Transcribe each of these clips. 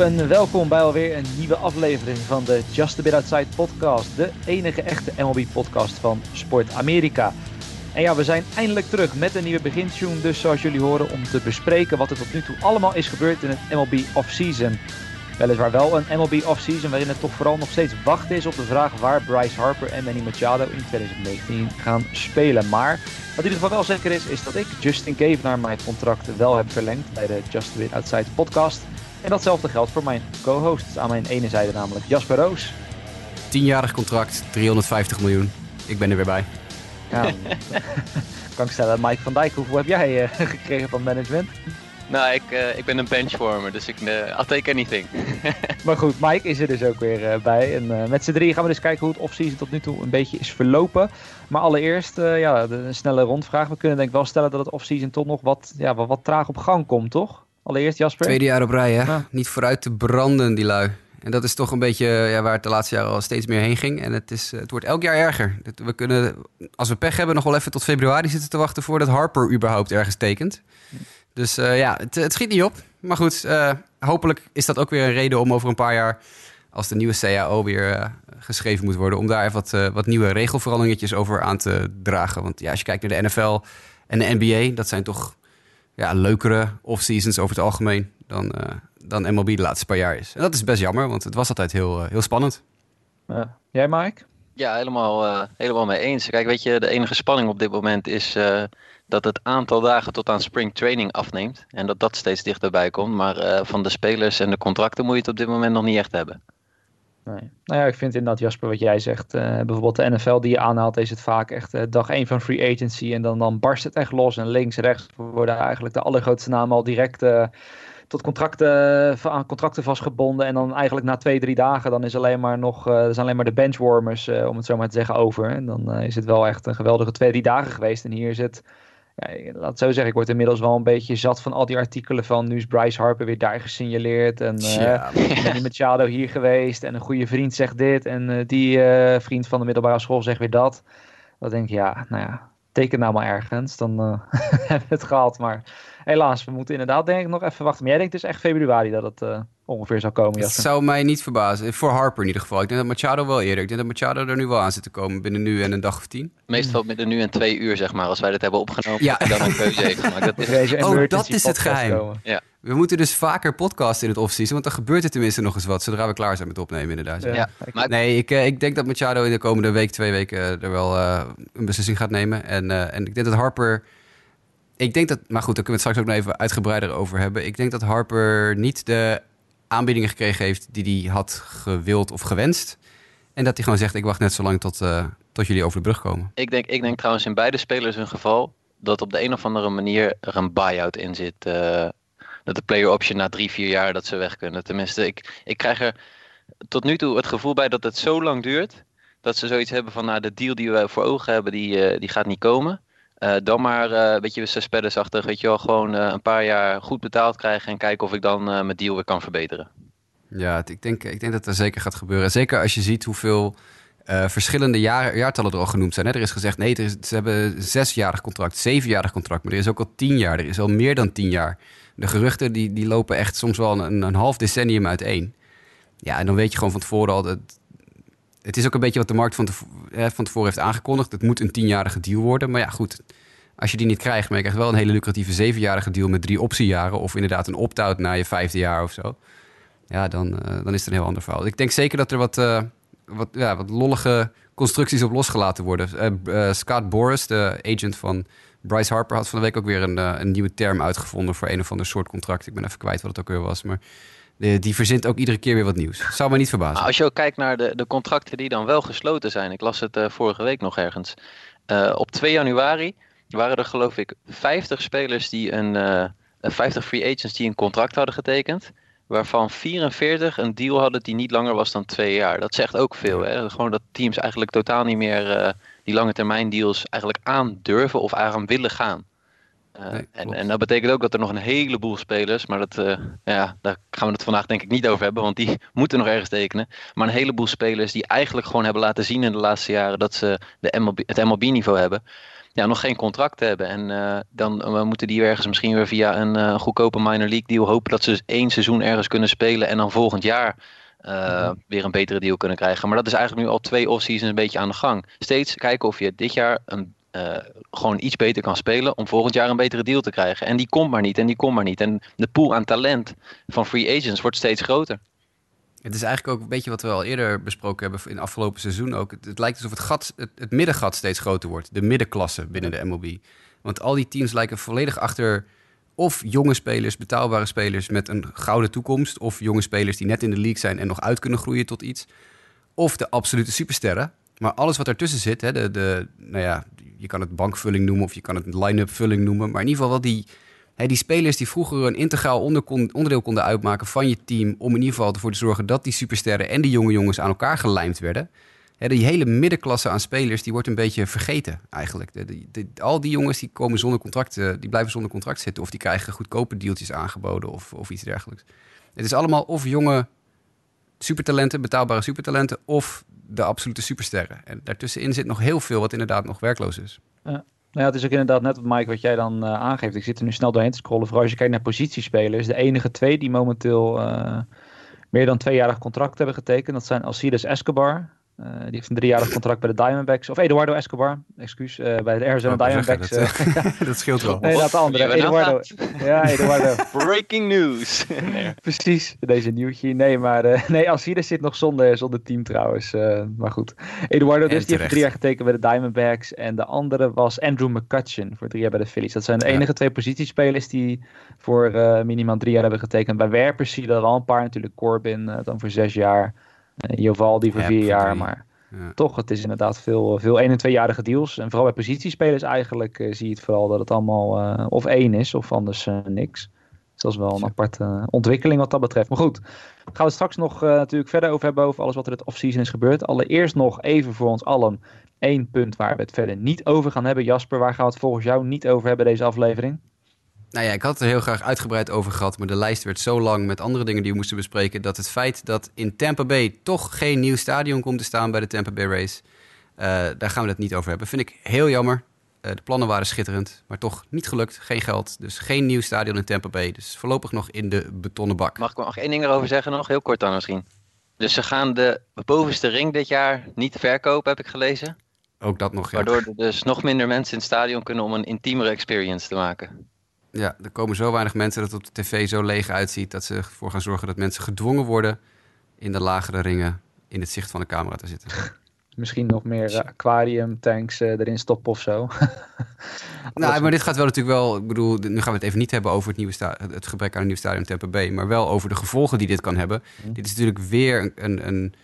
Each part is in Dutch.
En welkom bij alweer een nieuwe aflevering van de Just a Bit Outside podcast. De enige echte MLB podcast van Sport Amerika. En ja, we zijn eindelijk terug met een nieuwe begintune. Dus zoals jullie horen om te bespreken wat er tot nu toe allemaal is gebeurd in het MLB offseason. Weliswaar wel een MLB offseason waarin het toch vooral nog steeds wachten is op de vraag waar Bryce Harper en Manny Machado in 2019 gaan spelen. Maar wat in ieder geval wel zeker is, is dat ik Justin Cave naar mijn contract wel heb verlengd bij de Just a Bit Outside podcast. En datzelfde geldt voor mijn co-hosts aan mijn ene zijde, namelijk Jasper Roos. Tienjarig contract, 350 miljoen. Ik ben er weer bij. Ja, kan ik stellen, Mike van Dijk, hoeveel heb jij uh, gekregen van management? Nou, ik, uh, ik ben een benchwarmer, dus ik, uh, I'll take anything. maar goed, Mike is er dus ook weer bij. En met z'n drie gaan we dus kijken hoe het offseason tot nu toe een beetje is verlopen. Maar allereerst, ja, een snelle rondvraag. We kunnen denk ik wel stellen dat het offseason toch nog wat, ja, wat, wat traag op gang komt, toch? Allereerst, Jasper. Tweede jaar op rij, hè? Niet vooruit te branden, die lui. En dat is toch een beetje ja, waar het de laatste jaren al steeds meer heen ging. En het, is, het wordt elk jaar erger. We kunnen, als we pech hebben, nog wel even tot februari zitten te wachten voordat Harper überhaupt ergens tekent. Dus uh, ja, het, het, schiet niet op. Maar goed, uh, hopelijk is dat ook weer een reden om over een paar jaar, als de nieuwe CAO weer uh, geschreven moet worden, om daar even wat, wat nieuwe regelveranderingetjes over aan te dragen. Want ja, als je kijkt naar de NFL en de NBA, dat zijn toch ja, leukere off-seasons over het algemeen dan, uh, dan MLB de laatste paar jaar is. En dat is best jammer, want het was altijd heel, uh, heel spannend. Uh, jij, Mike? Ja, helemaal, helemaal mee eens. Kijk, weet je, de enige spanning op dit moment is dat het aantal dagen tot aan spring training afneemt. En dat dat steeds dichterbij komt. Maar van de spelers en de contracten moet je het op dit moment nog niet echt hebben. Nou ja, ik vind inderdaad, Jasper, wat jij zegt. Uh, bijvoorbeeld de NFL die je aanhaalt, is het vaak echt uh, dag 1 van free agency. En dan, dan barst het echt los. En links, rechts worden eigenlijk de allergrootste namen al direct uh, tot contracten, contracten vastgebonden. En dan eigenlijk na twee, drie dagen, dan is alleen maar nog, zijn alleen maar de benchwarmers, om het zo maar te zeggen, over. En dan is het wel echt een geweldige twee, drie dagen geweest. En hier is het ja, laat het zo zeggen, ik word inmiddels wel een beetje zat van al die artikelen van nu is Bryce Harper weer daar gesignaleerd en ja. uh, ben met Chado hier geweest en een goede vriend zegt dit en uh, die uh, vriend van de middelbare school zegt weer dat. Dan denk ik, ja, nou ja, teken nou maar ergens, dan hebben we het gehad. Maar helaas, we moeten inderdaad denk ik nog even wachten. Maar jij denkt dus echt februari dat het ongeveer zou komen, Dat zou mij niet verbazen. Voor Harper in ieder geval. Ik denk dat Machado wel eerder. Ik denk dat Machado er nu wel aan zit te komen binnen nu en een dag of tien. Meestal binnen nu en twee uur, zeg maar. Als wij dit hebben opgenomen, ja. dan een keuze heeft gemaakt. Dat is... Oh, dat is het geheim. Ja. We moeten dus vaker podcasten in het off-season, want dan gebeurt er tenminste nog eens wat, zodra we klaar zijn met opnemen inderdaad. Ja. ja. Nee, ik, ik denk dat Machado in de komende week, twee weken er wel uh, een beslissing gaat nemen. En, uh, en ik denk dat Harper... Ik denk dat, maar goed, daar kunnen we het straks ook nog even uitgebreider over hebben. Ik denk dat Harper niet de aanbiedingen gekregen heeft die hij had gewild of gewenst. En dat hij gewoon zegt, ik wacht net zo lang tot, uh, tot jullie over de brug komen. Ik denk, ik denk trouwens in beide spelers hun geval dat op de een of andere manier er een buy-out in zit. Uh, dat de player option na drie, vier jaar dat ze weg kunnen. Tenminste, ik, ik krijg er tot nu toe het gevoel bij dat het zo lang duurt. Dat ze zoiets hebben van, nou, de deal die we voor ogen hebben, die, uh, die gaat niet komen. Uh, dan maar uh, een beetje suspendesachtig, weet je wel, gewoon uh, een paar jaar goed betaald krijgen en kijken of ik dan mijn deal weer kan verbeteren. Ja, ik denk, ik denk dat dat zeker gaat gebeuren. Zeker als je ziet hoeveel verschillende jaar, jaartallen er al genoemd zijn. Hè? Er is gezegd, nee, er is, ze hebben een zesjarig contract, zevenjarig contract, maar er is ook al tien jaar, er is al meer dan tien jaar. De geruchten die, die lopen echt soms wel een, een half decennium uiteen. Ja, en dan weet je gewoon van tevoren al, dat, het is ook een beetje wat de markt van, tevoren, van heeft aangekondigd. Het moet een tienjarige deal worden. Maar ja, goed. Als je die niet krijgt, maar je krijgt wel een hele lucratieve zevenjarige deal met drie optiejaren. Of inderdaad een opt-out na je vijfde jaar of zo. Ja, dan, uh, dan is het een heel ander verhaal. Ik denk zeker dat er wat, uh, wat, ja, wat lollige constructies op losgelaten worden. Uh, Scott Boris, de agent van Bryce Harper, had van de week ook weer een, een nieuwe term uitgevonden voor een of ander soort contract. Ik ben even kwijt wat het ook weer was. Maar die verzint ook iedere keer weer wat nieuws. Zou me niet verbazen. Als je ook kijkt naar de, de contracten die dan wel gesloten zijn. Ik las het uh, vorige week nog ergens. Uh, op 2 januari waren er geloof ik 50 spelers die een... Uh, 50 free agents die een contract hadden getekend. Waarvan 44 een deal hadden die niet langer was dan twee jaar. Dat zegt ook veel. Hè? Gewoon dat teams eigenlijk totaal niet meer die lange termijn deals eigenlijk aandurven of aan willen gaan. Uh, nee, en, en, dat betekent ook dat er nog een heleboel spelers, maar dat, uh, ja, daar gaan we het vandaag denk ik niet over hebben, want die moeten nog ergens tekenen. Maar een heleboel spelers die eigenlijk gewoon hebben laten zien in de laatste jaren dat ze de MLB, het MLB-niveau hebben. ja, nog geen contract hebben. En dan moeten die ergens misschien weer via een goedkope minor league deal hopen dat ze één seizoen ergens kunnen spelen en dan volgend jaar mhm. weer een betere deal kunnen krijgen. Maar dat is eigenlijk nu al twee off-seasons een beetje aan de gang. Steeds kijken of je dit jaar een uh, gewoon iets beter kan spelen om volgend jaar een betere deal te krijgen. En die komt maar niet en die komt maar niet. En de pool aan talent van free agents wordt steeds groter. Het is eigenlijk ook een beetje wat we al eerder besproken hebben in het afgelopen seizoen ook. Het, lijkt alsof het, gat, het, het, middengat steeds groter wordt. De middenklasse binnen de MLB. Want al die teams lijken volledig achter of jonge spelers, betaalbare spelers met een gouden toekomst. Of jonge spelers die net in de league zijn en nog uit kunnen groeien tot iets. Of de absolute supersterren. Maar alles wat ertussen zit, hè, de, de, nou ja, je kan het bankvulling noemen of je kan het line-up vulling noemen. Maar in ieder geval wel die, hè, die spelers die vroeger een integraal onder, onderdeel konden uitmaken van je team. Om in ieder geval ervoor te zorgen dat die supersterren en die jonge jongens aan elkaar gelijmd werden. Hè, die hele middenklasse aan spelers die wordt een beetje vergeten eigenlijk. De, al die jongens die komen zonder contract, die blijven zonder contract zitten. Of die krijgen goedkope deeltjes aangeboden of, of iets dergelijks. Het is allemaal of jonge supertalenten, betaalbare supertalenten, of de absolute supersterren. En daartussenin zit nog heel veel wat inderdaad nog werkloos is. Ja. Nou ja, het is ook inderdaad net wat Mike wat jij dan uh, aangeeft. Ik zit er nu snel doorheen te scrollen. Vooral als je kijkt naar positiespelers. De enige twee die momenteel uh, meer dan tweejarig contract hebben getekend. Dat zijn Alcides Escobar. Uh, die heeft een driejarig contract bij de Diamondbacks. Of Eduardo Escobar, excuus, uh, bij de Arizona oh, Diamondbacks. Zeggen, dat, uh, dat, scheelt wel. Nee, dat de andere. Eduardo. Ja, Eduardo. Breaking news. nee. Precies, deze nieuwtje. Nee, maar nee, Alcides zit nog zonder, zonder team trouwens. maar goed. Eduardo dus, die heeft drie jaar getekend bij de Diamondbacks. En de andere was Andrew McCutcheon voor drie jaar bij de Phillies. Dat zijn de enige twee positiespelers die voor minimaal drie jaar hebben getekend. Bij werpers zie je er al een paar natuurlijk. Corbin dan voor zes jaar. Uh, die voor vier jaar, maar toch, het is inderdaad veel, veel 1- en 2-jarige deals. En vooral bij positiespelers eigenlijk uh, zie je het vooral dat het allemaal uh, of één is of anders niks. Dus dat is wel een aparte ontwikkeling wat dat betreft. Maar goed, gaan we straks nog natuurlijk verder over hebben over alles wat er het offseason is gebeurd. Allereerst nog even voor ons allen één punt waar we het verder niet over gaan hebben. Jasper, waar gaan we het volgens jou niet over hebben deze aflevering? Nou ja, ik had het er heel graag uitgebreid over gehad, maar de lijst werd zo lang met andere dingen die we moesten bespreken, dat het feit dat in Tampa Bay toch geen nieuw stadion komt te staan bij de Tampa Bay Race, uh, daar gaan we het niet over hebben. Vind ik heel jammer. Uh, de plannen waren schitterend, maar toch niet gelukt. Geen geld, dus geen nieuw stadion in Tampa Bay. Dus voorlopig nog in de betonnen bak. Mag ik nog één ding erover zeggen nog? Heel kort dan misschien. Dus ze gaan de bovenste ring dit jaar niet verkopen, heb ik gelezen. Ook dat nog, ja. Waardoor er dus nog minder mensen in het stadion kunnen om een intiemere experience te maken. Ja, er komen zo weinig mensen dat het op de tv zo leeg uitziet... dat ze ervoor gaan zorgen dat mensen gedwongen worden... in de lagere ringen in het zicht van de camera te zitten. Misschien nog meer uh, aquariumtanks uh, erin stoppen of zo. nou, maar dit gaat wel natuurlijk wel... Ik bedoel, nu gaan we het even niet hebben over het, nieuwe het gebrek aan een nieuw stadion Tampa Bay... maar wel over de gevolgen die dit kan hebben. Mhm. Dit is natuurlijk weer een, een, een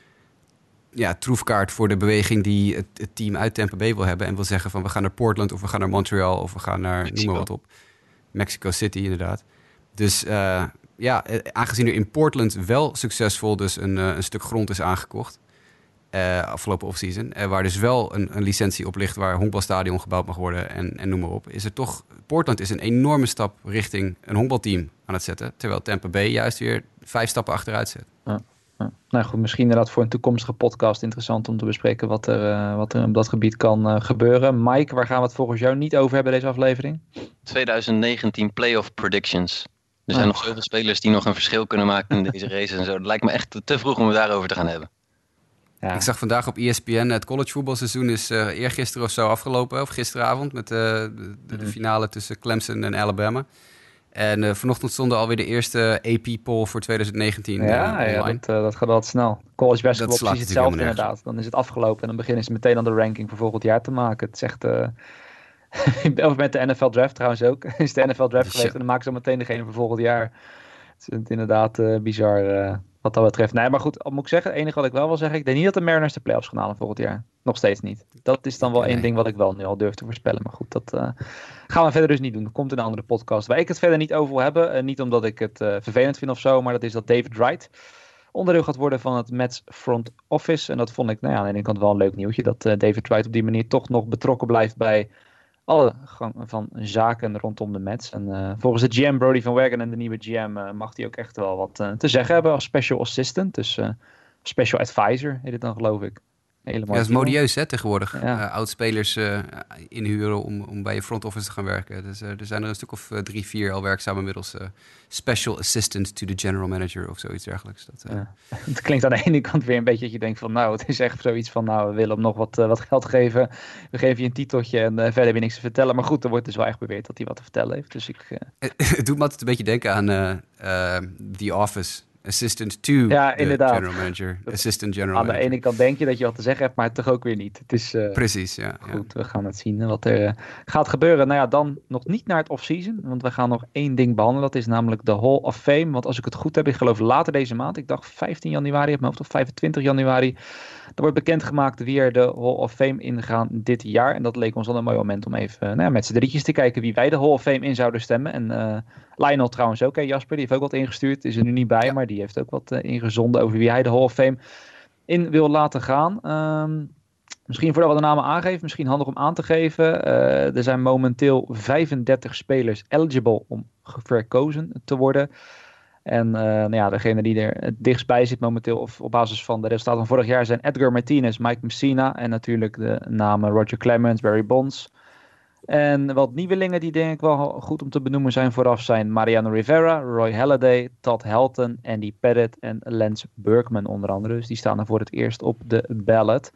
ja, troefkaart voor de beweging die het, het, team uit Tampa Bay wil hebben... en wil zeggen van we gaan naar Portland of we gaan naar Montreal... of we gaan naar, noem maar wat op... Mexico City inderdaad. Dus uh, ja, eh, aangezien er in Portland wel succesvol dus een, uh, een stuk grond is aangekocht... Afgelopen offseason, uh, waar dus wel een, een, licentie op ligt... waar een honkbalstadion gebouwd mag worden en, en noem maar op... is er toch... Portland is een enorme stap richting een honkbalteam aan het zetten... terwijl Tampa Bay juist weer vijf stappen achteruit zet. Nou goed, misschien inderdaad voor een toekomstige podcast interessant om te bespreken wat er, uh, wat er op dat gebied kan uh, gebeuren. Mike, waar gaan we het volgens jou niet over hebben deze aflevering? 2019 playoff predictions. Er zijn oh. nog zoveel spelers die nog een verschil kunnen maken in deze race en zo. Het lijkt me echt te vroeg om het daarover te gaan hebben. Ja. Ik zag vandaag op ESPN het college voetbalseizoen is uh, eergisteren of zo afgelopen, of gisteravond, met de, finale tussen Clemson en Alabama. En uh, vanochtend stonden alweer de eerste AP-poll voor 2019 Ja, uh, ja dat, uh, dat, gaat altijd snel. College basketball precies hetzelfde inderdaad. Dan is het afgelopen en dan beginnen ze meteen aan de ranking voor volgend jaar te maken. Het is echt... of met de NFL draft trouwens ook. is de NFL draft geweest en dan maken ze meteen degene voor volgend jaar. Het is inderdaad bizar wat dat betreft. Nee, maar goed, moet ik zeggen, het enige wat ik wel wil zeggen, ik denk niet dat de Mariners de playoffs gaan halen volgend jaar. Nog steeds niet. Dat is dan wel één ding wat ik wel nu al durf te voorspellen. Maar goed, dat uh, gaan we verder dus niet doen. Dat komt in een andere podcast waar ik het verder niet over wil hebben. Uh, niet omdat ik het uh, vervelend vind of zo, maar dat is dat David Wright onderdeel gaat worden van het Mets front office. En dat vond ik, nou ja, aan de ene kant wel een leuk nieuwtje. Dat David Wright op die manier toch nog betrokken blijft bij alle van zaken rondom de Mets. En volgens de GM Brody van Wagen en de nieuwe GM mag hij ook echt wel wat te zeggen hebben als special assistant. Dus special advisor heet het dan geloof ik. Helemaal ja, dat is modieus hè, tegenwoordig. Ja. Oud-spelers inhuren om, om bij je front office te gaan werken. Dus er zijn er een stuk of drie, vier al werkzaam inmiddels. special assistant to the general manager of zoiets dergelijks. Dat, ja. het klinkt aan de ene kant weer een beetje dat je denkt van nou, het is echt zoiets van nou, we willen hem nog wat, wat geld geven. We geven je een titeltje en verder heb je niks te vertellen. Maar goed, er wordt dus wel echt beweerd dat hij wat te vertellen heeft. Dus ik, het doet me altijd een beetje denken aan The Office assistant to ja, inderdaad. general manager, assistant general Aan de ene kant denk je dat je wat te zeggen hebt, maar toch ook weer niet. Het is, uh, Precies, ja. Goed, we gaan het zien wat er uh, gaat gebeuren. Nou ja, dan nog niet naar het off-season, want we gaan nog één ding behandelen. Dat is namelijk de Hall of Fame. Want als ik het goed heb, ik geloof later deze maand, ik dacht 15 januari op mijn hoofd, of 25 januari, er wordt bekendgemaakt wie er de Hall of Fame ingaan dit jaar. En dat leek ons dan een mooi moment om even nou ja, met z'n drietjes te kijken wie wij de Hall of Fame in zouden stemmen. En uh, Lionel trouwens ook, hè, Jasper, die heeft ook wat ingestuurd. Is er nu niet bij, maar die heeft ook wat uh, ingezonden over wie hij de Hall of Fame in wil laten gaan. Um, misschien voordat we de namen aangeven, misschien handig om aan te geven. Uh, er zijn momenteel 35 spelers eligible om verkozen te worden. En uh, nou ja, degene die er het dichtst bij zit momenteel, of op basis van de resultaten van vorig jaar, zijn Edgar Martinez, Mike Messina en natuurlijk de namen Roger Clemens, Barry Bonds. En wat nieuwelingen die denk ik wel goed om te benoemen zijn vooraf zijn Mariano Rivera, Roy Halladay, Todd Helton, Andy Pettit en Lance Berkman onder andere. Dus die staan er voor het eerst op de ballot.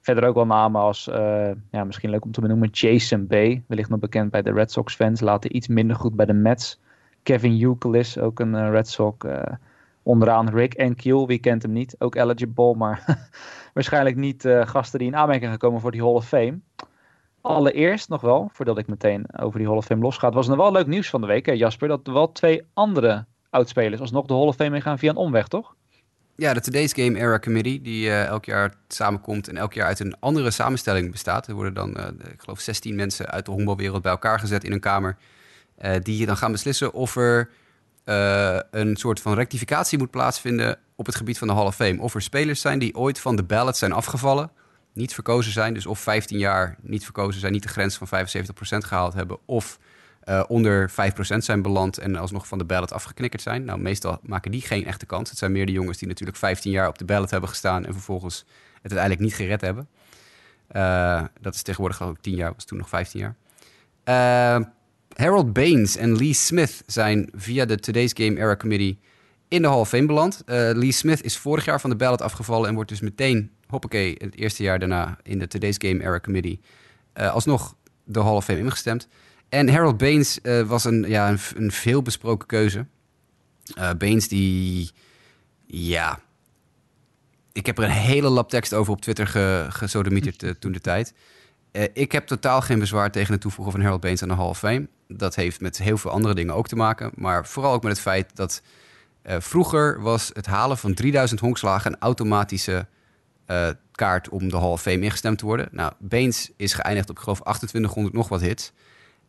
Verder ook wel namen als, uh, ja, misschien leuk om te benoemen, Jason Bay. Wellicht nog bekend bij de Red Sox fans, later iets minder goed bij de Mets. Kevin Youkilis, ook een uh, Red Sox. Uh, onderaan Rick en Kiel, wie kent hem niet? Ook eligible, maar waarschijnlijk niet gasten die in aanmerking gaan komen voor die Hall of Fame. Allereerst nog wel, voordat ik meteen over die Hall of Fame losga. was er wel leuk nieuws van de week, hè, Jasper. Dat er wel twee andere oudspelers alsnog de Hall of Fame gaan via een omweg, toch? Ja, de Today's Game Era Committee, die elk jaar samenkomt en elk jaar uit een andere samenstelling bestaat. Er worden dan, ik geloof, 16 mensen uit de honkbalwereld bij elkaar gezet in een kamer. Uh, die dan gaan beslissen of er een soort van rectificatie moet plaatsvinden op het gebied van de Hall of Fame. Of er spelers zijn die ooit van de ballot zijn afgevallen niet verkozen zijn, dus of 15 jaar niet verkozen zijn, niet de grens van 75% gehaald hebben, of uh, onder 5% zijn beland en alsnog van de ballot afgeknikkerd zijn. Nou, meestal maken die geen echte kans. Het zijn meer de jongens die natuurlijk 15 jaar op de ballot hebben gestaan en vervolgens het uiteindelijk niet gered hebben. Dat is tegenwoordig ik 10 jaar, was toen nog 15 jaar. Harold Baines en Lee Smith zijn via de Today's Game Era Committee in de Hall of Fame beland. Lee Smith is vorig jaar van de ballot afgevallen en wordt dus meteen hoppakee, het eerste jaar daarna in de Today's Game Era Committee uh, alsnog de Hall of Fame ingestemd. En Harold Baines uh, was een, ja, een, een veelbesproken keuze. Baines die, ja, ik heb er een hele lap tekst over op Twitter ge, gesodemieterd toen de tijd. Ik heb totaal geen bezwaar tegen het toevoegen van Harold Baines aan de Hall of Fame. Dat heeft met heel veel andere dingen ook te maken. Maar vooral ook met het feit dat vroeger was het halen van 3000 honkslagen een automatische uh, kaart om de Hall of Fame ingestemd te worden. Nou, Baines is geëindigd op, ik geloof, 2800 nog wat hits.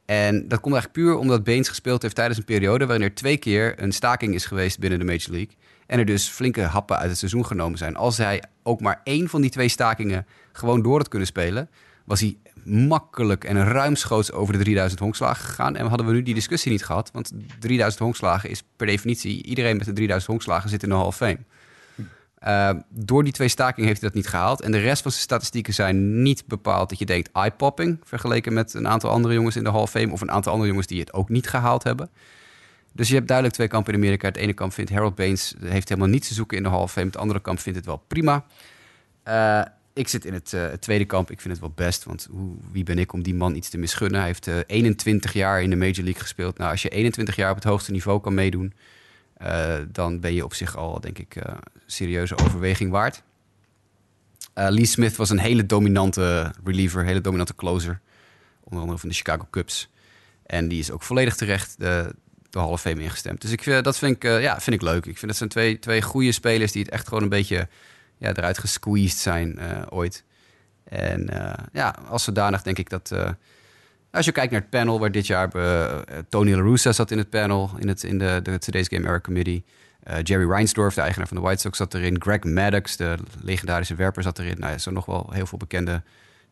En dat komt eigenlijk puur omdat Baines gespeeld heeft tijdens een periode waarin er twee keer een staking is geweest binnen de Major League. En er dus flinke happen uit het seizoen genomen zijn. Als hij ook maar één van die twee stakingen gewoon door had kunnen spelen, was hij makkelijk en ruimschoots over de 3000 honkslagen gegaan. En hadden we nu die discussie niet gehad. Want 3000 honkslagen is per definitie, iedereen met de 3000 honkslagen zit in de Hall of Fame. Uh, door die twee stakingen heeft hij dat niet gehaald. En de rest van zijn statistieken zijn niet bepaald dat je denkt eye-popping... vergeleken met een aantal andere jongens in de Hall of Fame... of een aantal andere jongens die het ook niet gehaald hebben. Dus je hebt duidelijk twee kampen in Amerika. Het ene kamp vindt Harold Baines heeft helemaal niets te zoeken in de Hall of Fame. Het andere kamp vindt het wel prima. Uh, ik zit in het, uh, het, tweede kamp. Ik vind het wel best, want hoe, wie ben ik om die man iets te misgunnen? Hij heeft 21 jaar in de Major League gespeeld. Nou, als je 21 jaar op het hoogste niveau kan meedoen... Uh, dan ben je op zich al, denk ik, serieuze overweging waard. Lee Smith was een hele dominante reliever, hele dominante closer. Onder andere van de Chicago Cubs. En die is ook volledig terecht de, de Hall Fame ingestemd. Dus ik, dat vind ik, ja, vind ik leuk. Ik vind dat zijn twee, twee goede spelers die het echt gewoon een beetje ja, eruit gesqueezed zijn ooit. En ja, als zodanig denk ik dat als je kijkt naar het panel, waar dit jaar uh, Tony La Russa zat in het panel, in, het, in de, de Today's Game Era Committee. Jerry Reinsdorf, de eigenaar van de White Sox, zat erin. Greg Maddox, de legendarische werper, zat erin. Nou, er zijn nog wel heel veel bekende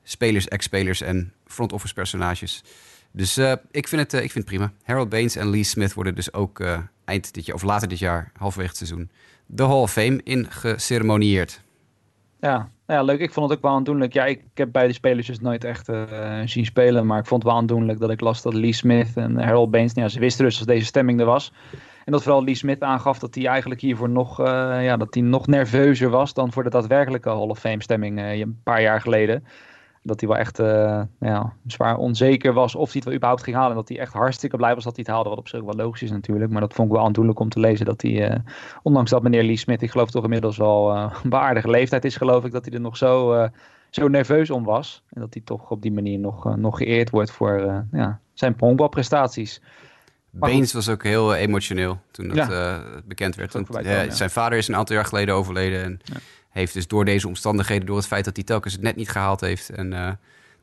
spelers, ex-spelers en front office personages. Dus ik, vind het, ik vind prima. Harold Baines en Lee Smith worden dus ook eind dit jaar, of later dit jaar, halverwege het seizoen, de Hall of Fame ingeceremonieerd. Ja, nou ja, leuk. Ik vond het ook wel aandoenlijk. Ja, ik, heb beide spelers dus nooit echt uh, zien spelen. Maar ik vond het wel aandoenlijk dat ik las dat Lee Smith en Harold Baines... Nou ja, ze wisten dus dat deze stemming er was. En dat vooral Lee Smith aangaf dat hij eigenlijk hiervoor nog, uh, ja, dat nog nerveuzer was... dan voor de daadwerkelijke Hall of Fame stemming uh, een paar jaar geleden dat hij wel echt uh, ja, zwaar onzeker was of hij het wel überhaupt ging halen. En dat hij echt hartstikke blij was dat hij het haalde. Wat op zich wel logisch is natuurlijk. Maar dat vond ik wel aandoenlijk om te lezen. Dat hij, uh, ondanks dat meneer Lee Smith, ik geloof toch inmiddels wel uh, een beaardige leeftijd is, geloof ik. Dat hij er nog zo, zo nerveus om was. En dat hij toch op die manier nog, nog geëerd wordt voor ja, zijn honkbalprestaties. Baines was ook heel emotioneel toen dat ja. bekend werd. Want, ja, zijn vader is een aantal jaar geleden overleden. En ja heeft dus door deze omstandigheden, door het feit dat hij telkens het net niet gehaald heeft en uh,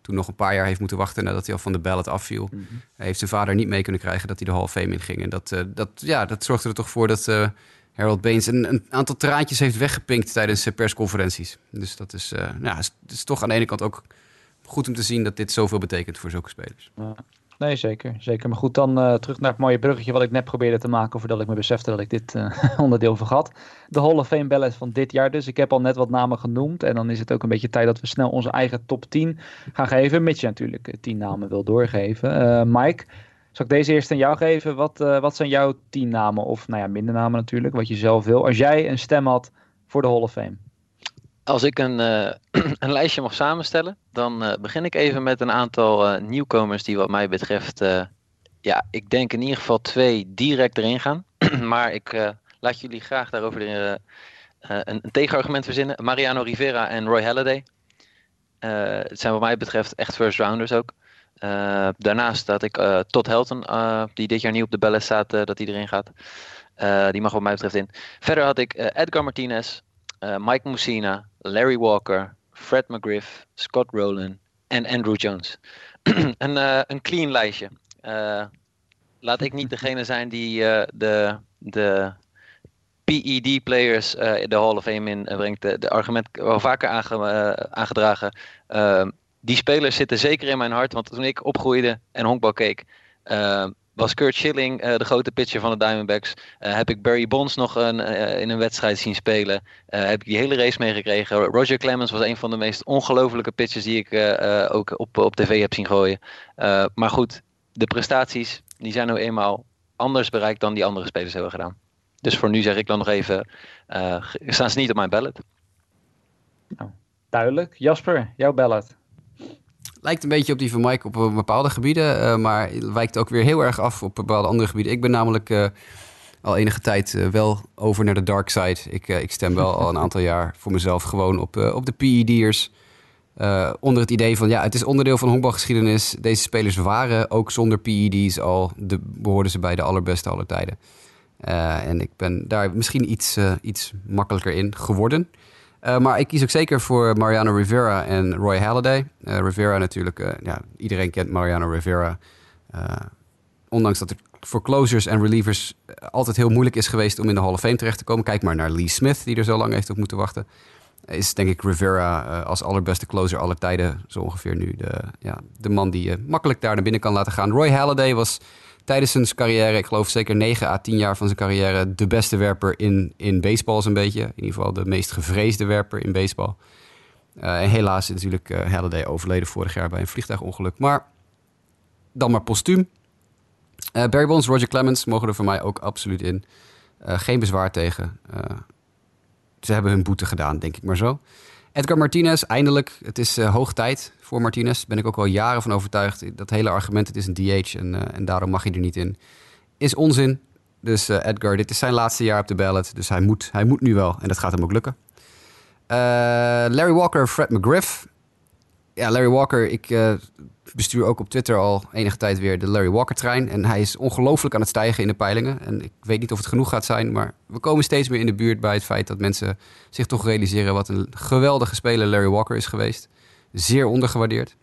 toen nog een paar jaar heeft moeten wachten nadat hij al van de ballot afviel, mm -hmm. heeft zijn vader niet mee kunnen krijgen dat hij de Hall of Fame inging. En dat, uh, dat, ja, dat zorgde er toch voor dat uh, Harold Baines een, een, aantal traantjes heeft weggepinkt tijdens persconferenties. Dus dat is, ja, is, is, toch aan de ene kant ook goed om te zien dat dit zoveel betekent voor zulke spelers. Ja. Nee, zeker, zeker. Maar goed, dan uh, terug naar het mooie bruggetje wat ik net probeerde te maken voordat ik me besefte dat ik dit uh, onderdeel vergat. De Hall of Fame ballot van dit jaar dus. Ik heb al net wat namen genoemd en dan is het ook een beetje tijd dat we snel onze eigen top 10 gaan geven. Mits je natuurlijk 10 namen wil doorgeven. Uh, Mike, zal ik deze eerst aan jou geven? Wat, wat zijn jouw 10 namen? Of nou ja, minder namen natuurlijk, wat je zelf wil. Als jij een stem had voor de Hall of Fame. Als ik een, uh, een lijstje mag samenstellen, dan uh, begin ik even met een aantal uh, nieuwkomers die wat mij betreft, ja, ik denk in ieder geval twee direct erin gaan. maar ik laat jullie graag daarover een, een, tegenargument verzinnen. Mariano Rivera en Roy Halladay. het zijn wat mij betreft echt first rounders ook. daarnaast dat ik Todd Helton, die dit jaar niet op de bellen staat, dat hij erin gaat. die mag wat mij betreft in. Verder had ik Edgar Martinez, Mike Mussina, Larry Walker, Fred McGriff, Scott Rowland en Andrew Jones. een, uh, een clean lijstje. Uh, laat ik niet degene zijn die de, de PED-players de Hall of Fame inbrengt. De, de argument wel vaker aange, aangedragen. Die spelers zitten zeker in mijn hart, want toen ik opgroeide en honkbal keek, was Kurt Schilling uh, de grote pitcher van de Diamondbacks. Uh, heb ik Barry Bonds nog een, uh, in een wedstrijd zien spelen. heb ik die hele race meegekregen. Roger Clemens was een van de meest ongelofelijke pitchers die ik ook op, op tv heb zien gooien. maar goed, de prestaties die zijn nou eenmaal anders bereikt dan die andere spelers hebben gedaan. Dus voor nu zeg ik dan nog even, staan ze niet op mijn ballot. Nou, duidelijk. Jasper, jouw ballot. Lijkt een beetje op die van Mike op bepaalde gebieden, uh, maar wijkt ook weer heel erg af op bepaalde andere gebieden. Ik ben namelijk uh, al enige tijd uh, wel over naar de dark side. Ik, ik stem wel al een aantal jaar voor mezelf gewoon op, op de PED'ers. onder het idee van, ja, het is onderdeel van honkbalgeschiedenis. Deze spelers waren ook zonder PED's al, de, behoorden ze bij de allerbeste aller tijden. en ik ben daar misschien iets, iets makkelijker in geworden. Uh, maar ik kies ook zeker voor Mariano Rivera en Roy Halladay. Uh, Rivera natuurlijk, uh, ja, iedereen kent Mariano Rivera. ondanks dat het voor closers en relievers altijd heel moeilijk is geweest om in de Hall of Fame terecht te komen. Kijk maar naar Lee Smith, die er zo lang heeft op moeten wachten. Is denk ik Rivera als allerbeste closer aller tijden zo ongeveer nu de, ja, de man die je makkelijk daar naar binnen kan laten gaan. Roy Halladay was tijdens zijn carrière, ik geloof zeker 9 à 10 jaar van zijn carrière, de beste werper in, in baseball een beetje. In ieder geval de meest gevreesde werper in baseball. Uh, en helaas is natuurlijk uh, Halliday overleden vorig jaar bij een vliegtuigongeluk. Maar dan maar postuum. Uh, Barry Bonds, Roger Clemens mogen er voor mij ook absoluut in. geen bezwaar tegen. ze hebben hun boete gedaan, denk ik maar zo. Edgar Martinez, eindelijk. Het is uh, hoog tijd voor Martinez. Daar ben ik ook al jaren van overtuigd. Dat hele argument, het is een DH en, uh, en daarom mag hij er niet in, is onzin. Dus uh, Edgar, dit is zijn laatste jaar op de ballot. Dus hij moet, hij moet nu wel. En dat gaat hem ook lukken. Larry Walker, Fred McGriff. Ja, Larry Walker, ik bestuur ook op Twitter al enige tijd weer de Larry Walker-trein. En hij is ongelooflijk aan het stijgen in de peilingen. En ik weet niet of het genoeg gaat zijn, maar we komen steeds meer in de buurt bij het feit dat mensen zich toch realiseren wat een geweldige speler Larry Walker is geweest. Zeer ondergewaardeerd.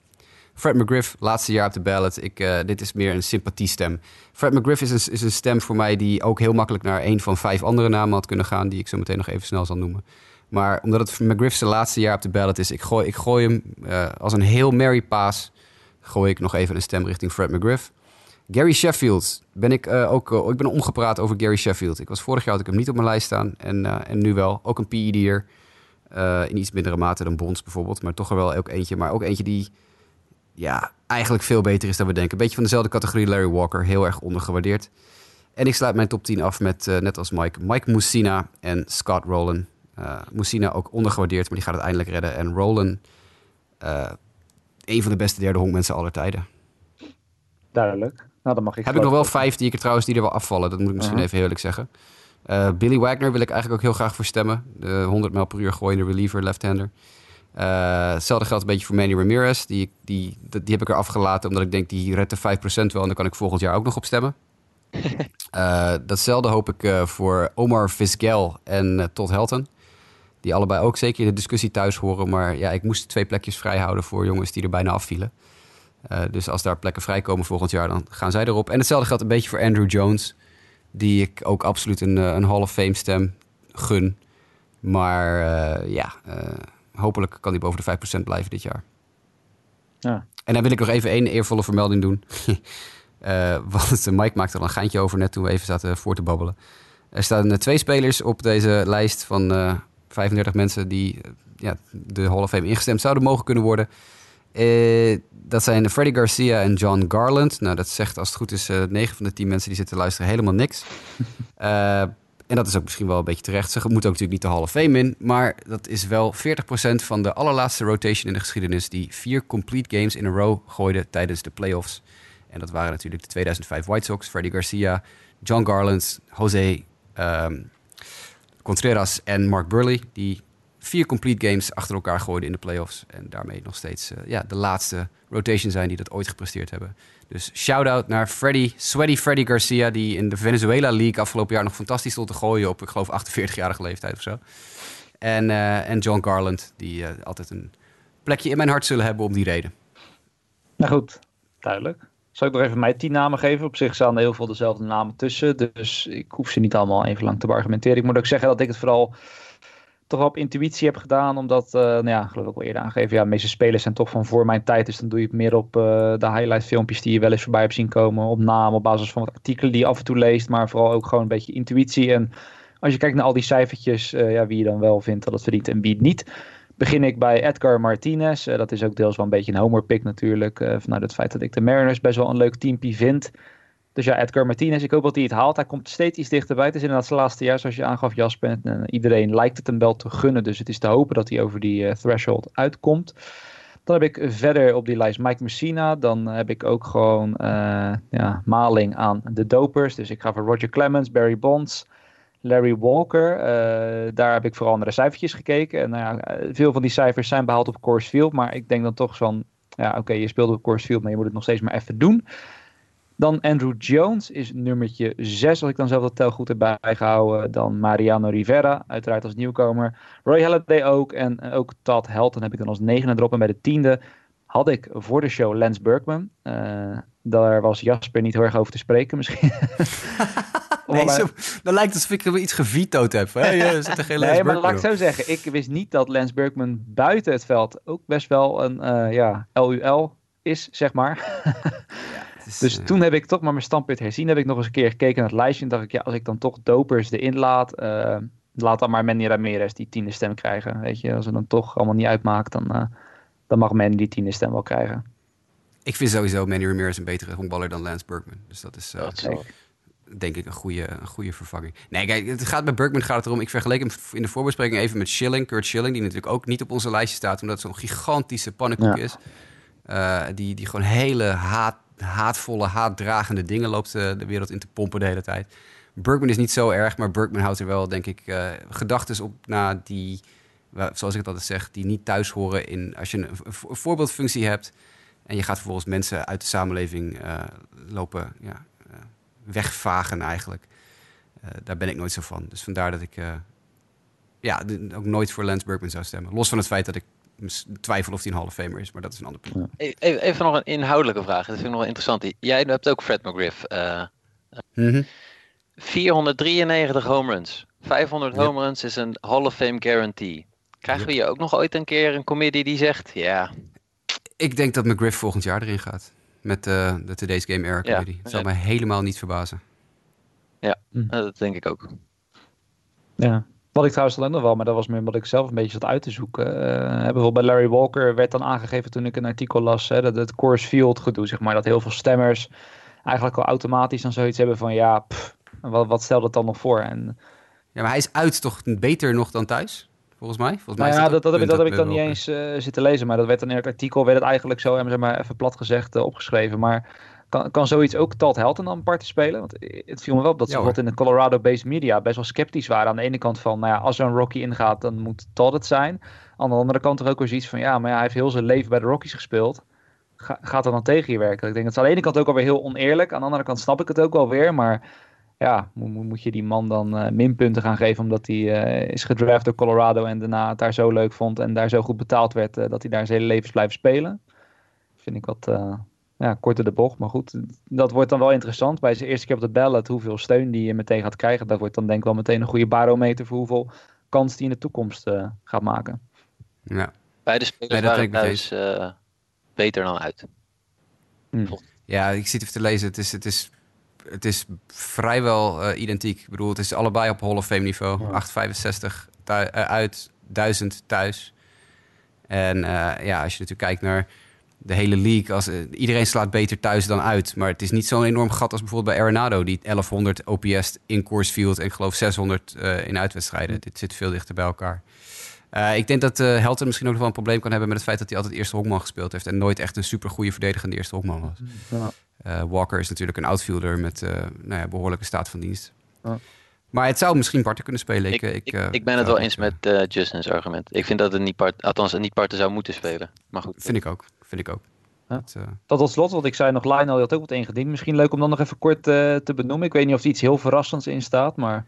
Fred McGriff, laatste jaar op de ballot. Ik, uh, dit is meer een sympathiestem. Fred McGriff is een, is een stem voor mij die ook heel makkelijk naar een van vijf andere namen had kunnen gaan, die ik zo meteen nog even snel zal noemen. Maar omdat het McGriff zijn laatste jaar op de ballot is, ik gooi, ik gooi hem uh, als een heel Mary paas gooi ik nog even een stem richting Fred McGriff. Gary Sheffield. Ben ik, uh, ook, uh, ik ben omgepraat over Gary Sheffield. Ik was vorig jaar had ik hem niet op mijn lijst staan. En, uh, en nu wel. Ook een PED'er. Uh, in iets mindere mate dan Bonds bijvoorbeeld. Maar toch wel ook eentje. Maar ook eentje die ja, eigenlijk veel beter is dan we denken. Een beetje van dezelfde categorie Larry Walker. Heel erg ondergewaardeerd. En ik sluit mijn top 10 af met, net als Mike, Mike Moussina en Scott Rowland. Moussina ook ondergewaardeerd, maar die gaat het eindelijk redden. En Rowland, een van de beste derde honkmensen aller tijden. Duidelijk. Nou, dan mag ik Heb ik nog wel vijf die ik er trouwens die er wel afvallen. Dat moet ik misschien uh -huh. even eerlijk zeggen. Uh, Billy Wagner wil ik eigenlijk ook heel graag voor stemmen. De 100 mijl per uur gooiende reliever, left-hander. Uh, hetzelfde geldt een beetje voor Manny Ramirez. Die, die, die, die heb ik er afgelaten omdat ik denk die redt de 5% wel. En dan kan ik volgend jaar ook nog op stemmen. uh, datzelfde hoop ik voor Omar Vizgel en Todd Helton. Die allebei ook zeker in de discussie thuis horen. Maar ja, ik moest twee plekjes vrij houden voor jongens die er bijna afvielen. Uh, dus als daar plekken vrijkomen volgend jaar, dan gaan zij erop. En hetzelfde geldt een beetje voor Andrew Jones. Die ik ook absoluut een, een Hall of Fame stem gun. Maar uh, ja, uh, hopelijk kan hij boven de 5% blijven dit jaar. Ja. En dan wil ik nog even één eervolle vermelding doen. want Mike maakte er een geintje over net toen we even zaten voor te babbelen. Er staan twee spelers op deze lijst van 35 mensen die ja, de Hall of Fame ingestemd zouden mogen kunnen worden. Uh, dat zijn Freddie Garcia en John Garland. Nou, dat zegt als het goed is uh, 9 van de 10 mensen die zitten luisteren helemaal niks. uh, en dat is ook misschien wel een beetje terecht. Ze moeten ook natuurlijk niet de Hall of Fame in. Maar dat is wel 40% van de allerlaatste rotation in de geschiedenis... die vier complete games in a row gooiden tijdens de playoffs. En dat waren natuurlijk de 2005 White Sox, Freddie Garcia, John Garland, Jose um, Contreras en Mark Burley... die vier complete games achter elkaar gooiden in de playoffs. En daarmee nog steeds uh, ja, de laatste rotation zijn die dat ooit gepresteerd hebben. Dus shout-out naar Freddy, Sweaty Freddy Garcia... die in de Venezuela League afgelopen jaar nog fantastisch stond te gooien... op, ik geloof, 48-jarige leeftijd of zo. En, uh, en John Garland, die uh, altijd een plekje in mijn hart zullen hebben om die reden. Nou goed, duidelijk. Zal ik nog even mijn tien namen geven? Op zich staan er heel veel dezelfde namen tussen. Dus ik hoef ze niet allemaal even lang te argumenteren. Ik moet ook zeggen dat ik het vooral toch wel op intuïtie heb gedaan. Omdat, uh, nou ja, geloof ik al eerder aangegeven. Ja, de meeste spelers zijn toch van voor mijn tijd. Dus dan doe je het meer op uh, de highlight filmpjes die je wel eens voorbij hebt zien komen. Op naam, op basis van wat artikelen die je af en toe leest. Maar vooral ook gewoon een beetje intuïtie. En als je kijkt naar al die cijfertjes, uh, ja, wie je dan wel vindt dat het verdient en wie het niet. Begin ik bij Edgar Martinez. dat is ook deels wel een beetje een homer pick natuurlijk. vanuit het feit dat ik de Mariners best wel een leuk teampje vind. Dus ja, Edgar Martinez, ik hoop dat hij het haalt. Hij komt steeds iets dichterbij. Het is inderdaad zijn laatste jaar, zoals je aangaf, Jasper. En iedereen lijkt het hem wel te gunnen. Dus het is te hopen dat hij over die threshold uitkomt. Dan heb ik verder op die lijst Mike Messina. Dan heb ik ook gewoon ja, maling aan de dopers. Dus ik ga voor Roger Clemens, Barry Bonds, Larry Walker. Uh, daar heb ik vooral naar de cijfertjes gekeken. En nou ja, veel van die cijfers zijn behaald op Coors Field. Maar ik denk dan toch van, ja oké, okay, je speelt op Coors Field, maar je moet het nog steeds maar even doen. Dan Andrew Jones is nummertje 6, als ik dan zelf dat telgoed heb bijgehouden. Dan Mariano Rivera, uiteraard als nieuwkomer. Roy Halladay ook. En ook Todd Helton heb ik dan als negende erop. En bij de tiende had ik voor de show Lance Berkman. Uh, daar was Jasper niet heel erg over te spreken misschien. nee, zo, dan lijkt het alsof ik iets gevetoed heb. Hè? Je zit er geen nee, maar laat ik zo zeggen. Ik wist niet dat Lance Berkman buiten het veld ook best wel een uh, ja, LUL is, zeg maar. Dus uh... toen heb ik toch maar mijn standpunt herzien. Heb ik nog eens een keer gekeken naar het lijstje. En dacht ik, ja, als ik dan toch dopers erin laat. Uh, laat dan maar Manny Ramirez die tiende stem krijgen. Weet je, als het dan toch allemaal niet uitmaakt. Dan, uh, dan mag Manny die tiende stem wel krijgen. Ik vind sowieso Manny Ramirez een betere honkballer dan Lance Berkman. Dus dat is, dat denk ik, een goede, een goede vervanging. Nee, kijk, het gaat met Berkman gaat het erom. Ik vergeleek hem in de voorbespreking even met Schilling. Kurt Schilling, die natuurlijk ook niet op onze lijstje staat. Omdat het zo'n gigantische pannenkoek ja. is. die, die gewoon hele haat haatvolle, haatdragende dingen loopt uh, de wereld in te pompen de hele tijd. Bergman is niet zo erg, maar Bergman houdt er wel, denk ik, uh, gedachten op na die, zoals ik het altijd zeg, die niet thuis horen in als je een, een voorbeeldfunctie hebt en je gaat vervolgens mensen uit de samenleving lopen ja, wegvagen eigenlijk. daar ben ik nooit zo van. Dus vandaar dat ik ja, ook nooit voor Lance Bergman zou stemmen. Los van het feit dat ik twijfel of hij een Hall of Famer is, maar dat is een ander punt. Even, even, nog een inhoudelijke vraag. Dat vind ik nog wel interessant. Jij hebt ook Fred McGriff. Uh, mm -hmm. 493 home runs. 500 yep. home runs is een Hall of Fame guarantee. Krijgen we hier ook nog ooit een keer een comedie die zegt, ja... Ik denk dat McGriff volgend jaar erin gaat. Met uh, de Today's Game Era comedy. Ja. Het zou mij helemaal niet verbazen. Ja, mm. dat denk ik ook. Ja, Wat ik trouwens dan nog wel, maar dat was meer omdat ik zelf een beetje zat uit te zoeken. Uh, bijvoorbeeld bij Larry Walker werd dan aangegeven toen ik een artikel las, hè, dat het Coors Field gedoe, zeg maar, dat heel veel stemmers eigenlijk al automatisch dan zoiets hebben van ja, pff, wat, wat stelt het dan nog voor? En, ja, maar hij is uit toch beter nog dan thuis? Volgens mij. Volgens nou mij ja, dat, dat, heb, dat heb ik dan niet eens uh, zitten lezen. Maar dat werd dan in het artikel werd het eigenlijk zo, zeg maar, even plat gezegd, uh, opgeschreven. Maar kan, kan zoiets ook Todd Helton dan apart spelen? Want het viel me wel op dat ze bijvoorbeeld in de Colorado-based media best wel sceptisch waren. Aan de ene kant van, nou ja, als er een Rocky ingaat, dan moet Todd het zijn. Aan de andere kant er ook weer zoiets van, ja, maar ja, hij heeft heel zijn leven bij de Rockies gespeeld. gaat er dan tegen je werken? Ik denk, het is aan de ene kant ook alweer heel oneerlijk. Aan de andere kant snap ik het ook wel weer, maar ja, moet, moet je die man dan uh, minpunten gaan geven omdat hij uh, is gedraft door Colorado en daarna het daar zo leuk vond en daar zo goed betaald werd uh, dat hij daar zijn hele leven is blijven spelen? Vind ik wat ja, korter de bocht. Maar goed, dat wordt dan wel interessant. Bij zijn eerste keer op de ballot, hoeveel steun die je meteen gaat krijgen. Dat wordt dan denk ik wel meteen een goede barometer voor hoeveel kans die in de toekomst gaat maken. Ja. Beide spelers nee, waren thuis beter dan uit. Hmm. Ja, ik zit even te lezen. Het is, het is het is vrijwel uh, identiek. Ik bedoel, het is allebei op Hall of Fame niveau. Ja. 865 uh, uit, 1000 thuis. En uh, ja, als je natuurlijk kijkt naar de hele league, als, iedereen slaat beter thuis dan uit. Maar het is niet zo'n enorm gat als bijvoorbeeld bij Arenado, die 1100 OPS in course field en ik geloof 600 in uitwedstrijden. Dit zit veel dichter bij elkaar. Uh, ik denk dat uh, misschien ook nog wel een probleem kan hebben met het feit dat hij altijd eerste honkman gespeeld heeft en nooit echt een super goede verdedigende eerste honkman was. Ja. Uh, Walker is natuurlijk een outfielder met nou ja, behoorlijke staat van dienst. Ja. Maar het zou misschien parten kunnen spelen. Ik, ik, ik, ik ben het wel eens met Justin's argument. Ik vind dat het niet part, althans niet parten zou moeten spelen. Maar goed. Vind ik ook. Vind ik ook. Ja. Dat, dat tot slot, want ik zei nog, Lionel had ook wat ingediend. Misschien leuk om dan nog even kort te benoemen. Ik weet niet of er iets heel verrassends in staat, maar...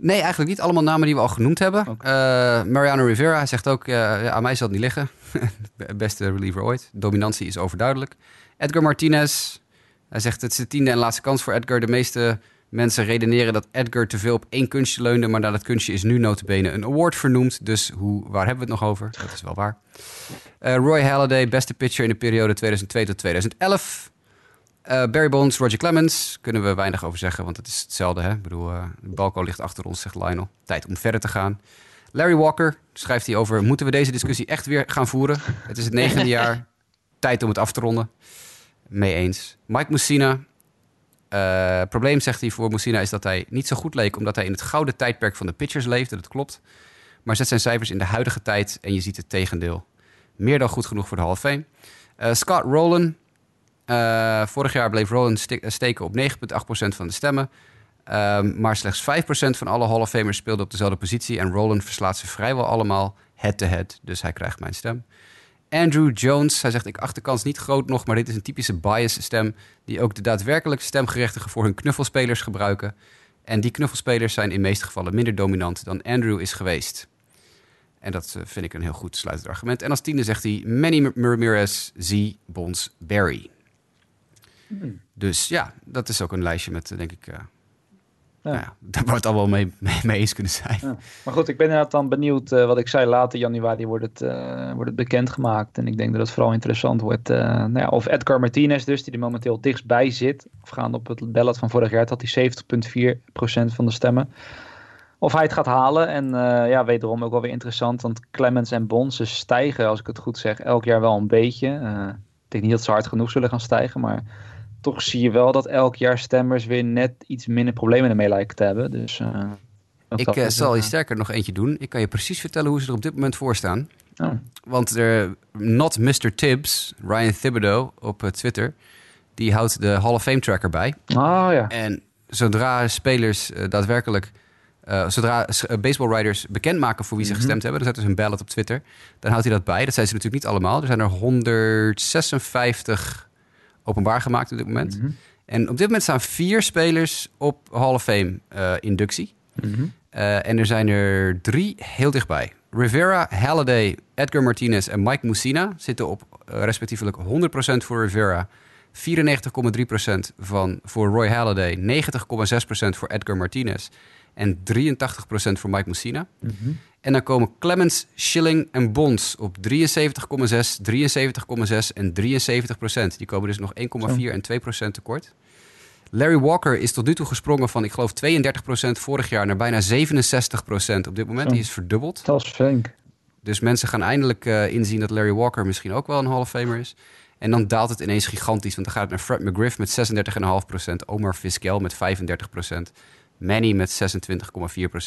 Nee, eigenlijk niet. Allemaal namen die we al genoemd hebben. Okay. Uh, Mariano Rivera zegt ook, uh, ja, aan mij zal het niet liggen. Beste reliever ooit. Dominantie is overduidelijk. Edgar Martinez. Hij zegt, het is de tiende en laatste kans voor Edgar. De meeste mensen redeneren dat Edgar te veel op één kunstje leunde. Maar dat kunstje is nu notabene een award vernoemd. Dus hoe, waar hebben we het nog over? Dat is wel waar. Uh, Roy Halladay, beste pitcher in de periode 2002 tot 2011. Uh, Barry Bonds, Roger Clemens, kunnen we weinig over zeggen, want het is hetzelfde. Hè? Ik bedoel, uh, Balco ligt achter ons, zegt Lionel. Tijd om verder te gaan. Larry Walker schrijft hij over: moeten we deze discussie echt weer gaan voeren? Het is het negende jaar. Tijd om het af te ronden. Mee eens. Mike Mussina. Uh, probleem, zegt hij voor Mussina, is dat hij niet zo goed leek omdat hij in het gouden tijdperk van de pitchers leefde. Dat klopt. Maar zet zijn cijfers in de huidige tijd en je ziet het tegendeel. Meer dan goed genoeg voor de Hall of Fame. Scott Rowland uh, vorig jaar bleef Roland steken op 9,8% van de stemmen. Uh, maar slechts 5% van alle Hall of Famers speelden op dezelfde positie. En Roland verslaat ze vrijwel allemaal head-to-head. Dus hij krijgt mijn stem. Andrew Jones, hij zegt ik acht de kans niet groot nog, maar dit is een typische bias stem die ook de daadwerkelijke stemgerechtigen voor hun knuffelspelers gebruiken. En die knuffelspelers zijn in meeste gevallen minder dominant dan Andrew is geweest. En dat uh, vind ik een heel goed sluitend argument. En als tiende zegt hij Manny Ramirez, Z, Bonds, Barry. Dus ja, dat is ook een lijstje met, denk ik, uh, ja. Nou ja, daar wordt al wel mee, mee, mee, eens kunnen zijn. Ja. Maar goed, ik ben inderdaad dan benieuwd, uh, wat ik zei, later januari wordt het, uh, wordt het bekendgemaakt. En ik denk dat het vooral interessant wordt. nou ja, of Edgar Martinez dus, die er momenteel dichtstbij zit, afgaand op het ballot van vorig jaar, had hij 70,4% van de stemmen. Of hij het gaat halen. En ja, wederom ook wel weer interessant, want Clemens en Bons ze stijgen, als ik het goed zeg, elk jaar wel een beetje. ik denk niet dat ze hard genoeg zullen gaan stijgen, maar toch zie je wel dat elk jaar stemmers weer net iets minder problemen ermee lijken te hebben. Dus, uh, ik uh, zal je sterker nog eentje doen. Ik kan je precies vertellen hoe ze er op dit moment voor staan. Oh. Want er, not Mr. Tibbs, Ryan Thibodeau op uh, Twitter, die houdt de Hall of Fame tracker bij. Oh ja. En zodra spelers daadwerkelijk uh, zodra baseballwriters bekendmaken voor wie ze mhm. gestemd hebben, dan zetten ze een ballot op Twitter. Dan houdt hij dat bij. Dat zijn ze natuurlijk niet allemaal. Er zijn er 156 openbaar gemaakt op dit moment. Mhm. En op dit moment staan vier spelers op Hall of Fame uh, inductie. Mhm. uh, en er zijn er drie heel dichtbij. Rivera, Halliday, Edgar Martinez en Mike Mussina zitten op uh, respectievelijk 100% voor Rivera, 94,3% van voor Roy Halladay, 90,6% voor Edgar Martinez en 83% voor Mike Mussina. Mm -hmm. En dan komen Clemens, Schilling en Bonds op 73,6, 73,6 en 73 procent. Die komen dus nog 1,4 en 2 procent tekort. Larry Walker is tot nu toe gesprongen van, ik geloof, 32% vorig jaar naar bijna 67% op dit moment. Zo. Die is verdubbeld. Dat is flink. Dus mensen gaan eindelijk eh, inzien dat Larry Walker misschien ook wel een Hall of Famer is. En dan daalt het ineens gigantisch, want dan gaat het naar Fred McGriff met 36,5%, Omar Vizquel met 35%, Manny met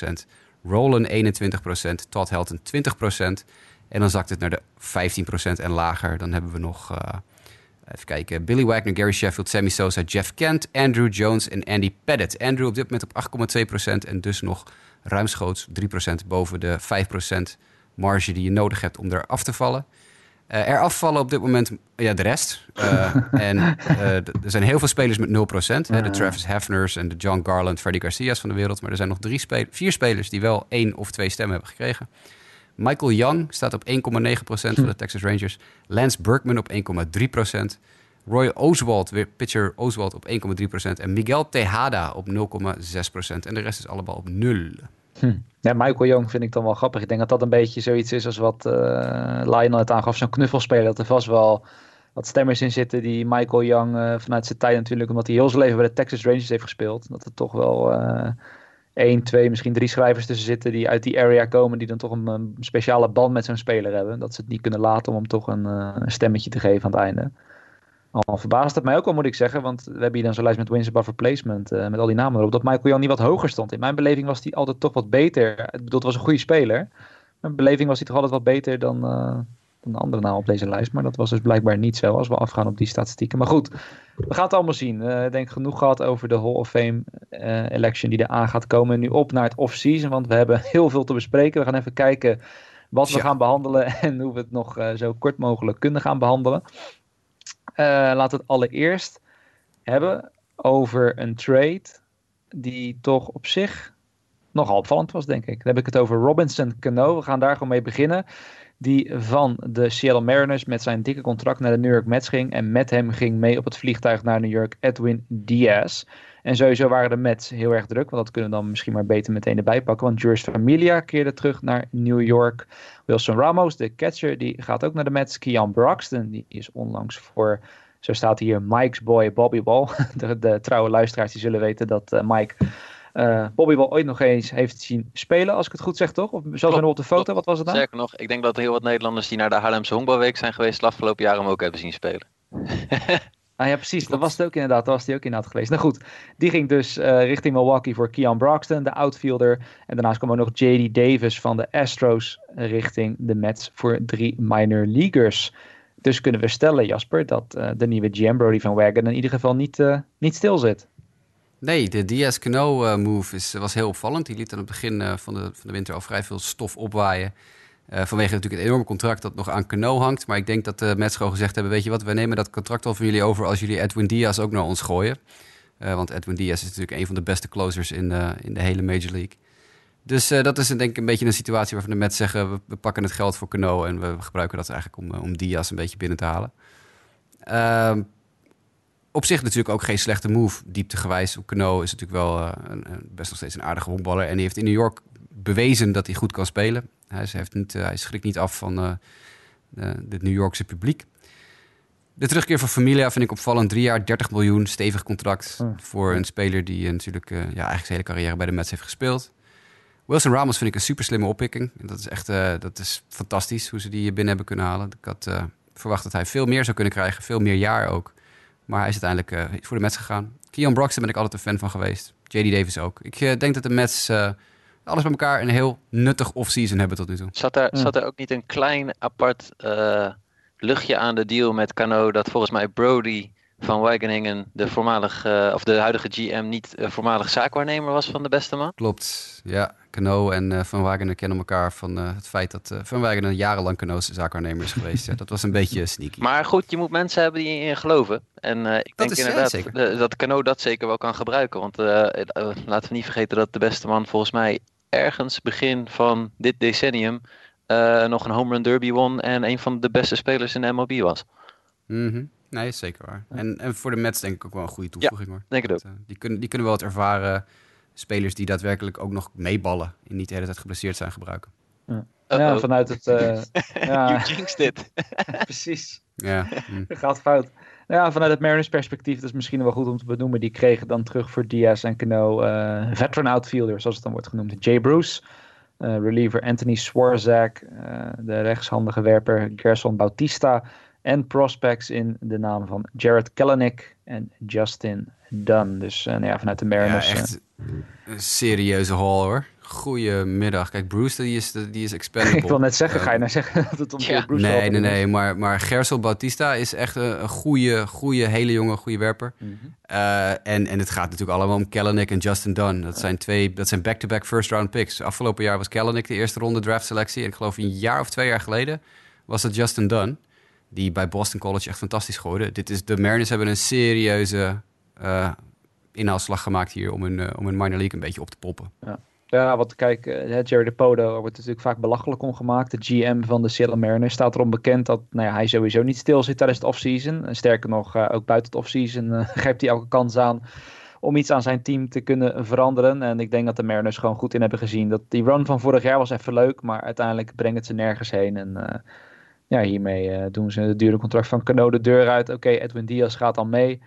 26,4%, Roland 21%, Todd Helton 20%. En dan zakt het naar de 15% en lager. Dan hebben we nog, eh, even kijken, Billy Wagner, Gary Sheffield, Sammy Sosa, Jeff Kent, Andrew Jones en Andy Pettit. Andrew op dit moment op 8,2% en dus nog ruimschoots 3% boven de 5% marge die je nodig hebt om er af te vallen. Eh, er afvallen op dit moment ja, de rest. Eh, en eh, er zijn heel veel spelers met 0%. Hè, de. Travis Hefners en de John Garland, Freddie Garcia's van de wereld. Maar er zijn nog drie spe- vier spelers die wel één of twee stemmen hebben gekregen. Michael Young staat op 1,9% voor de Texas Rangers. Lance Berkman op 1,3%. Roy Oswald, weer pitcher Oswald op 1,3%. En Miguel Tejada op 0,6%. En de rest is allemaal op 0. Hm. Ja, Michael Young vind ik dan wel grappig. Ik denk dat dat een beetje zoiets is als wat eh Lionel het aangaf. Zo'n knuffelspeler. Dat er vast wel wat stemmers in zitten die Michael Young eh, vanuit zijn tijd natuurlijk, omdat hij heel zijn leven bij de Texas Rangers heeft gespeeld. Dat er toch wel eh één, twee, misschien drie schrijvers tussen zitten die uit die area komen. Die dan toch een, speciale band met zo'n speler hebben. Dat ze het niet kunnen laten om hem toch een, een stemmetje te geven aan het einde. Al verbaast het mij ook al, moet ik zeggen. Want we hebben hier dan zo'n lijst met wins above replacement. eh, met al die namen erop. Dat Michael Young niet wat hoger stond. In mijn beleving was hij altijd toch wat beter. Ik bedoel, het was een goede speler. In mijn beleving was hij toch altijd wat beter dan, eh, dan de andere namen op deze lijst. Maar dat was dus blijkbaar niet zo als we afgaan op die statistieken. Maar goed, we gaan het allemaal zien. Eh, ik denk genoeg gehad over de Hall of Fame election die eraan gaat komen. Nu op naar het off-season, want we hebben heel veel te bespreken. We gaan even kijken wat we Ja. gaan behandelen en hoe we het nog zo kort mogelijk kunnen gaan behandelen. Eh, laten we het allereerst hebben over een trade die toch op zich nogal opvallend was, denk ik. Dan heb ik het over Robinson Cano. We gaan daar gewoon mee beginnen. Die van de Seattle Mariners met zijn dikke contract naar de New York Mets ging. En met hem ging mee op het vliegtuig naar New York Edwin Diaz. En sowieso waren de Mets heel erg druk. Want dat kunnen we dan misschien maar beter meteen erbij pakken. Want George Familia keerde terug naar New York. Wilson Ramos, de catcher, die gaat ook naar de Mets. Kian Braxton, die is onlangs voor... Zo staat hier Mike's boy Bobby Ball. De, de trouwe luisteraars die zullen weten dat eh, Mike eh Bobby Ball ooit nog eens heeft zien spelen. Als ik het goed zeg, toch? Of zelfs nog op de foto. Wat was het nou? Sterker nog, ik denk dat heel wat Nederlanders die naar de Haarlemse Honkbalweek zijn geweest de afgelopen jaren hem ook hebben zien spelen. Ah ja, precies. Dat was het ook inderdaad. Dat was die ook inderdaad geweest. Nou goed, die ging dus eh, richting Milwaukee voor Keon Broxton, de outfielder. En daarnaast kwam ook nog J.D. Davis van de Astros richting de Mets voor drie minor leaguers. Dus kunnen we stellen, Jasper, dat eh, de nieuwe GM Brody van Wagon in ieder geval niet, eh, niet stil zit. Nee, de Diaz Cano eh, move is, was heel opvallend. Die liet aan het begin van, de, van de winter al vrij veel stof opwaaien. Eh, vanwege natuurlijk het enorme contract dat nog aan Cano hangt. Maar ik denk dat de Mets gewoon gezegd hebben... weet je wat, we nemen dat contract al van jullie over... als jullie Edwin Diaz ook naar ons gooien. Eh, want Edwin Diaz is natuurlijk een van de beste closers in de, in de hele Major League. Dus eh, dat is denk ik een beetje een situatie waarvan de Mets zeggen... we, pakken het geld voor Cano en we gebruiken dat eigenlijk om, eh, om Diaz een beetje binnen te halen. Ehm, op zich natuurlijk ook geen slechte move, dieptegewijs. Cano is natuurlijk wel eh, een- best nog steeds een aardige honkballer. En die heeft in New York bewezen dat hij goed kan spelen. Hij, heeft niet, eh, hij schrikt niet af van eh de, het New Yorkse publiek. De terugkeer van Familia vind ik opvallend. Drie jaar, 30 miljoen, stevig contract. Hmm. Voor een speler die eh, natuurlijk eh, ja, eigenlijk zijn hele carrière bij de Mets heeft gespeeld. Wilson Ramos vind ik een super slimme oppikking. Dat is echt eh, dat is fantastisch hoe ze die binnen hebben kunnen halen. Ik had eh, verwacht dat hij veel meer zou kunnen krijgen. Veel meer jaar ook. Maar hij is uiteindelijk eh, voor de Mets gegaan. Keon Broxton ben ik altijd een fan van geweest. J.D. Davis ook. Ik eh, denk dat de Mets eh, alles bij elkaar een heel nuttig off-season hebben tot nu toe. Zat er, zat er ook niet een klein apart eh, luchtje aan de deal met Cano dat volgens mij Brody van Wageningen, de, voormalig, eh, of de huidige GM, niet eh, voormalig zaakwaarnemer was van de beste man? Klopt, ja. Cano en eh, Van Wagenen kennen elkaar van eh, het feit dat eh, Van Wagenen jarenlang Cano's zaakwaarnemer is geweest. ja, dat was een beetje sneaky. Maar goed, je moet mensen hebben die in geloven. En ik denk ja, inderdaad dat Cano dat zeker wel kan gebruiken. Want laten we niet vergeten dat de beste man volgens mij ergens begin van dit decennium nog een home run derby won en een van de beste spelers in de MLB was. Mhm. Nee, is zeker waar. En, en voor de Mets denk ik ook wel een goede toevoeging hoor. Denk het ook. Die, kunnen, die kunnen wel het ervaren spelers die daadwerkelijk ook nog meeballen en niet de hele tijd geblesseerd zijn gebruiken. Ja, Uh-oh. vanuit het... eh, ja, You jinxed it. precies. Ja. hm. gaat fout. Nou ja, vanuit het Mariners perspectief, dat is misschien wel goed om te benoemen. Die kregen dan terug voor Diaz en Cano eh, veteran outfielder, zoals het dan wordt genoemd. Jay Bruce, eh, reliever Anthony Swarzak, eh, de rechtshandige werper Gerson Bautista. En prospects in de naam van Jared Kelenic en Justin Dunn. Dus eh, nou ja, vanuit de Ja, Mariners. echt een serieuze haul hoor. Goedemiddag. Kijk, Bruce die is, die is expendable. ik wil net zeggen, ga je nou zeggen dat het om Ja. Bruce Nee, gaat? nee, nee. Maar, maar Gersel Bautista is echt een, een goede, goede, hele jonge, goede werper. Mhm. Eh, en, en het gaat natuurlijk allemaal om Kellenic en Justin Dunn. Dat zijn twee, dat zijn back-to-back first round picks. Afgelopen jaar was Kellenic de eerste ronde draft selectie. En ik geloof een jaar of twee jaar geleden was dat Justin Dunn. Die bij Boston College echt fantastisch gooide. Dit is, de Mariners hebben een serieuze eh, inhaalslag gemaakt hier om hun, eh, om hun minor league een beetje op te poppen. Ja, wat kijk, eh, Jerry de Podo wordt natuurlijk vaak belachelijk om gemaakt. De GM van de Seattle Mariners staat erom bekend dat nou ja, hij sowieso niet stil zit tijdens het offseason. Sterker nog, eh, ook buiten het offseason eh, grijpt hij elke kans aan om iets aan zijn team te kunnen veranderen. En ik denk dat de Mariners gewoon goed in hebben gezien dat die run van vorig jaar was even leuk, maar uiteindelijk brengt het ze nergens heen. En ja, hiermee doen ze het dure contract van Cano de deur uit. Oké, Edwin Diaz gaat dan mee.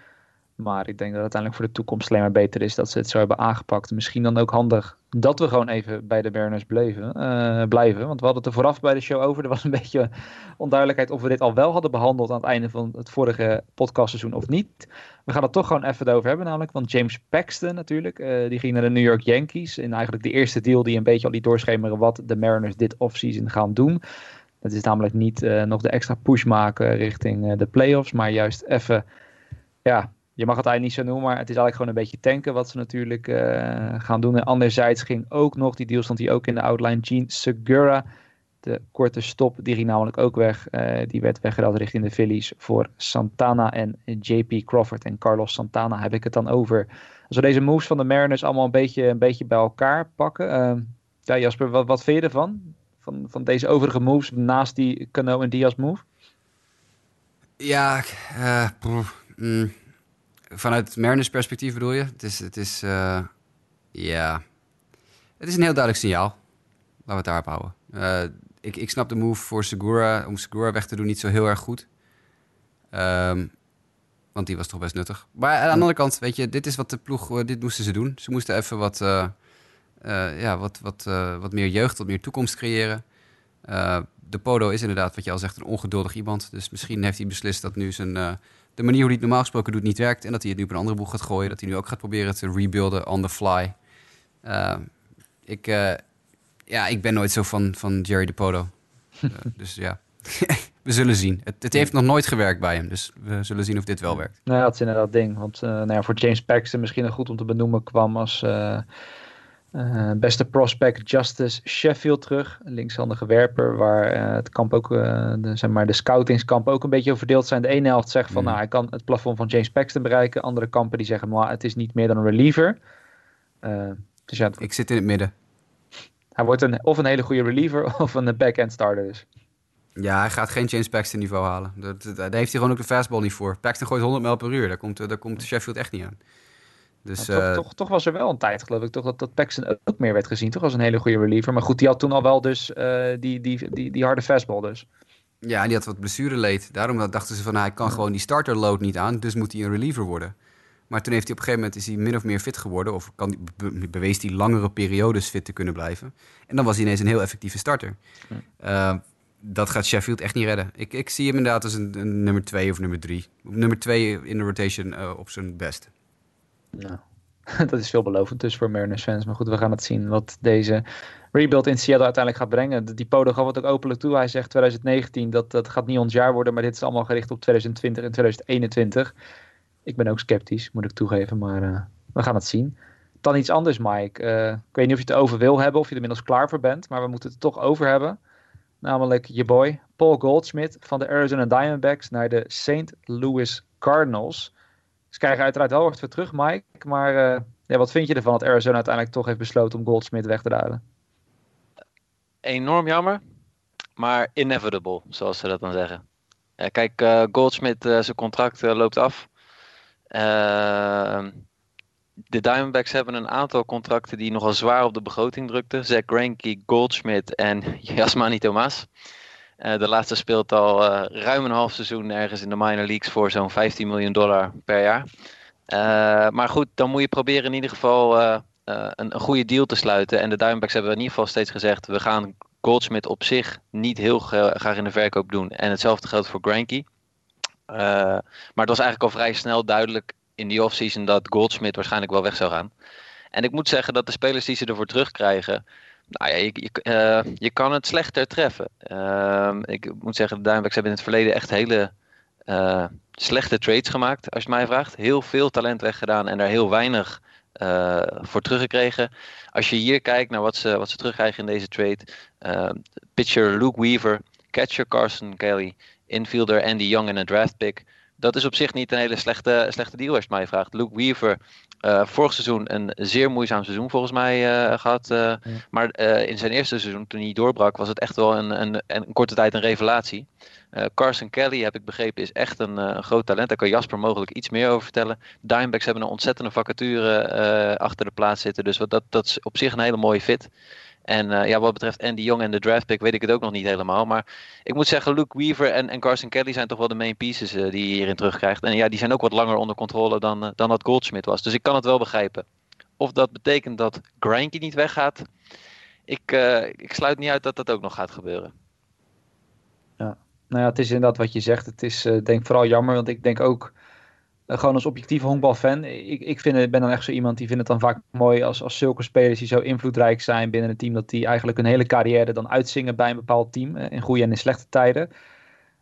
Maar ik denk dat het uiteindelijk voor de toekomst alleen maar beter is dat ze het zo hebben aangepakt. Misschien dan ook handig dat we gewoon even bij de Mariners bleven, eh, blijven. Want we hadden het er vooraf bij de show over. Er was een beetje onduidelijkheid of we dit al wel hadden behandeld aan het einde van het vorige podcastseizoen of niet. We gaan het toch gewoon even over hebben namelijk. Want James Paxton natuurlijk, eh, die ging naar de New York Yankees. En eigenlijk de eerste deal die een beetje al liet doorschemeren wat de Mariners dit offseason gaan doen. Dat is namelijk niet eh, nog de extra push maken richting de playoffs, maar juist even, ja, je mag het eigenlijk niet zo noemen, maar het is eigenlijk gewoon een beetje tanken wat ze natuurlijk eh, gaan doen. En anderzijds ging ook nog, die deal stond hier ook in de outline, Gene Segura, de korte stop, die ging namelijk ook weg. Eh, die werd weggeruild richting de Phillies voor Santana en JP Crawford. En Carlos Santana heb ik het dan over. Als we deze moves van de Mariners allemaal een beetje, een beetje bij elkaar pakken. eh, ja, Jasper, wat, wat vind je ervan? Van, van deze overige moves naast die Cano en Diaz move? Ja, mm. Vanuit Mariners perspectief bedoel je? Het is, het is, eh, ja, het is een heel duidelijk signaal. Laten we het daarop houden. Eh, ik, ik snap de move voor Segura, om Segura weg te doen, niet zo heel erg goed. Ehm, want die was toch best nuttig. Maar aan de andere kant, weet je, dit is wat de ploeg, eh, dit moesten ze doen. Ze moesten even wat, ja, wat, wat, wat meer jeugd, wat meer toekomst creëren. De Podo is inderdaad, wat je al zegt, een ongeduldig iemand. Dus misschien heeft hij beslist dat nu zijn, de manier hoe hij het normaal gesproken doet niet werkt. En dat hij het nu op een andere boeg gaat gooien. Dat hij nu ook gaat proberen te rebuilden on the fly. Eh, ik, eh, ja, ik ben nooit zo van, van Jerry de Podo. Eh, dus ja, we zullen zien. Het, het heeft nog nooit gewerkt bij hem. Dus we zullen zien of dit wel werkt. Nou ja, dat is inderdaad ding. Want eh, nou ja, voor James Paxton misschien nog goed om te benoemen kwam als eh, beste prospect Justice Sheffield terug. Linkshandige werper, waar eh, het kamp ook, eh, de, zeg maar, de scoutingskamp ook een beetje over verdeeld zijn. De ene helft zegt van, Mhm. nou, hij kan het plafond van James Paxton bereiken. Andere kampen die zeggen, maar het is niet meer dan een reliever. Dus ja, het- Ik zit in het midden. hij wordt een, of een hele goede reliever of een back-end starter dus. Ja, hij gaat geen James Paxton niveau halen. Daar heeft hij gewoon ook de fastball niet voor. Paxton gooit 100 mijl per uur. Daar komt, daar komt Sheffield echt niet aan. Dus toch, eh, toch, toch was er wel een tijd, geloof ik, toch, dat, dat Paxton ook meer werd gezien. Toch als een hele goede reliever. Maar goed, die had toen al wel dus eh, die, die, die, die harde fastball dus. ja, en die had wat blessureleed. Daarom dachten ze van, nou, hij kan gewoon die starter load niet aan. Dus moet hij een reliever worden. Maar toen heeft hij op een gegeven moment is hij min of meer fit geworden. Of kan, be- bewees hij langere periodes fit te kunnen blijven. En dan was hij ineens een heel effectieve starter. Hm. Eh, dat gaat Sheffield echt niet redden. Ik, ik zie hem inderdaad als een, een nummer twee of nummer drie. Nummer twee in de rotation eh, op zijn best. Nou, dat is veelbelovend dus voor Mariners fans. Maar goed, we gaan het zien wat deze rebuild in Seattle uiteindelijk gaat brengen. Die Podo gaf het ook openlijk toe. Hij zegt 2019, dat, dat gaat niet ons jaar worden. Maar dit is allemaal gericht op 2020 en 2021. Ik ben ook sceptisch, moet ik toegeven. Maar eh, we gaan het zien. Dan iets anders, Mike. Eh, ik weet niet of je het over wil hebben of je er inmiddels klaar voor bent. Maar we moeten het toch over hebben. Namelijk je boy Paul Goldschmidt van de Arizona Diamondbacks naar de St. Louis Cardinals. Ze krijgen uiteraard wel wat voor terug, Mike. Maar eh, ja, wat vind je ervan dat Arizona uiteindelijk toch heeft besloten om Goldschmidt weg te ruilen? Enorm jammer, maar inevitable, zoals ze dat dan zeggen. Kijk, eh, Goldschmidt, eh, zijn contract loopt af. Ehm, de Diamondbacks hebben een aantal contracten die nogal zwaar op de begroting drukten. Zach Greinke, Goldschmidt en Yasmani Thomas. De laatste speelt al ruim een half seizoen ergens in de minor leagues voor zo'n 15 miljoen dollar per jaar. maar goed, dan moet je proberen in ieder geval een, een, goede deal te sluiten. En de Diamondbacks hebben in ieder geval steeds gezegd: we gaan Goldsmith op zich niet heel graag in de verkoop doen. En hetzelfde geldt voor Granky. maar het was eigenlijk al vrij snel duidelijk in die offseason dat Goldsmith waarschijnlijk wel weg zou gaan. En ik moet zeggen dat de spelers die ze ervoor terugkrijgen. Nou ja, je, je, uh, je kan het slechter treffen. Uh, ik moet zeggen, de Diamondbacks hebben in het verleden echt hele uh, slechte trades gemaakt, als je mij vraagt. Heel veel talent weggedaan en daar heel weinig uh, voor teruggekregen. Als je hier kijkt naar wat ze, wat ze terugkrijgen in deze trade. pitcher Luke Weaver, catcher Carson Kelly, infielder Andy Young en een draft pick dat is op zich niet een hele slechte, slechte deal als je mij vraagt. Luke Weaver, uh, vorig seizoen een zeer moeizaam seizoen volgens mij uh, gehad. Uh, Maar in zijn eerste seizoen, toen hij doorbrak, was het echt wel een, een, een korte tijd een revelatie. Carson Kelly, heb ik begrepen, is echt een, een, groot talent. Daar kan Jasper mogelijk iets meer over vertellen. Dimebacks hebben een ontzettende vacature achter de plaats zitten. Dus wat, dat, dat is op zich een hele mooie fit. En uh, ja, wat betreft Andy Young en de draft pick weet ik het ook nog niet helemaal. Maar ik moet zeggen, Luke Weaver en, en Carson Kelly zijn toch wel de main pieces uh, die je hierin terugkrijgt. En ja, die zijn ook wat langer onder controle dan, uh, dan dat Goldschmidt was. Dus ik kan het wel begrijpen. Of dat betekent dat Granky niet weggaat, ik, ik sluit niet uit dat dat ook nog gaat gebeuren. Ja, nou ja, het is inderdaad wat je zegt. Het is denk vooral jammer, want ik denk ook eh, gewoon als objectieve honkbalfan. Ik, ik vind, ben dan echt zo iemand die vindt het dan vaak mooi als, als zulke spelers die zo invloedrijk zijn binnen een team, dat die eigenlijk hun hele carrière dan uitzingen bij een bepaald team. Eh, in goede en in slechte tijden.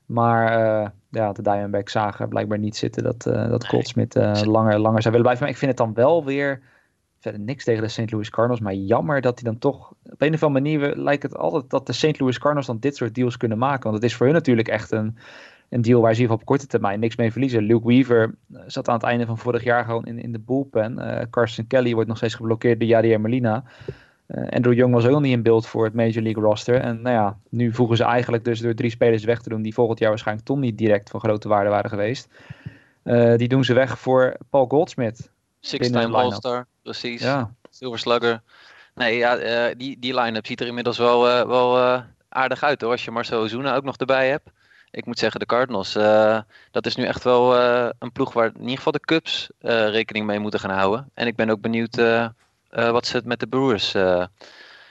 Maar uh, ja, de Diamondbacks zagen blijkbaar niet zitten dat, uh, dat Goldsmith uh, langer, langer zou willen blijven. Maar ik vind het dan wel weer verder niks tegen de St. Louis Cardinals. Maar jammer dat hij dan toch op een of andere manier lijkt het altijd dat de St. Louis Cardinals dan dit soort deals kunnen maken. Want het is voor hun natuurlijk echt een, een deal waar ze op korte termijn niks mee verliezen. Luke Weaver eh, zat aan het einde van vorig jaar gewoon in, in de bullpen. Uh, Carson Kelly wordt nog steeds geblokkeerd door Jadier Molina. Uh, Andrew Young was ook niet in beeld voor het Major League roster. En nou ja, nu voegen ze eigenlijk dus door drie spelers weg te doen die volgend jaar waarschijnlijk toch niet direct van grote waarde waren geweest. Uh, die doen ze weg voor Paul Goldsmith. Six-time All-Star, precies. Ja. Silver Slugger. Nee, ja, die, die line-up ziet er inmiddels wel, wel aardig uit hoor. Als je Marcel Ozuna ook nog erbij hebt ik moet zeggen, de Cardinals, uh, dat is nu echt wel uh, een ploeg waar in ieder geval de Cubs uh, rekening mee moeten gaan houden. En ik ben ook benieuwd wat ze met de Brewers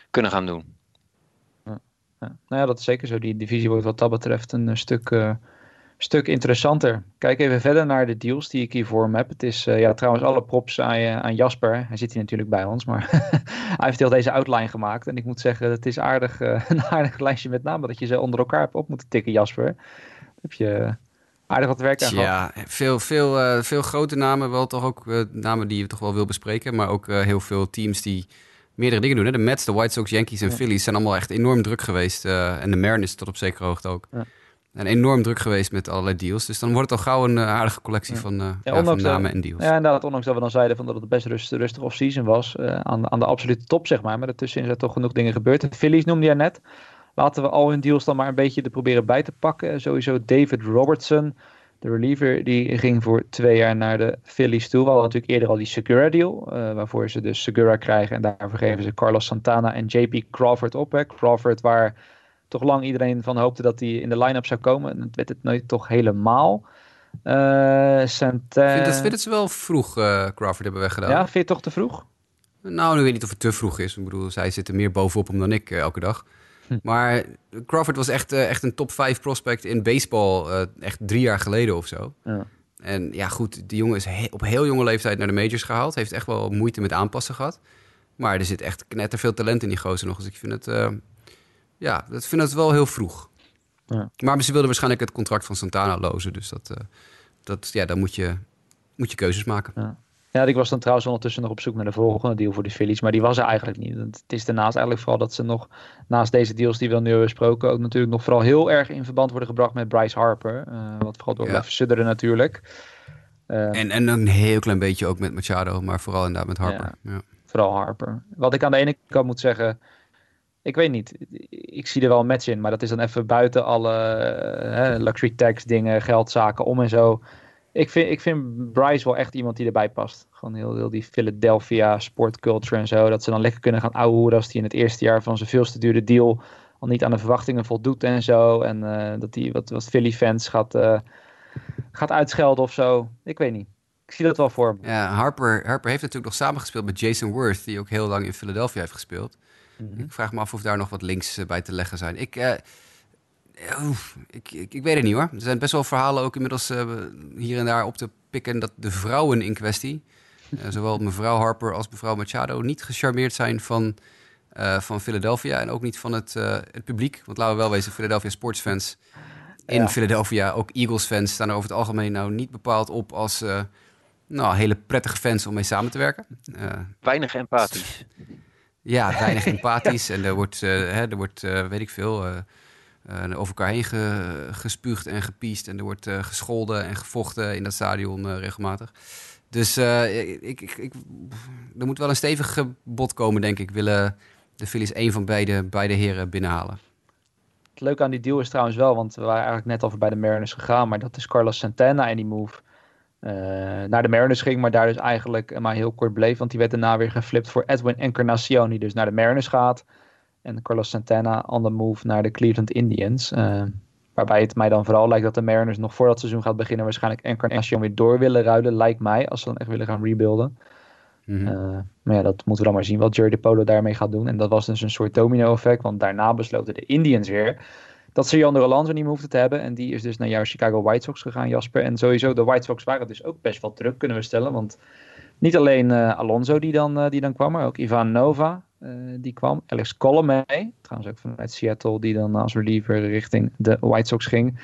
kunnen gaan doen. Nou ja, dat is zeker zo. Die divisie wordt wat dat betreft een stuk, stuk interessanter. Kijk even verder naar de deals die ik hier voor me heb. Het is ja, trouwens alle props aan, aan Jasper. Hij zit hier natuurlijk bij ons, maar hij heeft heel deze outline gemaakt. En ik moet zeggen, het is aardig, een aardig lijstje met name dat je ze onder elkaar hebt op moeten tikken, Jasper heb je aardig wat werk aan Ja, veel, veel, uh, veel grote namen, wel toch ook namen die je toch wel wil bespreken. Maar ook heel veel teams die meerdere dingen doen. Hè? De Mets, de White Sox, Yankees en ja. Phillies zijn allemaal echt enorm druk geweest. en de Mariners tot op zekere hoogte ook. Ja. En enorm druk geweest met allerlei deals. Dus dan wordt het al gauw een aardige collectie van, ja, van namen en deals. Ja, inderdaad. Ondanks dat we dan zeiden van dat het best rustig, rustig off-season was. aan, aan de absolute top, zeg maar. Maar daartussen zijn toch genoeg dingen gebeurd. De Phillies noemde je net. Laten we al hun deals dan maar een beetje er proberen bij te pakken. Sowieso David Robertson, de reliever, die ging voor twee jaar naar de Phillies toe. We hadden natuurlijk eerder al die Segura deal, uh, waarvoor ze dus Segura krijgen. En daarvoor geven ze Carlos Santana en JP Crawford op. Hè. Crawford, waar toch lang iedereen van hoopte dat hij in de line-up zou komen. En dat werd het nooit toch helemaal. Uh, Santana... Ik vind het, wel vroeg, uh, Crawford hebben weggedaan. Ja, vind je het toch te vroeg? Nou, ik weet niet of het te vroeg is. Ik bedoel, zij zitten meer bovenop hem dan ik elke dag. Maar Crawford was echt, uh, echt een top 5 prospect in baseball. Uh, echt drie jaar geleden of zo. Ja. En ja, goed, die jongen is he op heel jonge leeftijd naar de majors gehaald. Heeft echt wel moeite met aanpassen gehad. Maar er zit echt knetterveel talent in die gozer nog. Dus ik vind het, uh, ja, ik vind het wel heel vroeg. Ja. Maar ze wilden waarschijnlijk het contract van Santana lozen. Dus dat, dat, ja, dan moet je, moet je keuzes maken. Ja. Ja, ik was dan trouwens ondertussen nog op zoek naar de volgende deal voor de Phillies. Maar die was er eigenlijk niet. Het is daarnaast eigenlijk vooral dat ze nog, naast deze deals die we nu hebben besproken, ook natuurlijk nog vooral heel erg in verband worden gebracht met Bryce Harper. Uh, wat vooral door ja. sudderen natuurlijk. Uh, en, en een heel klein beetje ook met Machado, maar vooral inderdaad met Harper. Ja. Vooral Harper. Wat ik aan de ene kant moet zeggen, ik weet niet. Ik zie er wel een match in, maar dat is dan even buiten alle uh, luxury tax dingen, geldzaken om en zo ik vind, ik vind Bryce wel echt iemand die erbij past. Gewoon heel, heel die Philadelphia sportculture en zo. Dat ze dan lekker kunnen gaan ouwehoeren als hij in het eerste jaar van zijn veelste dure deal al niet aan de verwachtingen voldoet en zo. En dat hij wat, wat Philly fans gaat, gaat uitschelden of zo. Ik weet niet. Ik zie dat wel voor me. Ja, Harper, Harper heeft natuurlijk nog samengespeeld met Jason Worth, die ook heel lang in Philadelphia heeft gespeeld. Mhm. Ik vraag me af of daar nog wat links bij te leggen zijn. Ik, ik, ik, ik, weet het niet hoor. Er zijn best wel verhalen ook inmiddels hier en daar op te pikken dat de vrouwen in kwestie, uh, zowel mevrouw Harper als mevrouw Machado, niet gecharmeerd zijn van, uh, van Philadelphia en ook niet van het, uh, het publiek. Want laten we wel wezen, Philadelphia sportsfans in Philadelphia, ook Eagles-fans, staan er over het algemeen nou niet bepaald op als nou, hele prettige fans om mee samen te werken. weinig empathisch. Ja, weinig empathisch. En er wordt, hè, er wordt weet ik veel uh, over elkaar heen gespuugd en gepiest. En er wordt gescholden en gevochten in dat stadion regelmatig. Dus ik, ik, ik, er moet wel een stevig bod komen, denk ik. Willen de Phillies één van beide, beide heren binnenhalen. Het leuke aan die deal is trouwens wel, want we waren eigenlijk net over bij de Mariners gegaan. Maar dat is Carlos Santana en die move naar de Mariners ging. Maar daar dus eigenlijk maar heel kort bleef. Want die werd daarna weer geflipt voor Edwin Encarnacion. Die dus naar de Mariners gaat. En Carlos Santana on the move naar de Cleveland Indians. Uh, waarbij het mij dan vooral lijkt dat de Mariners nog voor dat seizoen gaat beginnen waarschijnlijk Encarnacion weer door willen ruilen. Lijkt mij, als ze dan echt willen gaan rebuilden. Mm maar ja, dat moeten we dan maar zien wat Jerry Polo daarmee gaat doen. En dat was dus een soort domino effect. Want daarna besloten de Indians weer dat ze de Rolando niet meer hoefden te hebben. En die is dus naar jouw Chicago White Sox gegaan, Jasper. En sowieso, de White Sox waren dus ook best wel druk, kunnen we stellen. Want niet alleen uh, Alonso die dan, uh, die dan kwam, maar ook Ivan Nova. Uh, die kwam. Alex Colomé, trouwens ook vanuit Seattle, die dan als reliever richting de White Sox ging.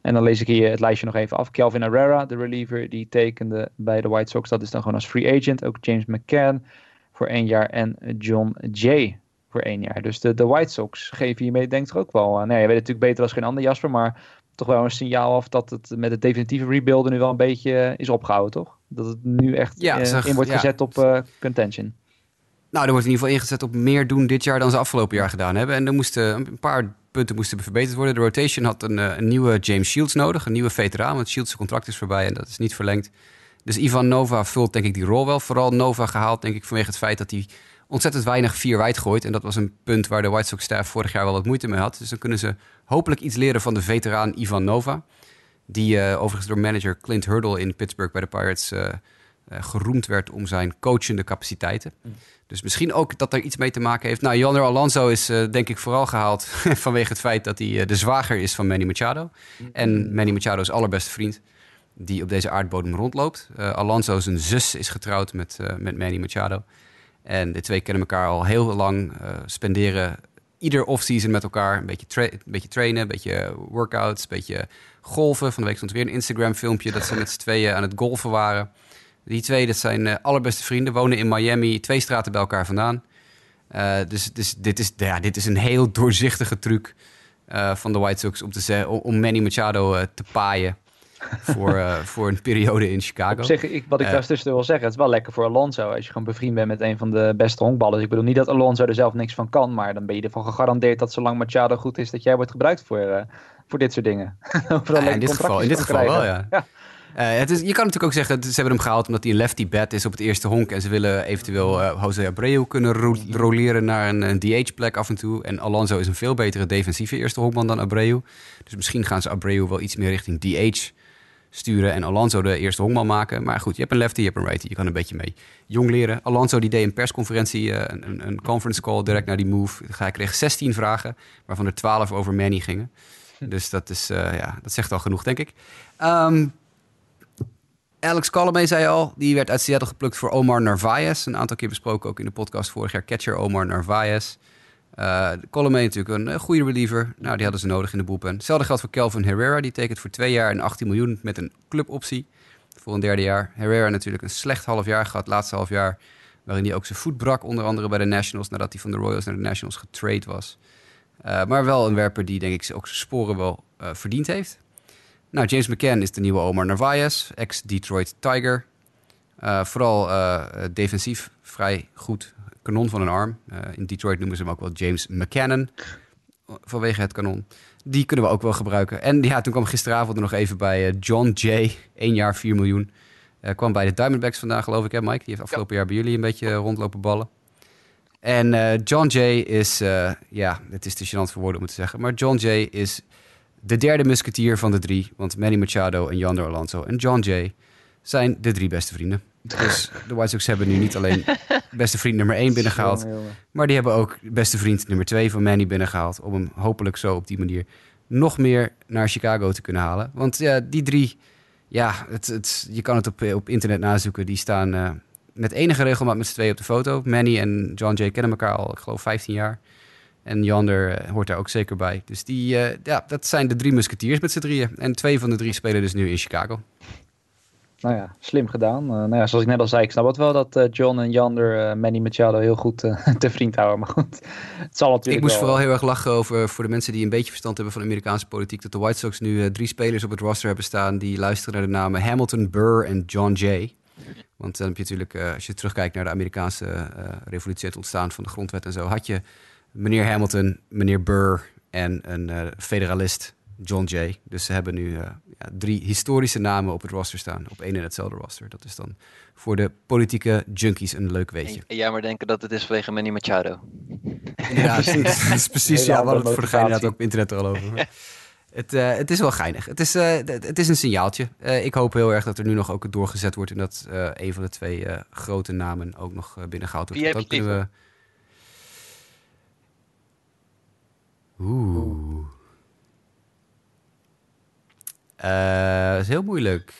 En dan lees ik hier het lijstje nog even af. Kelvin Herrera, de reliever, die tekende bij de White Sox. Dat is dan gewoon als free agent. Ook James McCann voor één jaar en John Jay voor één jaar. Dus de, de White Sox geven hiermee denk ik ook wel. nee, je weet natuurlijk beter als geen ander Jasper, maar toch wel een signaal af dat het met het definitieve rebuilden nu wel een beetje is opgehouden, toch? Dat het nu echt ja, uh, in wordt gezet op uh, contention. Nou, er wordt in ieder geval ingezet op meer doen dit jaar dan ze afgelopen jaar gedaan hebben. En er moesten een paar punten moesten verbeterd worden. De rotation had een, eh, een nieuwe James Shields nodig, een nieuwe veteraan. Want Shields' contract is voorbij en dat is niet verlengd. Dus Ivan Nova vult denk ik die rol wel. Vooral Nova gehaald denk ik vanwege het feit dat hij ontzettend weinig vier wijd gooit. En dat was een punt waar de White Sox staff vorig jaar wel wat moeite mee had. Dus dan kunnen ze hopelijk iets leren van de veteraan Ivan Nova. Die uh, overigens door manager Clint Hurdle in Pittsburgh bij de Pirates uh, geroemd werd om zijn coachende capaciteiten. Mm. Dus misschien ook dat er iets mee te maken heeft. Nou, Jander Alonso is denk ik vooral gehaald vanwege het feit dat hij de zwager is van Manny Machado. Mm. En Manny Machado's allerbeste vriend die op deze aardbodem rondloopt. Alonso zijn zus is getrouwd met, met Manny Machado. En de twee kennen elkaar al heel lang, spenderen ieder off-season met elkaar een beetje, trainen, een beetje workouts, een beetje golven. Van de week stond weer een Instagram filmpje dat ze met z'n tweeën aan het golven waren. Die twee, dat zijn uh, allerbeste vrienden, wonen in Miami, twee straten bij elkaar vandaan. Uh, dus, dus dit, is, ja, dit is een heel doorzichtige truc van de White Sox om, te om Manny Machado te paaien voor, uh, voor een periode in Chicago. Op zich, ik, wat ik uh, daar tussen wil zeggen, het is wel lekker voor Alonso als je gewoon bevriend bent met een van de beste honkballers. Ik bedoel niet dat Alonso er zelf niks van kan, maar dan ben je ervan gegarandeerd dat zolang Machado goed is, dat jij wordt gebruikt voor, uh, voor dit soort dingen. ja, in dit geval, in dit geval wel, ja. ja. Uh, het is, je kan natuurlijk ook zeggen, ze hebben hem gehaald omdat hij een lefty bat is op het eerste honk. En ze willen eventueel uh, Jose Abreu kunnen ro roleren naar een, een DH-plek af en toe. En Alonso is een veel betere defensieve eerste honkman dan Abreu. Dus misschien gaan ze Abreu wel iets meer richting DH sturen en Alonso de eerste honkman maken. Maar goed, je hebt een lefty, je hebt een righty. Je kan een beetje mee jong leren. Alonso die deed een persconferentie, eh, een, een conference call direct naar die move. Hij kreeg 16 vragen, waarvan er 12 over Manny gingen. Dus dat, is, uh, ja, dat zegt al genoeg, denk ik. Um, Alex Colomé zei al, die werd uit Seattle geplukt voor Omar Narvaez. Een aantal keer besproken ook in de podcast vorig jaar. Catcher Omar Narvaez. Uh, natuurlijk een, goede reliever. Nou, die hadden ze nodig in de boelpen. Hetzelfde geldt voor Kelvin Herrera. Die tekent voor twee jaar en 18 miljoen met een cluboptie voor een derde jaar. Herrera natuurlijk een slecht half jaar gehad, laatste half jaar. Waarin hij ook zijn voet brak, onder andere bij de Nationals. Nadat hij van de Royals naar de Nationals getrade was. Uh, maar wel een werper die denk ik ook zijn sporen wel verdiend heeft. Nou, James McCann is de nieuwe Omar Narvaez, ex-Detroit Tiger. vooral defensief vrij goed kanon van een arm. Uh, in Detroit noemen ze hem ook wel James McCannon. Vanwege het kanon. Die kunnen we ook wel gebruiken. En ja, toen kwam gisteravond er nog even bij uh, John Jay. 1 jaar 4 miljoen. Uh, kwam bij de Diamondbacks vandaag, geloof ik, hè Mike? Die heeft afgelopen ja. jaar bij jullie een beetje rondlopen ballen. En John Jay is, ja, het is te gênant voor woorden om het te zeggen, maar John Jay is de derde musketier van de drie. Want Manny Machado en Yander Alonso en John Jay zijn de drie beste vrienden. Dus de White Sox hebben nu niet alleen beste vriend nummer 1 binnengehaald, maar die hebben ook beste vriend nummer 2 van Manny binnengehaald. Om hem hopelijk zo op die manier nog meer naar Chicago te kunnen halen. Want ja, die drie, ja, het, het, je kan het op, op internet nazoeken. Die staan uh, met enige regelmaat met z'n tweeën op de foto. Manny en John Jay kennen elkaar al, ik geloof, 15 jaar. En Jander uh, hoort daar ook zeker bij. Dus die, uh, ja, dat zijn de drie musketiers met z'n drieën. En twee van de drie spelen dus nu in Chicago. Nou ja, slim gedaan. Uh, nou ja, zoals ik net al zei, ik snap het wel dat uh, John en Jander uh, Manny Machado heel goed te vriend houden. Maar goed, het zal natuurlijk Ik moest wel, vooral heel erg lachen over, voor de mensen die een beetje verstand hebben van Amerikaanse politiek, dat de White Sox nu drie spelers op het roster hebben staan die luisteren naar de namen Hamilton, Burr en John Jay. Want dan heb je natuurlijk, als je terugkijkt naar de Amerikaanse revolutie, het ontstaan van de grondwet en zo, had je meneer Hamilton, meneer Burr en een federalist, John Jay. Dus ze hebben nu uh, ja, drie historische namen op het roster staan. Op één en hetzelfde roster. Dat is dan voor de politieke junkies een leuk weetje. En jij maar denken dat het is vanwege Manny Machado. Ja, dat is precies. Ja, we hadden het voor de geinigheid ook op internet er al over. Het, uh, het, is wel geinig. Het is, uh, het is een signaaltje. Uh, ik hoop heel erg dat er nu nog ook doorgezet wordt... en dat een van de twee grote namen ook nog binnengehaald wordt. Wie heb je we... Oeh... Dat is heel moeilijk.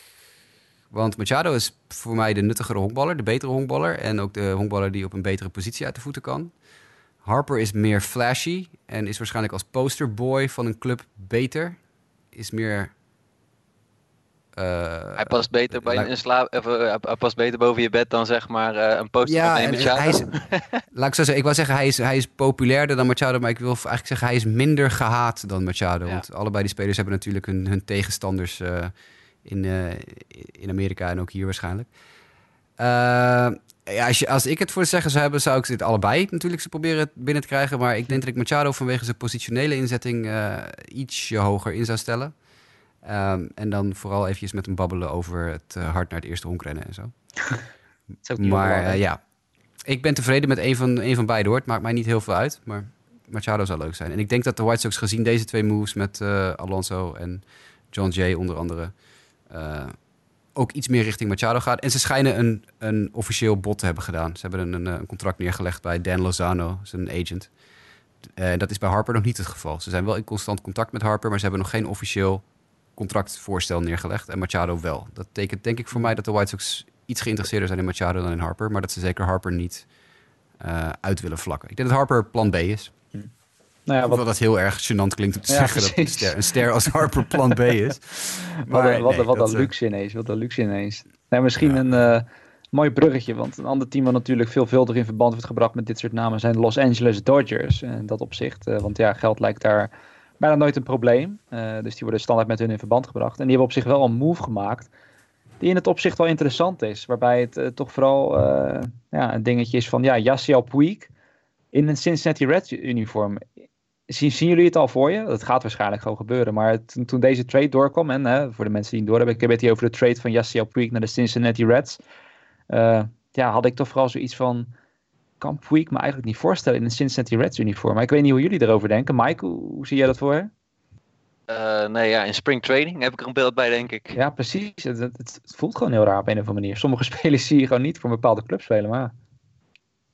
Want Machado is voor mij de nuttigere honkballer, de betere honkballer. En ook de honkballer die op een betere positie uit de voeten kan. Harper is meer flashy en is waarschijnlijk als posterboy van een club beter. Is meer. Uh, hij past beter bij een slaap, of, uh, hij past beter boven je bed dan zeg maar uh, een poster ja, van Machado. Hij is, laat ik zo zeggen, ik wil zeggen hij is, hij is populairder dan Machado, maar ik wil eigenlijk zeggen hij is minder gehaat dan Machado. Ja. Want allebei die spelers hebben natuurlijk hun, hun tegenstanders in, in Amerika en ook hier waarschijnlijk. ja, als, je, als ik het voor te zeggen zou hebben, zou ik dit allebei natuurlijk ze proberen binnen te krijgen. Maar ik denk dat ik Machado vanwege zijn positionele inzetting ietsje hoger in zou stellen. Um, en dan vooral eventjes met hem babbelen over het uh, hard naar het eerste honkrennen en zo. maar uh, ja, ik ben tevreden met een van, een van beide hoor. Het maakt mij niet heel veel uit, maar Machado zou leuk zijn. En ik denk dat de White Sox gezien deze twee moves met uh, Alonso en John Jay onder andere... ook iets meer richting Machado gaat. En ze schijnen een, een officieel bod te hebben gedaan. Ze hebben een, een contract neergelegd bij Dan Lozano, zijn agent. dat is bij Harper nog niet het geval. Ze zijn wel in constant contact met Harper, maar ze hebben nog geen officieel contractvoorstel neergelegd. En Machado wel. Dat betekent denk ik voor mij dat de White Sox iets geïnteresseerder zijn in Machado dan in Harper. Maar dat ze zeker Harper niet uh, uit willen vlakken. Ik denk dat Harper plan B is. Hm. Nou ja, wat... dat heel erg gênant klinkt om te ja, zeggen precies. dat een ster, een ster, als Harper plan B is. Maar wat, nee, wat, wat een luxe ineens. Wat een luxe ineens. Nee, misschien ja. een uh, mooi bruggetje. Want een ander team wat natuurlijk veelvuldig in verband wordt gebracht met dit soort namen zijn de Los Angeles Dodgers. En dat opzicht. Uh, want ja, geld lijkt daar bijna nooit een probleem. Uh, dus die worden standaard met hun in verband gebracht. En die hebben op zich wel een move gemaakt. Die in het opzicht wel interessant is. Waarbij het uh, toch vooral uh, ja, een dingetje is van ja, Yasiel Puig in een Cincinnati Reds uniform. Zien, zien jullie het al voor je? Dat gaat waarschijnlijk gewoon gebeuren. Maar toen deze trade doorkwam, en voor de mensen die het door hebben, ik heb het hier over de trade van Yasiel Puig naar de Cincinnati Reds. ja, had ik toch vooral zoiets van kan Puig me eigenlijk niet voorstellen in een Cincinnati Reds uniform. Maar ik weet niet hoe jullie erover denken. Mike, hoe, hoe zie jij dat voor je? Uh, nee, ja, in spring training heb ik er een beeld bij, denk ik. Ja, precies. Het, het, het, voelt gewoon heel raar op een of andere manier. Sommige spelers zie je gewoon niet voor een bepaalde club spelen, maar...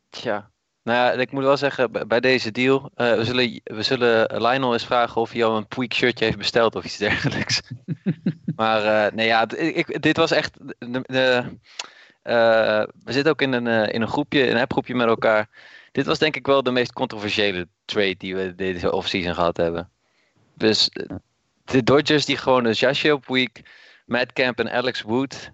Tja, nou ja, ik moet wel zeggen, bij deze deal, uh, we, zullen, we zullen Lionel eens vragen of hij al een Puig shirtje heeft besteld of iets dergelijks. maar uh, nee, ja, ik, dit was echt de, de uh, we zitten ook in een, uh, in een groepje, een appgroepje met elkaar. Dit was denk ik wel de meest controversiële trade die we deze offseason gehad hebben. Dus de Dodgers die gewoon een jasje week, Matt Camp en Alex Wood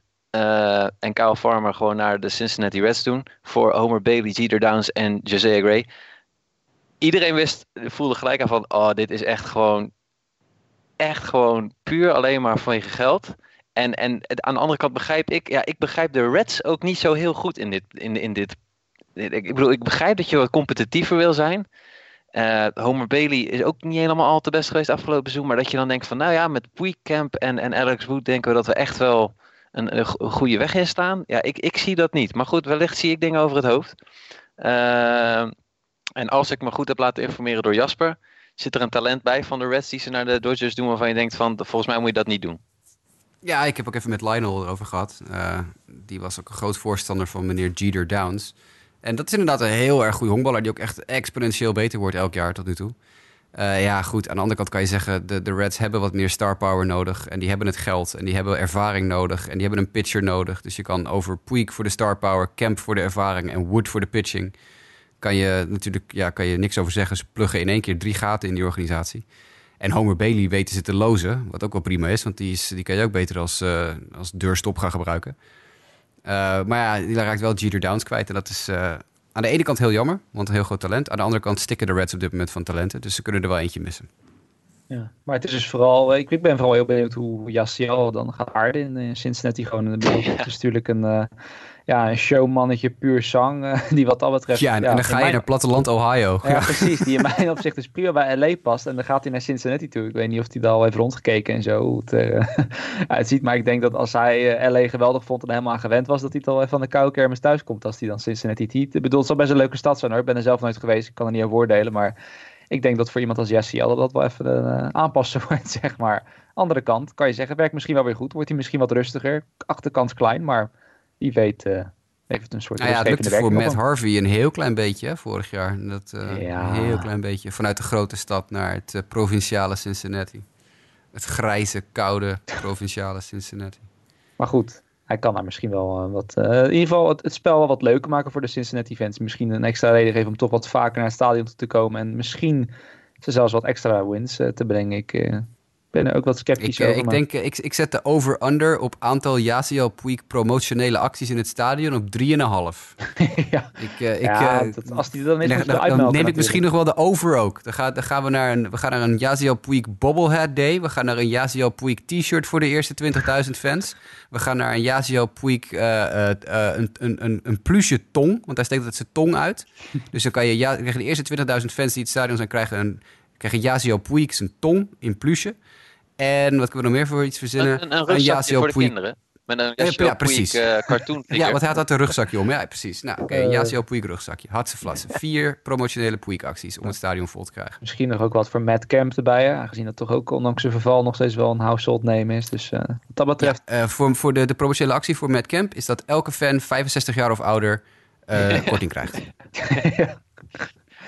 en Kyle Farmer gewoon naar de Cincinnati Reds doen. Voor Homer Bailey, Jeter Downs en Josiah Gray. Iedereen wist, voelde gelijk aan van, oh dit is echt gewoon, echt gewoon puur alleen maar vanwege geld. En, en aan de andere kant begrijp ik, ja, ik begrijp de Reds ook niet zo heel goed in dit. In, in dit. Ik bedoel, ik begrijp dat je wat competitiever wil zijn. Uh, Homer Bailey is ook niet helemaal al te best geweest afgelopen seizoen. Maar dat je dan denkt van, nou ja, met Camp en, en Alex Wood denken we dat we echt wel een, een goede weg in staan. Ja, ik, ik zie dat niet. Maar goed, wellicht zie ik dingen over het hoofd. Uh, En als ik me goed heb laten informeren door Jasper, zit er een talent bij van de Reds die ze naar de Dodgers doen waarvan je denkt van volgens mij moet je dat niet doen. Ja, ik heb ook even met Lionel erover gehad. Uh, die was ook een groot voorstander van meneer Jeter Downs. En dat is inderdaad een heel erg goede honkballer die ook echt exponentieel beter wordt elk jaar tot nu toe. Uh, ja, goed. Aan de andere kant kan je zeggen, de, de Reds hebben wat meer star power nodig. En die hebben het geld. En die hebben ervaring nodig. En die hebben een pitcher nodig. Dus je kan over Puig voor de star power, Kemp voor de ervaring en Wood voor de pitching. Kan je natuurlijk ja, kan je niks over zeggen. Ze pluggen in één keer drie gaten in die organisatie. En Homer Bailey weten ze te lozen. Wat ook wel prima is, want die, is, die kan je ook beter als, uh, als deurstop gaan gebruiken. Uh, maar ja, die raakt wel Jeter Downs kwijt. En dat is uh, aan de ene kant heel jammer, want een heel groot talent. Aan de andere kant stikken de Reds op dit moment van talenten. Dus ze kunnen er wel eentje missen. Ja, maar het is dus vooral, ik, ik ben vooral heel benieuwd hoe Jassiel dan gaat aarden in Cincinnati. Gewoon in de Het is natuurlijk een, ja, een showmannetje puur zang, uh, die wat dat betreft... Ja, en, ja, dan ga je naar platteland Ohio. Ja, precies, die in mijn opzicht dus prima bij LA past. En dan gaat hij naar Cincinnati toe. Ik weet niet of hij daar al heeft rondgekeken en zo, hoe het uh, uitziet. Maar ik denk dat als hij uh, LA geweldig vond en helemaal aan gewend was, dat hij het al even van de koude kermis thuis komt als hij dan Cincinnati heat. Ik bedoel, het zal best een leuke stad zijn hoor. Ik ben er zelf nooit geweest, ik kan er niet over oordelen, maar... Ik denk dat voor iemand als Jesse dat dat wel even een aanpassen wordt, zeg maar. Andere kant kan je zeggen, werkt misschien wel weer goed. Wordt hij misschien wat rustiger. Achterkant klein, maar wie weet uh, heeft een soort nou ja, het lukte voor Matt Harvey een heel klein beetje hè, vorig jaar. Dat, uh, ja. Een heel klein beetje. Vanuit de grote stad naar het uh, provinciale Cincinnati. Het grijze, koude provinciale Cincinnati. Maar goed, hij kan daar misschien wel wat... in ieder geval het, het, spel wel wat leuker maken voor de Cincinnati fans. Misschien een extra reden geven om toch wat vaker naar het stadion te komen. En misschien ze zelfs wat extra wins te brengen. Ik ben er ook wat sceptisch ik, over. Ik, denk, ik, ik zet de over-under op aantal Yasiel Puig promotionele acties in het stadion op 3,5. ja, ik, uh, ja ik, uh, dat, als die dan dan neem ik misschien nog wel de over ook. Dan, dan gaan we naar een, we gaan naar een Yasiel Puig bobblehead day. We gaan naar een Yasiel Puig t-shirt voor de eerste 20.000 fans. We gaan naar een Yasiel Puig uh, een, een, een, een plusje tong. Want hij steekt altijd zijn tong uit. dus dan kan je, ja, de eerste 20.000 fans die het stadion zijn krijgen een krijgen Yasiel Puig zijn tong in plusje. En wat kunnen we nog meer voor iets verzinnen? Een, een rugzakje voor de Puig. kinderen. Met een Yasiel ja, precies. Puig, uh, cartoon Ja, hij had dat een rugzakje om. Ja, precies. Nou, oké, okay, uh, Yasiel Puig rugzakje. Hartse flatsen. Vier promotionele Puig acties om het stadion vol te krijgen. Misschien nog ook wat voor Matt Camp erbij. Hè? Aangezien dat toch ook ondanks zijn verval nog steeds wel een household name is. Dus uh, wat dat betreft... Ja, uh, voor voor de, de promotionele actie voor Matt Camp is dat elke fan 65 jaar of ouder korting krijgt. ja.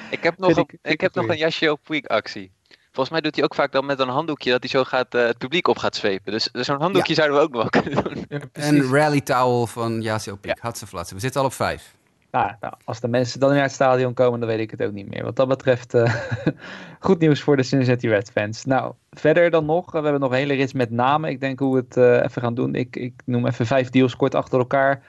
Ik heb nog, ik, ik, ik heb nog een Yasiel Puig actie. Volgens mij doet hij ook vaak dan met een handdoekje dat hij zo gaat, uh, het publiek op gaat zwepen. Dus, dus zo'n handdoekje ja. zouden we ook nog wel kunnen doen. Ja, en rally towel van Yasiel Puig. Ja. We zitten al op vijf. Nou, nou, als de mensen dan naar het stadion komen, dan weet ik het ook niet meer. Wat dat betreft, uh, goed nieuws voor de Cincinnati Red fans. Nou, verder dan nog, we hebben nog een hele rits met namen. Ik denk hoe we het uh, even gaan doen. Ik, ik noem even vijf deals kort achter elkaar.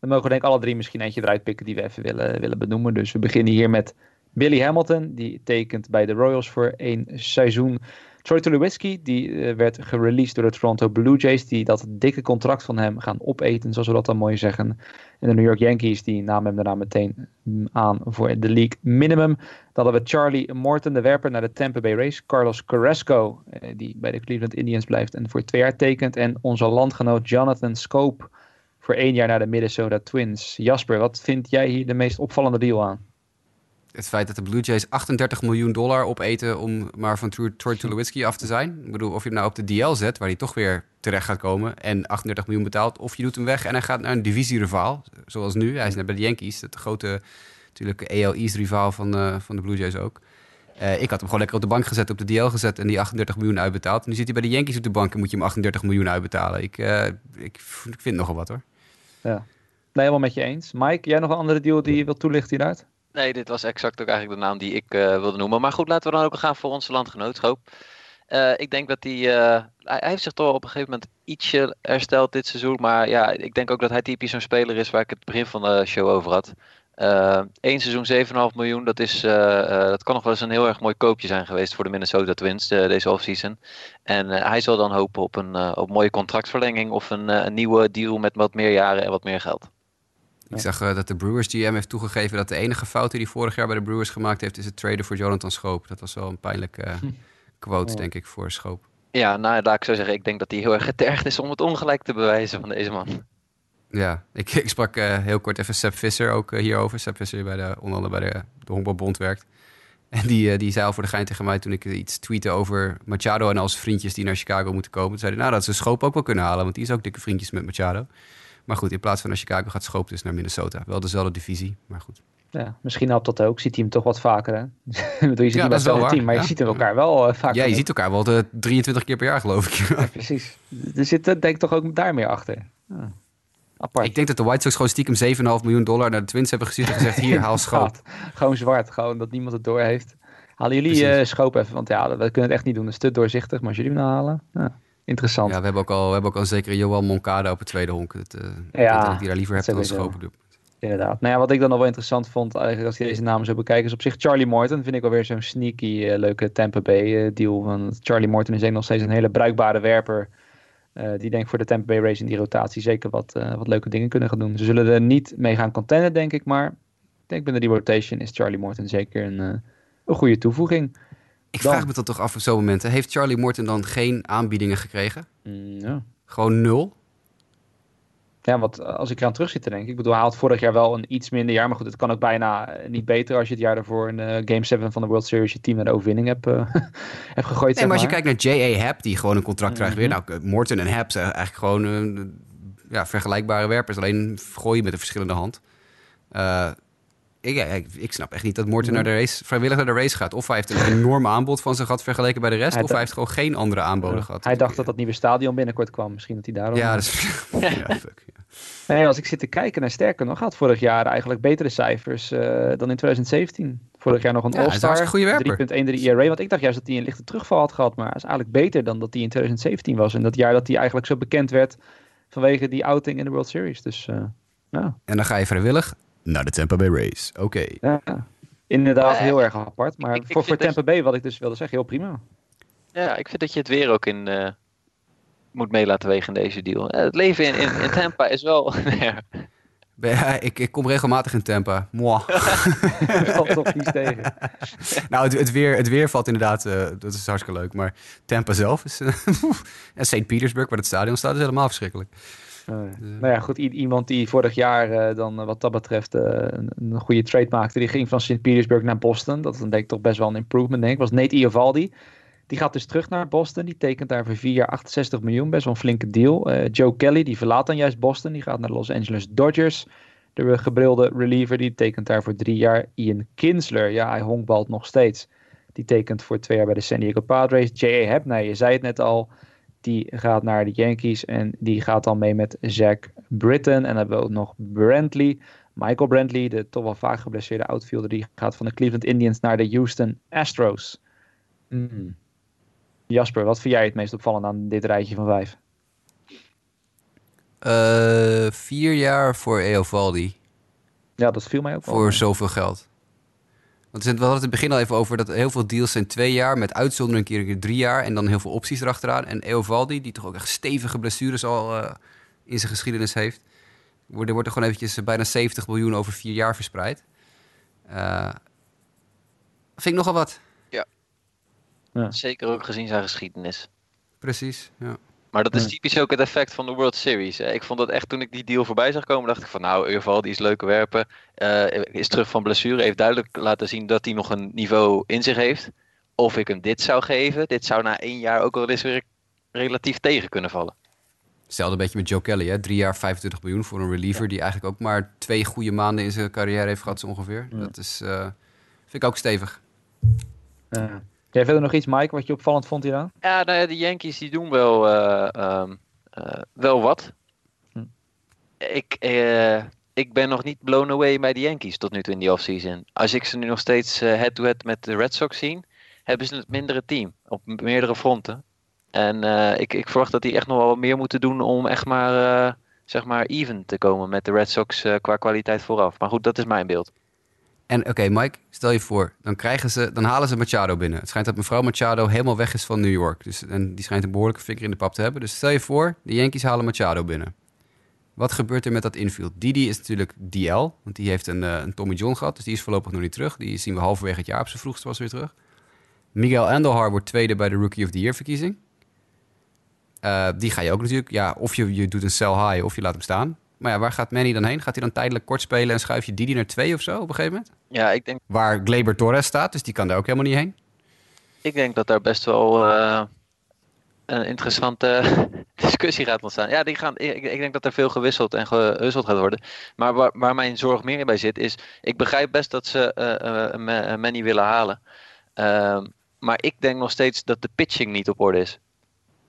Dan mogen we denk ik alle drie misschien eentje eruit pikken die we even willen, willen benoemen. Dus we beginnen hier met Billy Hamilton, die tekent bij de Royals voor één seizoen. Troy Tulowitzki, die uh, werd gereleased door de Toronto Blue Jays, die dat dikke contract van hem gaan opeten, zoals we dat dan mooi zeggen. En de New York Yankees, die namen hem daarna meteen aan voor de league minimum. Dan hadden we Charlie Morton, de werper naar de Tampa Bay Rays. Carlos Carrasco, uh, die bij de Cleveland Indians blijft en voor twee jaar tekent. En onze landgenoot Jonathan Scope voor één jaar naar de Minnesota Twins. Jasper, wat vind jij hier de meest opvallende deal aan? Het feit dat de Blue Jays 38 miljoen dollar opeten om maar van Troy Tulowitzki af te zijn. Ik bedoel, of je hem nou op de DL zet, waar hij toch weer terecht gaat komen en 38 miljoen betaalt, of je doet hem weg en hij gaat naar een divisierivaal, zoals nu. Hij is net bij de Yankees, de grote natuurlijk AL East rivaal van, uh, van de Blue Jays ook. Uh, ik had hem gewoon lekker op de bank gezet, op de DL gezet en die 38 miljoen uitbetaald. Nu zit hij bij de Yankees op de bank en moet je hem 38 miljoen uitbetalen. Ik, uh, ik, ik vind nogal wat hoor. Ja, nee, helemaal met je eens. Mike, jij nog een andere deal die je wilt toelichten hieruit? Nee, dit was exact ook eigenlijk de naam die ik uh, wilde noemen. Maar goed, laten we dan ook gaan voor onze landgenootschap. Uh, ik denk dat hij, uh, hij heeft zich toch op een gegeven moment ietsje hersteld dit seizoen. Maar ja, ik denk ook dat hij typisch zo'n speler is waar ik het begin van de show over had. Eén seizoen 7,5 miljoen, dat, is, dat kan nog wel eens een heel erg mooi koopje zijn geweest voor de Minnesota Twins deze offseason. En hij zal dan hopen op een, op mooie contractverlenging of een, een nieuwe deal met wat meer jaren en wat meer geld. Ik zag uh, dat de Brewers GM heeft toegegeven dat de enige fout die hij vorig jaar bij de Brewers gemaakt heeft, is het traden voor Jonathan Schoop. Dat was wel een pijnlijke uh, quote, oh. denk ik, voor Schoop. Ja, nou, laat ik zo zeggen, ik denk dat hij heel erg getergd is om het ongelijk te bewijzen van deze man. Ja, ik, ik sprak uh, heel kort even Seb Visser ook uh, hierover. Seb Visser bij de, onder andere bij de, de Honkbalbond werkt. En die, uh, die zei al voor de gein tegen mij toen ik iets tweette over Machado en al zijn vriendjes die naar Chicago moeten komen. Toen zei hij, nou dat ze Schoop ook wel kunnen halen, want die is ook dikke vriendjes met Machado. Maar goed, in plaats van naar Chicago gaat Schoop dus naar Minnesota. Wel dezelfde divisie, maar goed. Ja, misschien helpt dat ook. Ziet hij hem toch wat vaker, hè? je ziet ja, dat is wel team, maar je ziet elkaar wel uh, vaker. Ja, je ziet elkaar wel de 23 keer per jaar, geloof ik. ja, precies. Er zit denk ik toch ook daar meer achter. Ja. Apart. Ik denk dat de White Sox gewoon stiekem 7,5 miljoen dollar naar de Twins hebben gestuurd en gezegd: hier, haal schoop. gewoon zwart, gewoon dat niemand het door heeft. Halen jullie uh, schoop even, want ja, we kunnen het echt niet doen. Het is te doorzichtig, maar als jullie hem nou halen, ja, interessant. Ja, we hebben ook al, we hebben ook al zeker Johan Moncada op het tweede honk. Het, uh, ja, dat ik die daar liever heb dan schopen doe. Inderdaad. Nou ja, wat ik dan nog wel interessant vond, eigenlijk als je deze namen zo bekijken, is op zich Charlie Morton. Vind ik wel weer zo'n sneaky, uh, leuke Tampa Bay deal. Want Charlie Morton is nog steeds een hele bruikbare werper. Uh, die denk ik voor de Tampa Bay Race in die rotatie zeker wat, wat leuke dingen kunnen gaan doen. Ze zullen er niet mee gaan contenden, denk ik. Maar ik denk binnen die rotation is Charlie Morton zeker een, een goede toevoeging. Ik dan... vraag me dat toch af op zo'n momenten. Heeft Charlie Morton dan geen aanbiedingen gekregen? Mm, ja. Gewoon nul? Ja, want als ik eraan terug zit te denken. Ik bedoel, hij had vorig jaar wel een iets minder jaar. Maar goed, het kan ook bijna niet beter als je het jaar daarvoor in uh, Game 7 van de World Series je team naar de overwinning hebt, uh, hebt gegooid. Nee, maar, als je kijkt naar J.A. Happ, die gewoon een contract krijgt weer. Mhm. Nou, Morton en Happ zijn eigenlijk gewoon uh, ja, vergelijkbare werpers. Alleen gooien met een verschillende hand. Ik, ik, ik, snap echt niet dat Morton naar de race, vrijwillig naar de race gaat. Of hij heeft een enorm aanbod van zijn gehad vergeleken bij de rest. Hij of hij heeft gewoon geen andere aanboden gehad. Hij dacht dat dat nieuwe stadion binnenkort kwam. Misschien dat hij daarom... Ja, dat is... ja, fuck, ja. Nee, als ik zit te kijken naar sterker nog, had vorig jaar eigenlijk betere cijfers uh, dan in 2017. Vorig jaar nog een All-Star, 3.13 ERA. Want ik dacht juist dat hij een lichte terugval had gehad, maar is eigenlijk beter dan dat hij in 2017 was. En dat jaar dat hij eigenlijk zo bekend werd vanwege die outing in de World Series. Dus, uh, ja. En dan ga je vrijwillig naar de Tampa Bay Race. Oké. Okay. Ja, inderdaad, heel erg apart. Maar ik, voor, ik voor Tampa Bay, wat ik dus wilde zeggen, heel prima. Ja, ik vind dat je het weer ook in, uh, moet mee laten wegen in deze deal. het leven in, in, in Tampa is wel... Ja, ik, ik kom regelmatig in Tampa. Moi. valt toch niet tegen. nou, het, het, weer, het weer valt inderdaad, uh, dat is hartstikke leuk. Maar Tampa zelf is... Uh, en St. Petersburg, waar het stadion staat, is helemaal verschrikkelijk. Uh, nou ja, goed. Iemand die vorig jaar dan wat dat betreft een, een, goede trade maakte, die ging van St. Petersburg naar Boston. Dat is dan denk ik toch best wel een improvement, denk ik. Was Nate Iovaldi. Die gaat dus terug naar Boston. Die tekent daar voor vier jaar 68 miljoen. Best wel een flinke deal. Uh, Joe Kelly, die verlaat dan juist Boston. Die gaat naar de Los Angeles Dodgers. De gebrilde reliever, die tekent daar voor drie jaar. Ian Kinsler, ja, hij honkbalt nog steeds. Die tekent voor twee jaar bij de San Diego Padres. J.A. Hebner, je zei het net al. Die gaat naar de Yankees en die gaat dan mee met Zach Britton. En dan hebben we ook nog Brantley. Michael Brantley, de toch wel vaak geblesseerde outfielder, die gaat van de Cleveland Indians naar de Houston Astros. Mm. Jasper, wat vind jij het meest opvallend aan dit rijtje van vijf? Uh, vier jaar voor Eovaldi. Ja, dat viel mij ook Voor zoveel geld. Want we hadden het in het begin al even over dat heel veel deals zijn twee jaar... met uitzondering een keer drie jaar en dan heel veel opties erachteraan. En Eovaldi, die toch ook echt stevige blessures al uh, in zijn geschiedenis heeft... Er wordt er gewoon eventjes bijna 70 miljoen over vier jaar verspreid. Uh, vind ik nogal wat. Ja. Zeker ook gezien zijn geschiedenis. Precies, ja. Maar dat is typisch ook het effect van de World Series. Ik vond dat echt toen ik die deal voorbij zag komen, dacht ik van nou, in ieder geval, die is leuke werpen. Uh, is terug van blessure, heeft duidelijk laten zien dat hij nog een niveau in zich heeft. Of ik hem dit zou geven, dit zou na één jaar ook wel eens weer relatief tegen kunnen vallen. Hetzelfde beetje met Joe Kelly, hè? drie jaar 25 miljoen voor een reliever die eigenlijk ook maar twee goede maanden in zijn carrière heeft gehad, zo ongeveer. Dat is, uh, vind ik ook stevig. Ja. Jij verder nog iets, Mike, wat je opvallend vond hieraan? Ja, nou ja, de Yankees die doen wel, uh, um, uh, wel wat. Hm. Ik, uh, ik ben nog niet blown away bij de Yankees tot nu toe in die offseason. Als ik ze nu nog steeds head-to-head met de Red Sox zie, hebben ze het mindere team op meerdere fronten. En ik, ik verwacht dat die echt nog wel meer moeten doen om echt maar, zeg maar even te komen met de Red Sox qua kwaliteit vooraf. Maar goed, dat is mijn beeld. En oké, Mike, stel je voor, dan, krijgen ze, dan halen ze Machado binnen. Het schijnt dat mevrouw Machado helemaal weg is van New York. Dus, en die schijnt een behoorlijke vinger in de pap te hebben. Dus stel je voor, de Yankees halen Machado binnen. Wat gebeurt er met dat infield? Didi is natuurlijk DL, want die heeft een, uh, een Tommy John gehad. Dus die is voorlopig nog niet terug. Die zien we halverwege het jaar op zijn vroegst was weer terug. Miguel Andelhar wordt tweede bij de Rookie of the Year verkiezing. Uh, die ga je ook natuurlijk, ja, of je, je doet een sell high of je laat hem staan. Maar ja, waar gaat Manny dan heen? Gaat hij dan tijdelijk kort spelen en schuif je Didi naar twee of zo op een gegeven moment? Ja, ik denk, Waar Gleber Torres staat, dus die kan daar ook helemaal niet heen. ik denk dat daar best wel eh, een interessante discussie gaat ontstaan. Ja, die gaan, ik, ik denk dat er veel gewisseld en gehusteld gaat worden. Maar waar, waar mijn zorg meer bij zit, is... Ik begrijp best dat ze eh, eh, Ma- Manny willen halen. Ehm, maar ik denk nog steeds dat de pitching niet op orde is.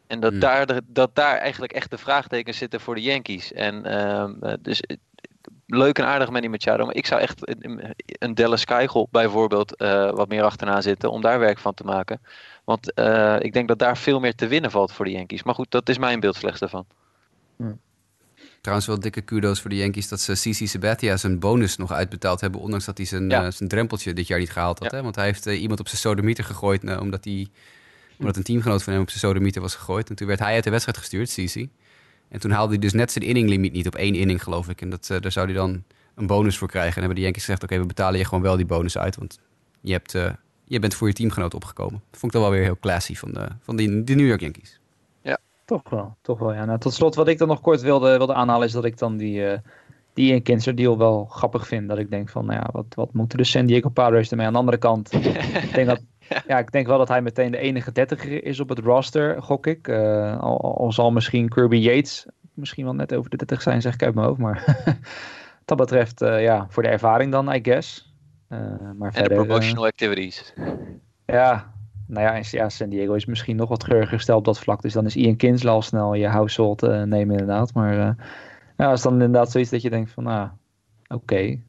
En dat, Hmm. daar, de- dat daar eigenlijk echt de vraagtekens zitten voor de Yankees. En ehm, eh, dus eh, leuk en aardig Manny Machado. Maar ik zou echt een, een Dallas Keuchel bijvoorbeeld eh, wat meer achterna zitten. Om daar werk van te maken. Want eh, ik denk dat daar veel meer te winnen valt voor de Yankees. Maar goed, dat is mijn beeld slechts daarvan. Trouwens wel dikke kudo's voor de Yankees dat ze CC Sabathia zijn bonus nog uitbetaald hebben. Ondanks dat hij zijn, Ja. eh, zijn drempeltje dit jaar niet gehaald had. Ja. Hè? Want hij heeft iemand op zijn sodemieter gegooid omdat, hij, omdat een teamgenoot van hem op zijn sodemieter was gegooid. En toen werd hij uit de wedstrijd gestuurd, CC. En toen haalde hij dus net zijn inninglimiet niet op één inning, geloof ik. En dat, eh, daar zou hij dan een bonus voor krijgen. En hebben de Yankees gezegd, oké, we betalen je gewoon wel die bonus uit. Want je, hebt, eh, je bent voor je teamgenoot opgekomen. Dat vond ik dan wel weer heel classy van de, van die, de New York Yankees. Toch wel, toch wel. Ja. Nou, tot slot, wat ik dan nog kort wilde, wilde aanhalen, is dat ik dan die, eh die deal wel grappig vind. Dat ik denk van, nou ja, wat, wat moeten de San Diego Padres ermee? Aan de andere kant, ik denk, dat, ja, ik denk wel dat hij meteen de enige dertiger is op het roster, gok ik. Eh, al, al zal misschien Kirby Yates misschien wel net over de 30 zijn, zeg ik uit mijn hoofd. Maar wat dat betreft, eh, ja, voor de ervaring dan, I guess. Eh, maar En de verder, eh, promotional activities. ja, nou ja, en ja, San Diego is misschien nog wat geuriger gesteld op dat vlak. Dus dan is Ian Kinsler al snel je household eh, nemen inderdaad. Maar ja, is dan inderdaad zoiets dat je denkt van, nou, oké.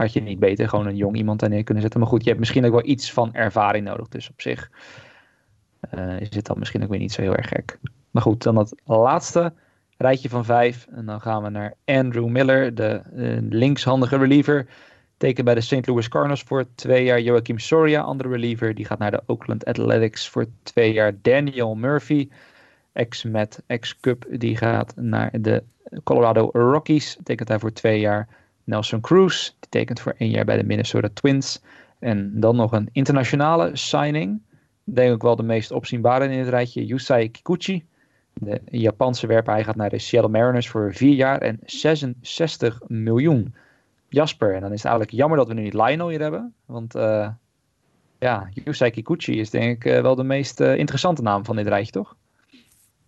Had je niet beter gewoon een jong iemand daar neer kunnen zetten. Maar goed, je hebt misschien ook wel iets van ervaring nodig. Dus op zich eh, is het dan misschien ook weer niet zo heel erg gek. Maar goed, dan dat laatste rijtje van vijf. En dan gaan we naar Andrew Miller, de eh, linkshandige reliever. Tekent bij de St. Louis Cardinals voor twee jaar. Joachim Soria, andere reliever. Die gaat naar de Oakland Athletics voor twee jaar. Daniel Murphy, ex-Met, ex-Cup. Die gaat naar de Colorado Rockies. Tekent daar voor twee jaar. Nelson Cruz, die tekent voor één jaar bij de Minnesota Twins. En dan nog een internationale signing. Denk ik wel de meest opzienbare in het rijtje. Yusai Kikuchi. De Japanse werper. Hij gaat naar de Seattle Mariners voor vier jaar en 66 miljoen. Jasper, en dan is het eigenlijk jammer dat we nu niet Lionel hier hebben. Want eh, ja, Yusai Kikuchi is denk ik eh, wel de meest eh, interessante naam van dit rijtje, toch?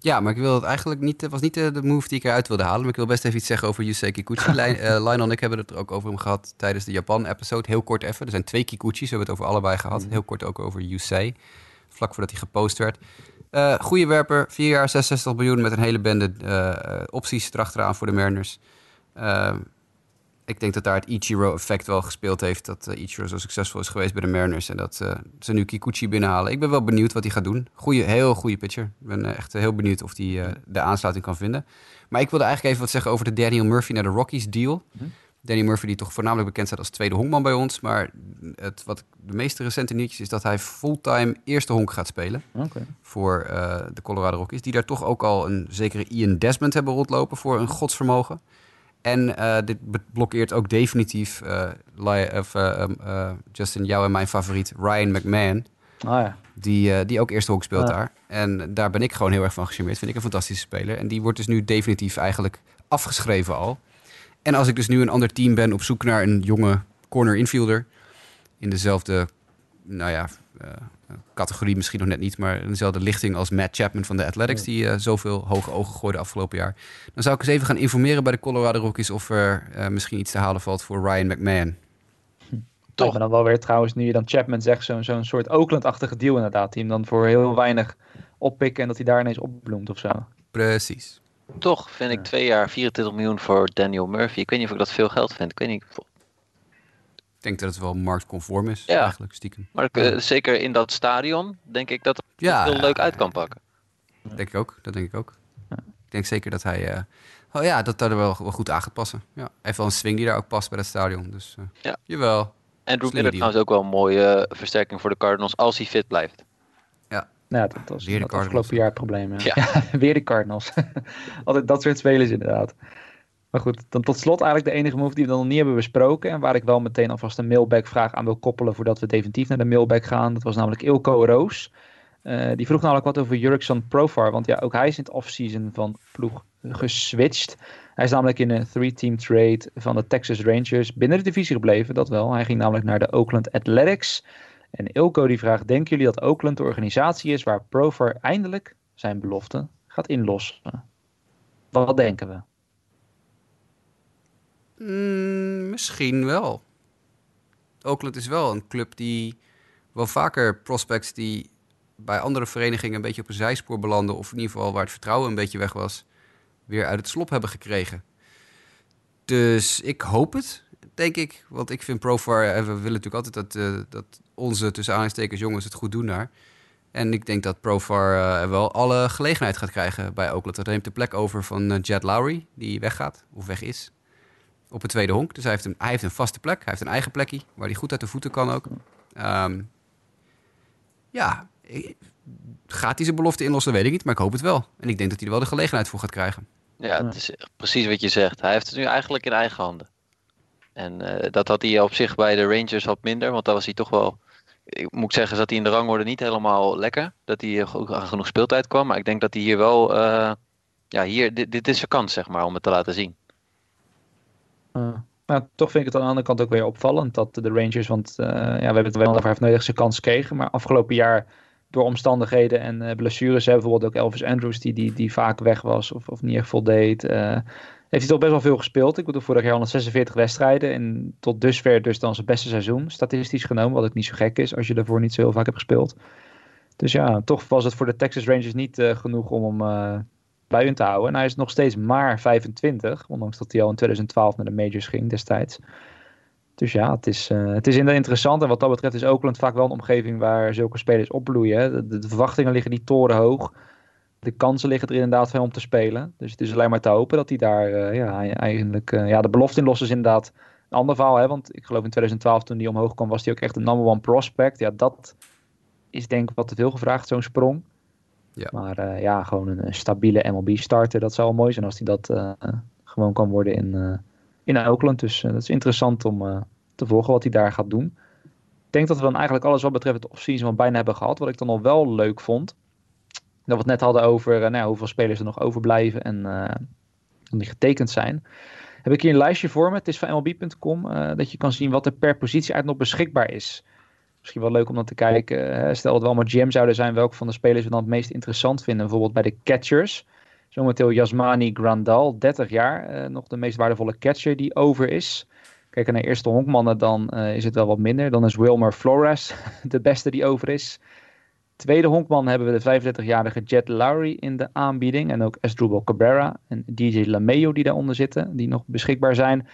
Ja, maar ik wil het eigenlijk niet, het was niet de, de move die ik eruit wilde halen. Maar ik wil best even iets zeggen over Yusei Kikuchi. Lijn- eh, Lionel en ik hebben het er ook over hem gehad tijdens de Japan-episode. Heel kort even. Er zijn twee Kikuchi's, we hebben het over allebei gehad. Heel kort ook over Yusei, vlak voordat hij gepost werd. Eh goede werper, vier jaar 66 miljoen met een hele bende eh, opties erachteraan voor de Mariners. Eh, ik denk dat daar het Ichiro-effect wel gespeeld heeft. Dat eh, Ichiro zo succesvol is geweest bij de Mariners. En dat eh, ze nu Kikuchi binnenhalen. Ik ben wel benieuwd wat hij gaat doen. Goeie, heel goede pitcher. Ik ben eh, echt heel benieuwd of hij de aansluiting kan vinden. Maar ik wilde eigenlijk even wat zeggen over de Daniel Murphy naar de Rockies deal. Mhm. Daniel Murphy die toch voornamelijk bekend staat als tweede honkman bij ons. Maar het, wat de meest recente nieuwtjes is dat hij fulltime eerste honk gaat spelen voor de Colorado Rockies. Die daar toch ook al een zekere Ian Desmond hebben rondlopen voor een godsvermogen. En eh, dit blokkeert ook definitief eh, of, eh, um, eh, Justin, jou en mijn favoriet Ryan McMahon. Ah ja. Die, die ook eerste honk speelt Ja. daar. En daar ben ik gewoon heel erg van gecharmeerd. Vind ik een fantastische speler. En die wordt dus nu definitief eigenlijk afgeschreven al. En als ik dus nu een ander team ben op zoek naar een jonge corner infielder... in dezelfde, nou ja, categorie misschien nog net niet... maar in dezelfde lichting als Matt Chapman van de Athletics... die eh, zoveel hoge ogen gooide afgelopen jaar. Dan zou ik eens even gaan informeren bij de Colorado Rockies... of er eh, misschien iets te halen valt voor Ryan McMahon. Toch. Maar dan wel weer trouwens, nu je dan Chapman zegt, zo'n zo'n soort Oakland-achtige deal inderdaad. Die hem dan voor heel weinig oppikken en dat hij daar ineens opbloemt of zo. Precies. Toch vind ik twee jaar 24 miljoen voor Daniel Murphy. Ik weet niet of ik dat veel geld vind. Ik weet niet. Ik denk dat het wel marktconform is, Ja. eigenlijk, stiekem. Maar ik, eh, zeker in dat stadion denk ik dat het Ja, heel leuk ja, uit ja. kan pakken. Dat denk ik ook. Dat denk ik ook. Ik denk zeker dat hij... eh, oh ja, dat dat er wel, wel goed aan gaat passen. Ja. Hij heeft wel een swing die daar ook past bij het stadion. Dus eh, Ja. jawel. Andrew Slimme Miller trouwens ook wel een mooie versterking voor de Cardinals als hij fit blijft. Nou, ja, dat was Weer de dat afgelopen jaar het probleem. Ja. Ja. weer de Cardinals. Altijd dat soort spelers inderdaad. Maar goed, dan tot slot eigenlijk de enige move die we dan nog niet hebben besproken. En waar ik wel meteen alvast een mailback vraag aan wil koppelen voordat we definitief naar de mailback gaan. Dat was namelijk Ilko Roos. die vroeg namelijk wat over Jurkson Profar. Want ja, ook hij is in het offseason van ploeg geswitcht. Hij is namelijk in een three-team trade van de Texas Rangers binnen de divisie gebleven, dat wel. Hij ging namelijk naar de Oakland Athletics. En Ilko die vraagt, denken jullie dat Oakland de organisatie is waar Profar eindelijk zijn belofte gaat inlossen? Wat denken we? Mm, misschien wel. Oakland is wel een club die wel vaker prospects die bij andere verenigingen een beetje op een zijspoor belanden, of in ieder geval waar het vertrouwen een beetje weg was, weer uit het slop hebben gekregen. Dus ik hoop het, denk ik. Want ik vind Profar, eh, we willen natuurlijk altijd dat, uh, dat onze tussen aanhalingstekens jongens het goed doen daar. En ik denk dat Profar uh, wel alle gelegenheid gaat krijgen bij Oakland. Dat neemt de plek over van uh, Jet Lowry, die weggaat, of weg is, op het tweede honk. Dus hij heeft, een, hij heeft een vaste plek, hij heeft een eigen plekje, waar hij goed uit de voeten kan ook. Um, ja, gaat hij zijn belofte inlossen, weet ik niet, maar ik hoop het wel. En ik denk dat hij er wel de gelegenheid voor gaat krijgen. Ja, het is precies wat je zegt. Hij heeft het nu eigenlijk in eigen handen. En uh, dat had hij op zich bij de Rangers wat minder, want daar was hij toch wel. Ik moet zeggen, zat hij in de rangorde niet helemaal lekker. Dat hij aan genoeg speeltijd kwam. Maar ik denk dat hij hier wel. Uh, ja, hier, dit, dit, is zijn kans, zeg maar, om het te laten zien. Uh, nou, toch vind ik het aan de andere kant ook weer opvallend dat de Rangers. Want ja, we hebben het wel over, heeft nooit zijn kans gekregen. Maar afgelopen jaar door omstandigheden en uh, blessures. Bijvoorbeeld ook Elvis Andrews, die, die, die vaak weg was of, of niet echt voldeed. Uh, heeft hij toch best wel veel gespeeld. Ik bedoel, vorig jaar 146 wedstrijden. En tot dusver dus dan zijn beste seizoen, statistisch genomen. Wat ook niet zo gek is als je daarvoor niet zo heel vaak hebt gespeeld. Dus ja, toch was het voor de Texas Rangers niet genoeg om hem bij hun te houden. En hij is nog steeds maar 25. Ondanks dat hij al in 2012 naar de majors ging destijds. Dus ja, het is, uh, het is inderdaad interessant. En wat dat betreft is Oakland vaak wel een omgeving waar zulke spelers opbloeien. De, verwachtingen liggen niet torenhoog. De kansen liggen er inderdaad veel om te spelen. Dus het is alleen maar te hopen dat hij daar uh, ja, eigenlijk... Uh, ja, de belofte inlossen is inderdaad een ander verhaal. Hè? Want ik geloof in 2012 toen hij omhoog kwam was hij ook echt een number one prospect. Ja, dat is denk ik wat te veel gevraagd, zo'n sprong. Ja. Maar ja, gewoon een, stabiele MLB starter. Dat zou wel mooi zijn als hij dat gewoon kan worden in in Oakland. Dus dat is interessant om te volgen wat hij daar gaat doen. Ik denk dat we dan eigenlijk alles wat betreft het offseason wel bijna hebben gehad. Wat ik dan al wel leuk vond. Dat we het net hadden over nou, hoeveel spelers er nog overblijven en die getekend zijn. Heb ik hier een lijstje voor me. Het is van MLB.com. dat je kan zien wat er per positie uit nog beschikbaar is. Misschien wel leuk om dan te kijken. stel dat we allemaal GM zouden zijn. Welke van de spelers we dan het meest interessant vinden. Bijvoorbeeld bij de catchers. Zometeen Yasmani Grandal, 30 jaar. Uh, nog de meest waardevolle catcher die over is. Kijken naar eerste honkmannen, dan uh, is het wel wat minder. Dan is Wilmer Flores de beste die over is. Tweede honkman hebben we de 35-jarige Jet Lowry in de aanbieding. En ook Esdrubal Cabrera en DJ LaMeo die daaronder zitten. Die nog beschikbaar zijn.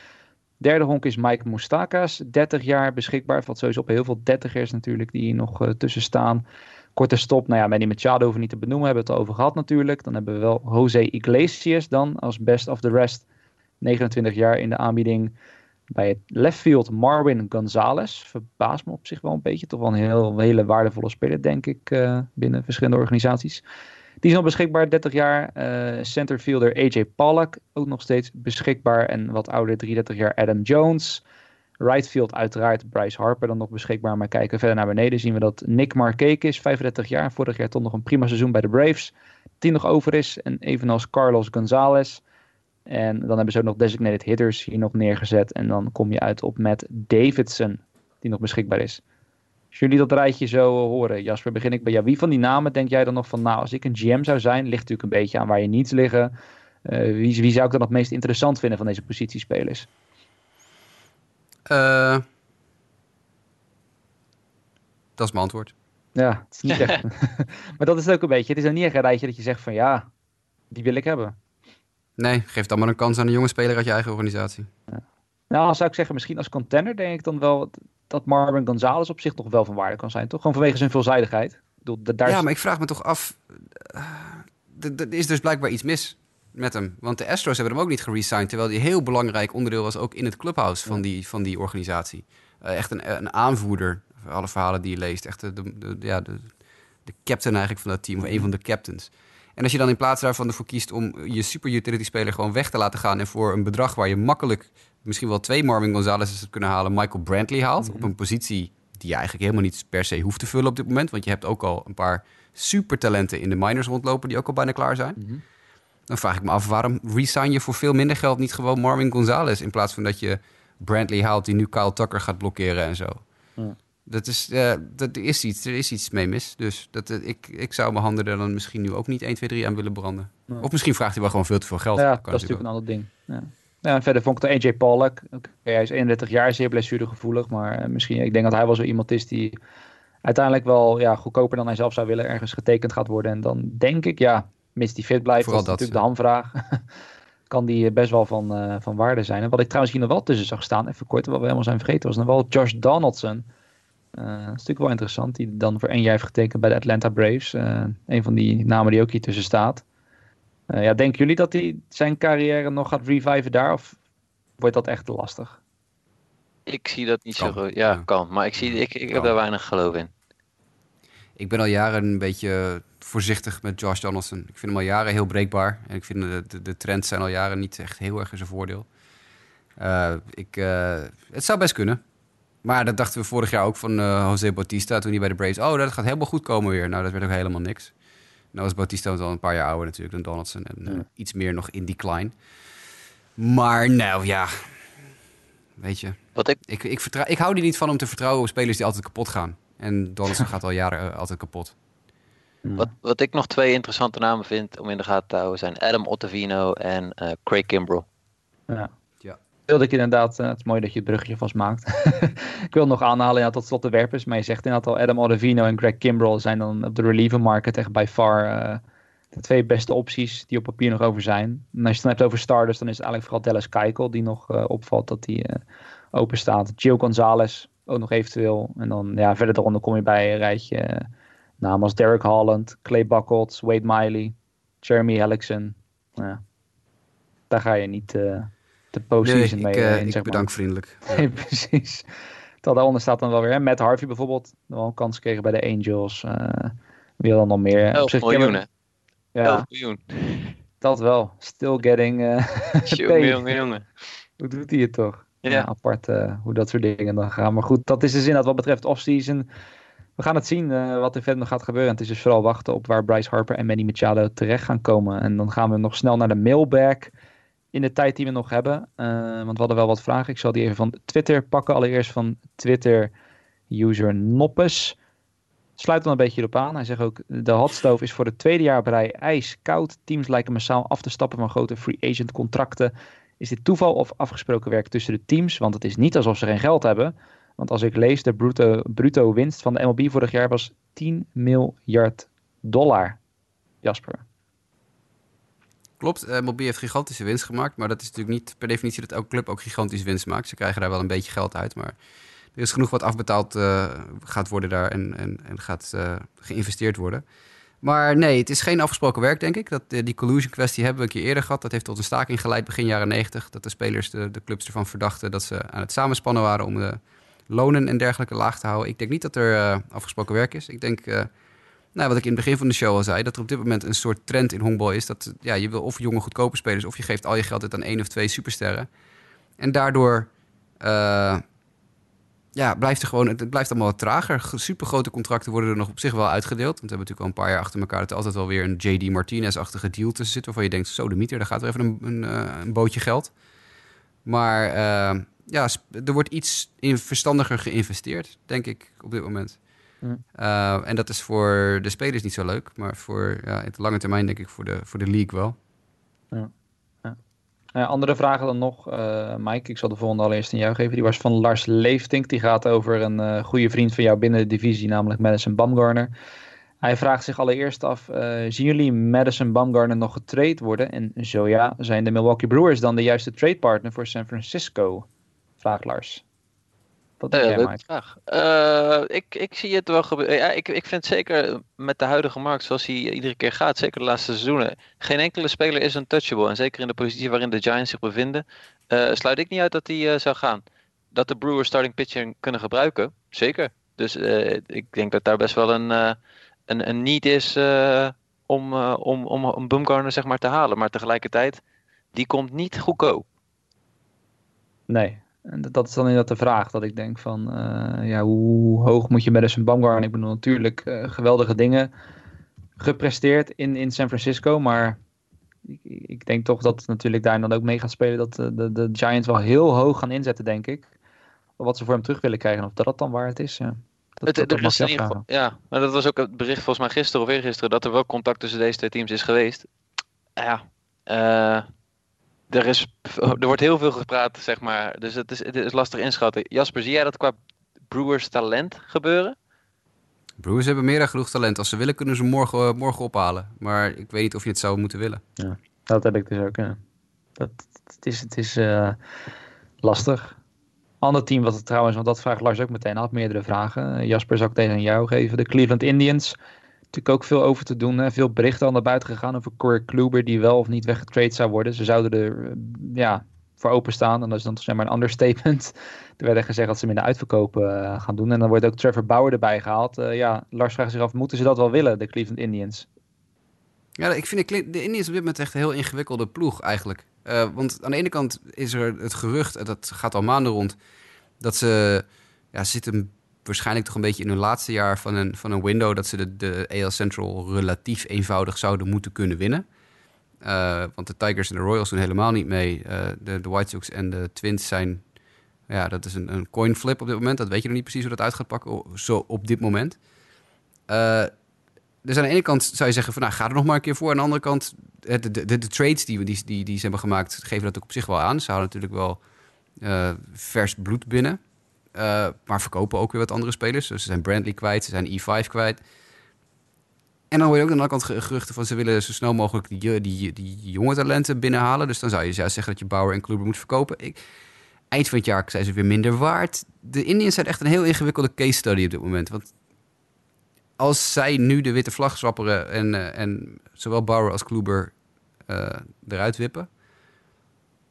Derde honk is Mike Moustakas, 30 jaar beschikbaar. Valt sowieso op heel veel dertigers natuurlijk die hier nog uh, tussen staan. Korte stop, nou ja, Manny Machado hoeven niet te benoemen, hebben we het over gehad natuurlijk. Dan hebben we wel Jose Iglesias dan als best of the rest. 29 jaar in de aanbieding. Bij het left field Marwin Gonzalez. Verbaast me op zich wel een beetje. Toch wel een heel, hele waardevolle speler, denk ik, uh, binnen verschillende organisaties. Die is nog beschikbaar, 30 jaar. Uh, centerfielder AJ Pollock, ook nog steeds beschikbaar. En wat ouder, 33 jaar Adam Jones. Rightfield uiteraard Bryce Harper dan nog beschikbaar. Maar kijken verder naar beneden zien we dat Nick Markakis, 35 jaar. Vorig jaar toch nog een prima seizoen bij de Braves. Die nog over is. En evenals Carlos Gonzalez. En dan hebben ze ook nog designated hitters hier nog neergezet. En dan kom je uit op Matt Davidson, die nog beschikbaar is. Als jullie dat rijtje zo horen, Jasper, begin ik bij jou. Wie van die namen denk jij dan nog van, nou, als ik een GM zou zijn, ligt natuurlijk een beetje aan waar je niets liggen. Uh, wie, wie zou ik dan het meest interessant vinden van deze positiespelers? Uh, dat is mijn antwoord. Ja, het is niet echt. maar dat is ook een beetje. Het is dan niet echt een rijtje dat je zegt van ja, die wil ik hebben. Nee, geef dan maar een kans aan een jonge speler uit je eigen organisatie. Ja. Nou, zou ik zeggen, misschien als contender denk ik dan wel dat Marvin Gonzalez op zich toch wel van waarde kan zijn, toch? Gewoon vanwege zijn veelzijdigheid. Bedoel, daar ja, maar ik vraag me toch af. Uh, er is dus blijkbaar iets mis met hem. Want de Astros hebben hem ook niet geresigned. Terwijl hij heel belangrijk onderdeel was ook in het clubhouse van, die, van die organisatie. Uh, echt een, een aanvoerder. Alle verhalen die je leest. Echt de, de, ja, de, de captain eigenlijk van dat team. Of een van de captains. En als je dan in plaats daarvan ervoor kiest om je super utility speler gewoon weg te laten gaan. En voor een bedrag waar je makkelijk misschien wel twee Marvin Gonzalez kunnen halen. Michael Brantley haalt. Mhm. Op een positie die je eigenlijk helemaal niet per se hoeft te vullen op dit moment. Want je hebt ook al een paar supertalenten in de minors rondlopen die ook al bijna klaar zijn. Mhm. Dan vraag ik me af, waarom resign je voor veel minder geld niet gewoon Marvin Gonzalez... in plaats van dat je Brantley haalt die nu Kyle Tucker gaat blokkeren en zo. Dat is, eh, dat er, is iets, er is iets mee mis. Dus dat, eh, ik, ik zou mijn handen er dan misschien nu ook niet 1, 2, 3 aan willen branden. Ja. Of misschien vraagt hij wel gewoon veel te veel geld. Ja, Kan dat is natuurlijk natuurlijk een ander ding. Ja. Ja, en verder vond ik de AJ Pollock. Hij is 31 jaar, zeer blessuregevoelig. Maar eh, misschien, ik denk dat hij wel zo iemand is die uiteindelijk wel ja, goedkoper dan hij zelf zou willen ergens getekend gaat worden. En dan denk ik, ja, mits die fit blijft, Vooral dat is natuurlijk de hamvraag. kan die best wel van, eh, van waarde zijn. En wat ik trouwens hier nog wel tussen zag staan, even kort, wat we helemaal zijn vergeten, was nog wel Josh Donaldson. Eh, dat is natuurlijk wel interessant, die dan voor één jaar heeft getekend bij de Atlanta Braves. Eh, een van die namen die ook hier tussen staat. Eh, ja, denken jullie dat hij zijn carrière nog gaat reviven daar? Of wordt dat echt te lastig? Ik zie dat niet Kan. zo goed. Ja, Ja. kan. Maar ik, zie, ik, ik heb daar weinig geloof in. Ik ben al jaren een beetje voorzichtig met Josh Donaldson. Ik vind hem al jaren heel breekbaar. En ik vind de, de, de trends zijn al jaren niet echt heel erg in zijn voordeel. Eh, ik, eh, het zou best kunnen. Maar dat dachten we vorig jaar ook van eh, José Bautista toen hij bij de Braves... oh, dat gaat helemaal goed komen weer. Nou, dat werd ook helemaal niks. Nou was Bautista al een paar jaar ouder natuurlijk dan Donaldson. En eh, Ja. iets meer nog in decline. Maar nou ja, weet je... Wat ik, Ik, ik, vertrouw, ik hou er niet van om te vertrouwen op spelers die altijd kapot gaan. En Donaldson gaat al jaren eh, altijd kapot. wat, wat ik nog twee interessante namen vind om in de gaten te houden zijn Adam Ottavino en eh, Craig Kimbrell. Ja. Wilde ik inderdaad, eh, het is mooi dat je het bruggetje vast maakt. ik wil nog aanhalen ja, tot slot de werpers, maar je zegt inderdaad al Adam Ottavino en Greg Kimbrell zijn dan op de reliever market echt by far eh, de twee beste opties die op papier nog over zijn. En als je het dan hebt over starters, dan is het eigenlijk vooral Dallas Keuchel die nog eh, opvalt dat die open staat. Gio Gonzalez ook nog eventueel. En dan ja, verder daaronder kom je bij een rijtje namen als Derek Holland, Clay Buchholz, Wade Miley, Jeremy Hellickson. Ja, daar ga je niet de postseason Nee, ik, mee eh, in, ik maar. bedank vriendelijk. Ja. Nee, precies. Terwijl daaronder staat dan wel weer hè, Matt Harvey bijvoorbeeld. Wel een kans gekregen bij de Angels. eh wie dan nog meer? 11 miljoen, hè? Ja, 11 miljoen. dat wel. Still getting eh Jongen, jongen. Hoe doet hij het toch? Ja. Ja, apart eh, hoe dat soort dingen dan gaan. Maar goed, dat is dus inderdaad wat betreft offseason. We gaan het zien eh, wat er verder nog gaat gebeuren. Het is dus vooral wachten op waar Bryce Harper en Manny Machado terecht gaan komen. En dan gaan we nog snel naar de mailbag in de tijd die we nog hebben. Eh, want we hadden wel wat vragen. Ik zal die even van Twitter pakken. Allereerst van Twitter user Noppes. Sluit dan een beetje erop aan. Hij zegt ook, de hotstove is voor het tweede jaar op rij ijskoud. Teams lijken massaal af te stappen van grote free agent contracten. Is dit toeval of afgesproken werk tussen de teams? Want het is niet alsof ze geen geld hebben. Want als ik lees, de bruto, bruto winst van de MLB vorig jaar was 10 miljard dollar. Jasper. Klopt, MLB heeft gigantische winst gemaakt. Maar dat is natuurlijk niet per definitie dat elke club ook gigantisch winst maakt. Ze krijgen daar wel een beetje geld uit. Maar er is genoeg wat afbetaald eh, gaat worden daar en, en, en gaat eh, geïnvesteerd worden. Maar nee, het is geen afgesproken werk, denk ik. Dat, die collusion kwestie hebben we een keer eerder gehad. Dat heeft tot een staking geleid begin jaren 90. Dat de spelers de, de clubs ervan verdachten dat ze aan het samenspannen waren om de lonen en dergelijke laag te houden. Ik denk niet dat er afgesproken werk is. Ik denk, nou, wat ik in het begin van de show al zei, dat er op dit moment een soort trend in honkbal is. Dat ja, je wil of jonge goedkope spelers, of je geeft al je geld uit aan één of twee supersterren. En daardoor eh, ja, blijft er gewoon, het blijft allemaal wat trager. Super grote contracten worden er nog op zich wel uitgedeeld. Want we hebben natuurlijk al een paar jaar achter elkaar dat er altijd wel weer een JD Martinez-achtige deal tussen zit. Waarvan je denkt, zo de mieter, daar gaat er even een, een, eh, bootje geld. Maar eh, ja, er wordt iets in verstandiger geïnvesteerd, denk ik, op dit moment. Hm. Eh, en dat is voor de spelers niet zo leuk. Maar voor ja, in de lange termijn denk ik voor de, voor de league wel. Eh, andere vragen dan nog, eh, Mike. Ik zal de volgende allereerst aan jou geven. Die was van Lars Leeftink. Die gaat over een eh, goede vriend van jou binnen de divisie, namelijk Madison Bumgarner. Hij vraagt zich allereerst af: zien jullie Madison Bumgarner nog getrade worden? En zo ja, zijn de Milwaukee Brewers dan de juiste tradepartner voor San Francisco? Vraagt Lars. Wat denk Eh, jij, leuke Mike? vraag. Eh, ik, ik zie het wel gebeuren. Ja, ik, ik vind zeker met de huidige markt, zoals hij iedere keer gaat, zeker de laatste seizoenen, geen enkele speler is untouchable. En zeker in de positie waarin de Giants zich bevinden, eh, sluit ik niet uit dat hij eh, zou gaan. Dat de Brewers starting pitcher kunnen gebruiken, zeker. Dus eh, ik denk dat daar best wel een, eh, een, een need is eh, om, eh, om, om een Bumgarner zeg maar, te halen. Maar tegelijkertijd, die komt niet goedkoop. Nee. En dat- dat is dan inderdaad de vraag. Dat ik denk van, eh, ja, hoe hoog moet je Madison Bumgarner? Ik bedoel natuurlijk eh, geweldige dingen gepresteerd in, in San Francisco. Maar ik, ik denk toch dat natuurlijk daar dan ook mee gaat spelen. Dat de, de, de Giants wel heel hoog gaan inzetten, denk ik. Wat ze voor hem terug willen krijgen. Of dat dat dan waar het is. Ja. Dat, Het, dat geval- ja, maar dat was ook het bericht volgens mij gisteren of eergisteren dat er wel contact tussen deze twee teams is geweest. Ja, eh, er, is, er wordt heel veel gepraat, zeg maar. Dus het is, het is lastig inschatten. Jasper, zie jij dat qua Brewers talent gebeuren? Brewers hebben meer dan genoeg talent. Als ze willen, kunnen ze morgen, eh, morgen ophalen. Maar ik weet niet of je het zou moeten willen. Dat heb ik dus ook. Ja. Dat, het is, het is eh, lastig. Ander team wat het trouwens, want dat vraagt Lars ook meteen, had meerdere vragen. Jasper zou ik tegen jou geven. De Cleveland Indians. Natuurlijk ook veel over te doen. Hè. Veel berichten al naar buiten gegaan over Corey Kluber, die wel of niet weggetrade zou worden. Ze zouden er eh, ja, voor openstaan. En dat is dan toch zeg maar een understatement. Er werd gezegd dat ze hem in de uitverkopen eh, gaan doen. En dan wordt ook Trevor Bauer erbij gehaald. Eh, ja, Lars vraagt zich af, moeten ze dat wel willen, de Cleveland Indians? Ja, ik vind de, Indians op dit moment echt een heel ingewikkelde ploeg eigenlijk. Want aan de ene kant is er het gerucht, en dat gaat al maanden rond, dat ze ja, zitten waarschijnlijk toch een beetje in hun laatste jaar van een, van een window, dat ze de, de AL Central relatief eenvoudig zouden moeten kunnen winnen. Eh, want de Tigers en de Royals doen helemaal niet mee. Eh, de, de White Sox en de Twins zijn, ja, dat is een, een coin flip op dit moment. Dat weet je nog niet precies hoe dat uit gaat pakken, zo op dit moment. Eh, dus aan de ene kant zou je zeggen van nou, ga er nog maar een keer voor. Aan de andere kant, de, de, de, de trades die, die, die, die ze hebben gemaakt, geven dat ook op zich wel aan. Ze houden natuurlijk wel vers bloed binnen. Eh, maar verkopen ook weer wat andere spelers. Dus ze zijn Brantley kwijt, ze zijn E5 kwijt. En dan hoor je ook aan de andere kant ge- geruchten van ze willen zo snel mogelijk die, die, die jonge talenten binnenhalen. Dus dan zou je juist zeggen dat je Bauer en Kluber moet verkopen. Ik, eind van het jaar zijn ze weer minder waard. De Indians zijn echt een heel ingewikkelde case study op dit moment. Want als zij nu de witte vlag zwapperen en, eh, en zowel Bauer als Kluber eh, eruit wippen...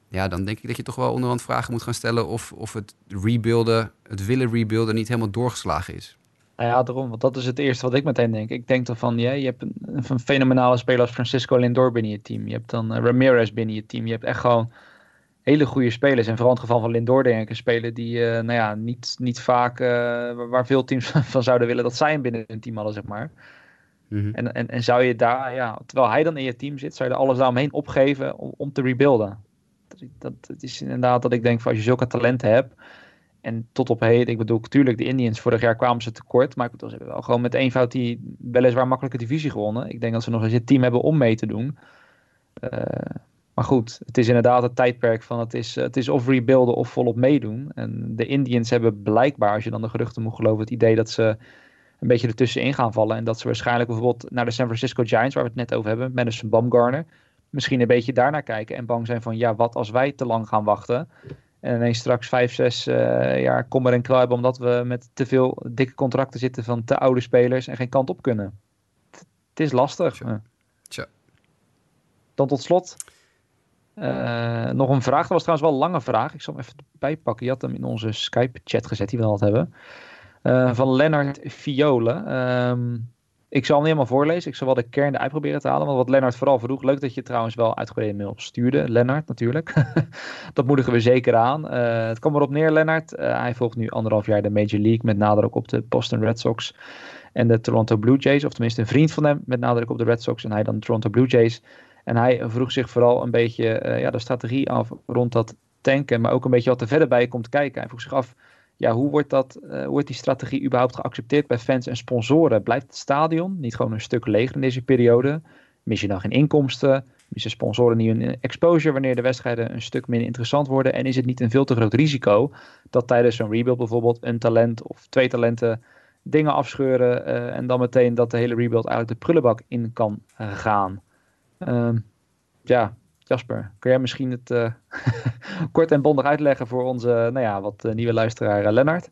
Ja, dan denk ik dat je toch wel onderhand vragen moet gaan stellen of, of het rebuilden, het willen rebuilden niet helemaal doorgeslagen is. Nou ja, daarom. Want dat is het eerste wat ik meteen denk. Ik denk dan van, ja, je hebt een, een fenomenale speler als Francisco Lindor binnen je team. Je hebt dan eh, Ramirez binnen je team. Je hebt echt gewoon hele goede spelers. En vooral in het geval van Lindor denk ik een speler die, eh, nou ja, niet, niet vaak, eh, waar- waar veel teams van zouden willen dat zij hem binnen hun team hadden, zeg maar. Mhm. En, en, en zou je daar, ja, terwijl hij dan in je team zit, zou je er alles daaromheen opgeven om, om te rebuilden. Dat, is inderdaad dat ik denk van als je zulke talenten hebt. En tot op heden, ik bedoel, natuurlijk, de Indians vorig jaar kwamen ze tekort. Maar ze hebben wel gewoon met eenvoud die weliswaar makkelijke divisie gewonnen. Ik denk dat ze nog eens het team hebben om mee te doen. Eh, maar goed, het is inderdaad het tijdperk van het is, het is of rebuilden of volop meedoen. En de Indians hebben blijkbaar, als je dan de geruchten moet geloven, het idee dat ze een beetje ertussenin gaan vallen. En dat ze waarschijnlijk bijvoorbeeld naar de San Francisco Giants, waar we het net over hebben, Madison Bumgarner, misschien een beetje daarnaar kijken en bang zijn van, ja, wat als wij te lang gaan wachten? En ineens straks vijf, zes eh, jaar kommer en hebben, omdat we met te veel dikke contracten zitten van te oude spelers en geen kant op kunnen. Het is lastig. Tja. Tja. Dan tot slot. eh, nog een vraag. Dat was trouwens wel een lange vraag. Ik zal hem even bijpakken. Je had hem in onze Skype-chat gezet, die we al hadden. Eh, van Lennart Fiole. Ehm, ik zal hem niet helemaal voorlezen. Ik zal wel de kern eruit proberen te halen. Want wat Lennart vooral vroeg. Leuk dat je trouwens wel uitgebreide mail stuurde. Lennart natuurlijk. dat moedigen we zeker aan. Eh, het kwam erop neer, Lennart. Eh, hij volgt nu anderhalf jaar de Major League. Met nadruk op de Boston Red Sox en de Toronto Blue Jays. Of tenminste een vriend van hem met nadruk op de Red Sox. En hij dan de Toronto Blue Jays. En hij vroeg zich vooral een beetje eh, ja, de strategie af rond dat tanken. Maar ook een beetje wat er verder bij komt kijken. Hij vroeg zich af, ja, hoe wordt, dat, eh, hoe wordt die strategie überhaupt geaccepteerd bij fans en sponsoren? Blijft het stadion niet gewoon een stuk leger in deze periode? Mis je dan geen inkomsten? Missen sponsoren niet hun exposure wanneer de wedstrijden een stuk minder interessant worden? En is het niet een veel te groot risico dat tijdens zo'n rebuild bijvoorbeeld een talent of twee talenten dingen afscheuren eh, en dan meteen dat de hele rebuild eigenlijk de prullenbak in kan eh, gaan? Ehm, ja, Jasper, kun jij misschien het eh, kort en bondig uitleggen voor onze nou ja, wat eh, nieuwe luisteraar eh, Lennart?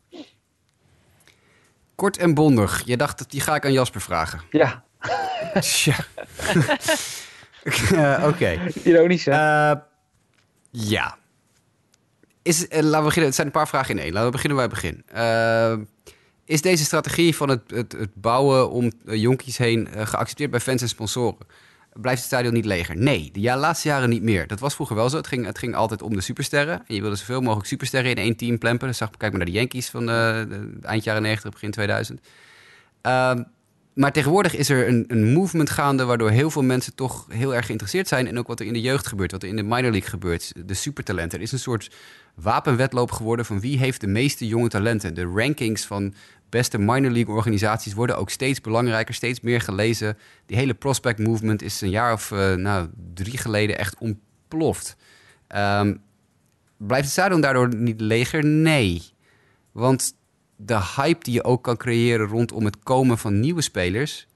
Kort en bondig. Je dacht dat die ga ik aan Jasper vragen. Ja, Tja. Eh, Oké. ironisch hè? Eh, ja. Is, eh, laten we beginnen. Het zijn een paar vragen in één. Laten we beginnen bij het begin. Eh, is deze strategie van het, het, het bouwen om eh, jonkies heen eh, geaccepteerd bij fans en sponsoren? Blijft het stadion niet leger? Nee, de laatste jaren niet meer. Dat was vroeger wel zo. Het ging, het ging altijd om de supersterren. En je wilde zoveel mogelijk supersterren in één team plempen. Dus zag, kijk maar naar de Yankees van eh, eind jaren 90, begin 2000. Ehm, maar tegenwoordig is er een, een movement gaande waardoor heel veel mensen toch heel erg geïnteresseerd zijn. En ook wat er in de jeugd gebeurt, wat er in de minor league gebeurt, de supertalenten. Er is een soort wapenwedloop geworden van wie heeft de meeste jonge talenten. De rankings van beste minor league organisaties worden ook steeds belangrijker, steeds meer gelezen. Die hele prospect movement is een jaar of uh, nou, drie geleden echt ontploft. Um, blijft het stadion daardoor niet leger? Nee. Want de hype die je ook kan creëren rondom het komen van nieuwe spelers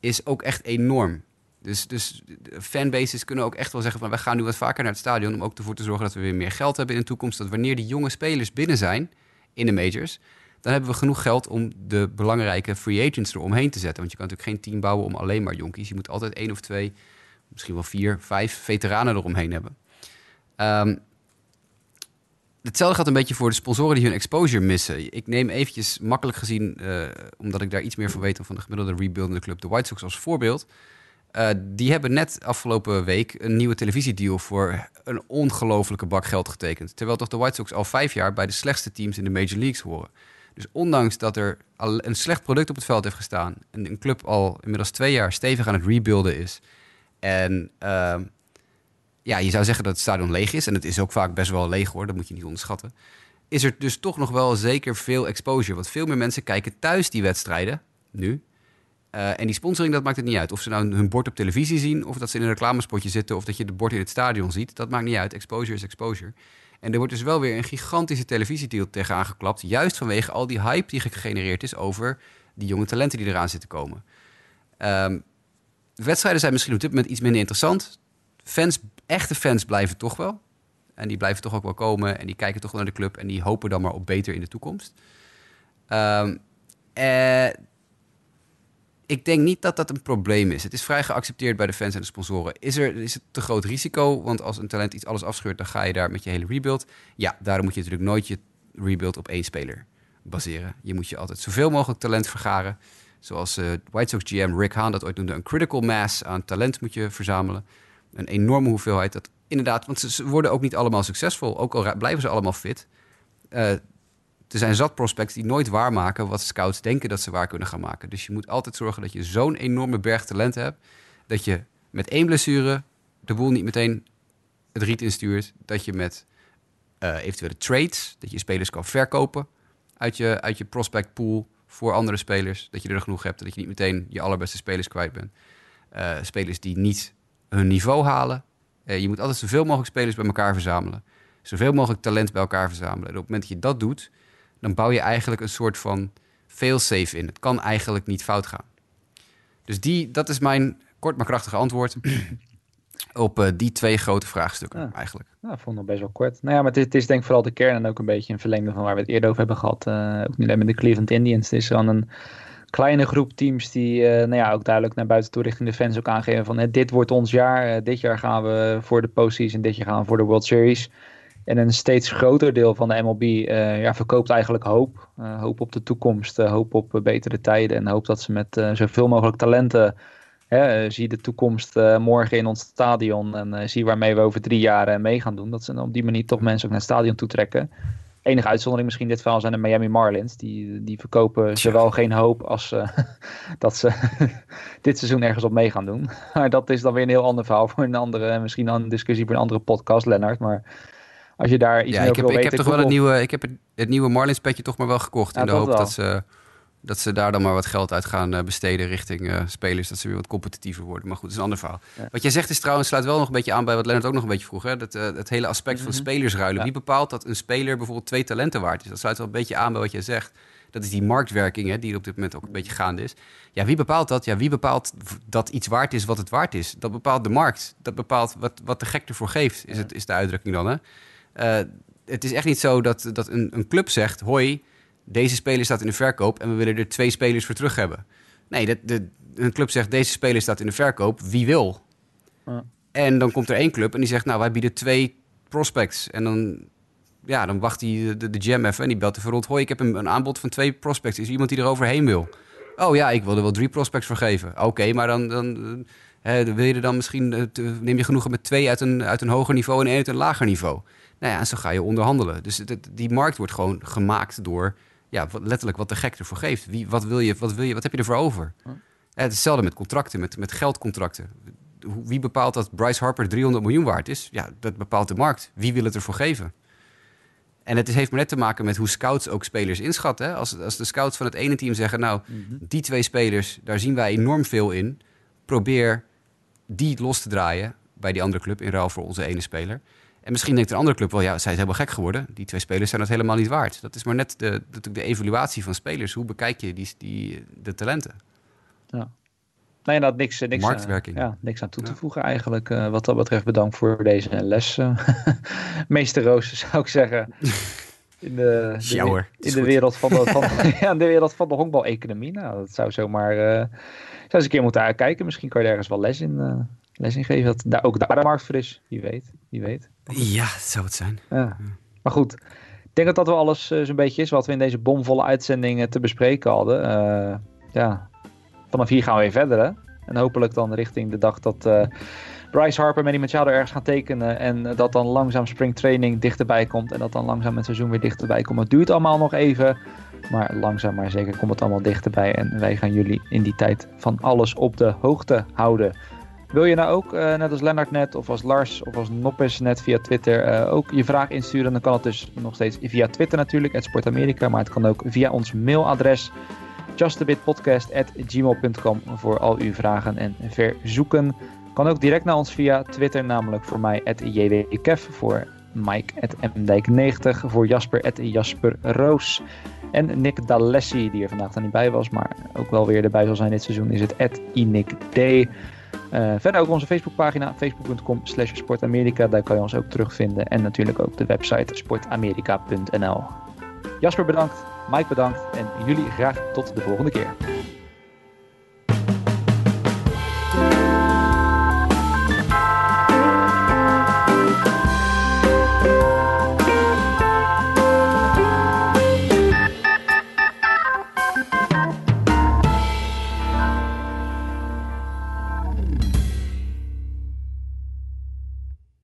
is ook echt enorm. Dus, dus fanbases kunnen ook echt wel zeggen van... wij gaan nu wat vaker naar het stadion... om ook ervoor te zorgen dat we weer meer geld hebben in de toekomst. Dat wanneer die jonge spelers binnen zijn in de majors... dan hebben we genoeg geld om de belangrijke free agents eromheen te zetten. Want je kan natuurlijk geen team bouwen om alleen maar jonkies. Je moet altijd één of twee, misschien wel vier, vijf veteranen eromheen hebben. Um, Hetzelfde gaat een beetje voor de sponsoren die hun exposure missen. Ik neem eventjes makkelijk gezien, uh, omdat ik daar iets meer van weet van de gemiddelde rebuildende club, de White Sox als voorbeeld. Uh, die hebben net afgelopen week een nieuwe televisiedeal voor een ongelofelijke bak geld getekend. Terwijl toch de White Sox al vijf jaar bij de slechtste teams in de Major Leagues horen. Dus ondanks dat er een slecht product op het veld heeft gestaan en een club al inmiddels twee jaar stevig aan het rebuilden is en uh, ja, je zou zeggen dat het stadion leeg is. En het is ook vaak best wel leeg hoor, dat moet je niet onderschatten. Is er dus toch nog wel zeker veel exposure. Want veel meer mensen kijken thuis die wedstrijden, nu. Uh, en die sponsoring, dat maakt het niet uit. Of ze nou hun bord op televisie zien, of dat ze in een reclamespotje zitten, of dat je de bord in het stadion ziet. Dat maakt niet uit. Exposure is exposure. En er wordt dus wel weer een gigantische televisiedeal tegenaan geklapt. Juist vanwege al die hype die gegenereerd is over die jonge talenten die eraan zitten komen. Um, wedstrijden zijn misschien op dit moment iets minder interessant. Fans echte fans blijven toch wel. En die blijven toch ook wel komen en die kijken toch wel naar de club en die hopen dan maar op beter in de toekomst. Um, eh, ik denk niet dat dat een probleem is. Het is vrij geaccepteerd bij de fans en de sponsoren. Is, er, is het te groot risico? Want als een talent iets alles afscheurt, dan ga je daar met je hele rebuild. Ja, daarom moet je natuurlijk nooit je rebuild op één speler baseren. Je moet je altijd zoveel mogelijk talent vergaren. Zoals uh, White Sox GM Rick Hahn dat ooit noemde, een critical mass aan talent moet je verzamelen een enorme hoeveelheid. Dat inderdaad, want ze worden ook niet allemaal succesvol. Ook al blijven ze allemaal fit. Uh, er zijn zat prospects die nooit waarmaken wat scouts denken dat ze waar kunnen gaan maken. Dus je moet altijd zorgen dat je zo'n enorme berg talent hebt. Dat je met één blessure de boel niet meteen het riet instuurt. Dat je met uh, eventuele trades, dat je spelers kan verkopen uit je, uit je prospect pool voor andere spelers. Dat je er genoeg hebt. Dat je niet meteen je allerbeste spelers kwijt bent. Uh, spelers die niet hun niveau halen. Uh, je moet altijd zoveel mogelijk spelers bij elkaar verzamelen. Zoveel mogelijk talent bij elkaar verzamelen. En op het moment dat je dat doet, dan bouw je eigenlijk een soort van fail-safe in. Het kan eigenlijk niet fout gaan. Dus die, dat is mijn kort maar krachtige antwoord op uh, die twee grote vraagstukken ja. eigenlijk. Ja, ik vond het best wel kort. Nou ja, maar het is, het is denk ik vooral de kern en ook een beetje een verlengde van waar we het eerder over hebben gehad. Uh, ook niet alleen met de Cleveland Indians. Het is dan een kleine groep teams die uh, nou ja, ook duidelijk naar buiten toe richting de fans ook aangeven van dit wordt ons jaar. Dit jaar gaan we voor de postseason, dit jaar gaan we voor de World Series. En een steeds groter deel van de MLB uh, ja, verkoopt eigenlijk hoop. hoop op de toekomst, hoop op betere tijden en hoop dat ze met zoveel mogelijk talenten zie de toekomst morgen in ons stadion en zie waarmee we over drie jaar mee gaan doen. Dat ze op die manier toch mensen ook naar het stadion toetrekken enige uitzondering misschien dit verhaal zijn de Miami Marlins. Die, die verkopen zowel geen hoop als dat ze dit seizoen ergens op mee gaan doen. Maar dat is dan weer een heel ander verhaal voor een andere, misschien een discussie voor een andere podcast, Lennart. Maar als je daar iets ja, ik heb, ik heb toch wel het nieuwe, ik heb het, het nieuwe Marlins petje toch maar wel gekocht. Ja, in de hoop wel. dat ze, dat ze daar dan maar wat geld uit gaan uh, besteden richting uh, spelers. Dat ze weer wat competitiever worden. Maar goed, dat is een ander verhaal. Ja. Wat jij zegt is trouwens, sluit wel nog een beetje aan bij wat Lennart ook nog een beetje vroeg. Hè? Dat, uh, het hele aspect van Mhm. spelersruilen. Wie bepaalt dat een speler bijvoorbeeld twee talenten waard is? Dat sluit wel een beetje aan bij wat jij zegt. Dat is die marktwerking hè, die er op dit moment ook een beetje gaande is. Ja, wie bepaalt dat? Ja, wie bepaalt dat iets waard is wat het waard is? Dat bepaalt de markt. Dat bepaalt wat, wat de gek ervoor geeft, is, het, is de uitdrukking dan. Hè? Eh, het is echt niet zo dat, dat een, een club zegt... hoi, deze speler staat in de verkoop... en we willen er twee spelers voor terug hebben. Nee, dat, de, een club zegt deze speler staat in de verkoop. Wie wil? Ja. En dan komt er één club en die zegt... nou, wij bieden twee prospects. En dan, ja, dan wacht die, de, de jam even en die belt even rond... hoi, ik heb een, een aanbod van twee prospects. Is er iemand die er overheen wil? Oh ja, ik wil er wel drie prospects voor geven. Oké, maar dan... dan eh, hè, wil je er dan misschien... eh, neem je genoegen met twee uit een, uit een hoger niveau... en één uit een lager niveau? Nou ja, en zo ga je onderhandelen. Dus het- het- die markt wordt gewoon gemaakt door ja, letterlijk wat de gek ervoor geeft. Wie, wat, wil je, wat, wil je, wat heb je ervoor over? Is hetzelfde met contracten, met, met geldcontracten. Wie bepaalt dat Bryce Harper 300 miljoen waard is? Ja, dat bepaalt de markt. Wie wil het ervoor geven? En het heeft maar net te maken met hoe scouts ook spelers inschatten. Als, als de scouts van het ene team zeggen... nou, mhm. die twee spelers, daar zien wij enorm veel in. Probeer die los te draaien bij die andere club... in ruil voor onze ene speler. En misschien denkt een andere club wel... ja, zij zijn helemaal gek geworden. Die twee spelers zijn dat helemaal niet waard. Dat is maar net de, de, de evaluatie van spelers. Hoe bekijk je die, die, de talenten? Ja. Nee, dat niks, niks, Marktwerking. ja, niks aan toe te voegen eigenlijk. Uh, wat dat betreft bedankt voor deze les. Uh, Meester Roos, zou ik zeggen. In de, de in de wereld van de, van, ja, de wereld van de honkbal-economie. Nou, dat zou zomaar... Uh, zou eens een keer moeten uitkijken. Misschien kan je ergens wel les in, les in geven. Dat daar, ook daar de markt voor is. Wie weet. Wie weet. Ja, dat zou het zijn. Ja. Maar goed. Ik denk dat dat wel alles zo'n beetje is wat we in deze bomvolle uitzending te bespreken hadden. ja, vanaf hier gaan we weer verder. Hè? En hopelijk dan richting de dag dat uh, Bryce Harper en Manny Machado ergens gaan tekenen. En dat dan langzaam springtraining dichterbij komt. En dat dan langzaam het seizoen weer dichterbij komt. Het duurt allemaal nog even. Maar langzaam maar zeker komt het allemaal dichterbij. En wij gaan jullie in die tijd van alles op de hoogte houden. Wil je nou ook, uh, net als Lennart net, of als Lars, of als Noppes net via Twitter, uh, ook je vraag insturen? Dan kan het dus nog steeds via Twitter natuurlijk, het Sportamerika. Maar het kan ook via ons mailadres justabitpodcast.gmail.com voor al uw vragen en verzoeken. Kan ook direct naar ons via Twitter, namelijk voor mij jwkev, voor Mike mdijk90, voor Jasper Jasper Roos. En Nick D'Alessi, die er vandaag dan niet bij was, maar ook wel weer erbij zal zijn dit seizoen, is het @inicd. Uh, verder ook onze Facebookpagina, facebook.com slash sportamerika. Daar kan je ons ook terugvinden. En natuurlijk ook de website sportamerika.nl. Jasper bedankt. Mike bedankt en jullie graag tot de volgende keer.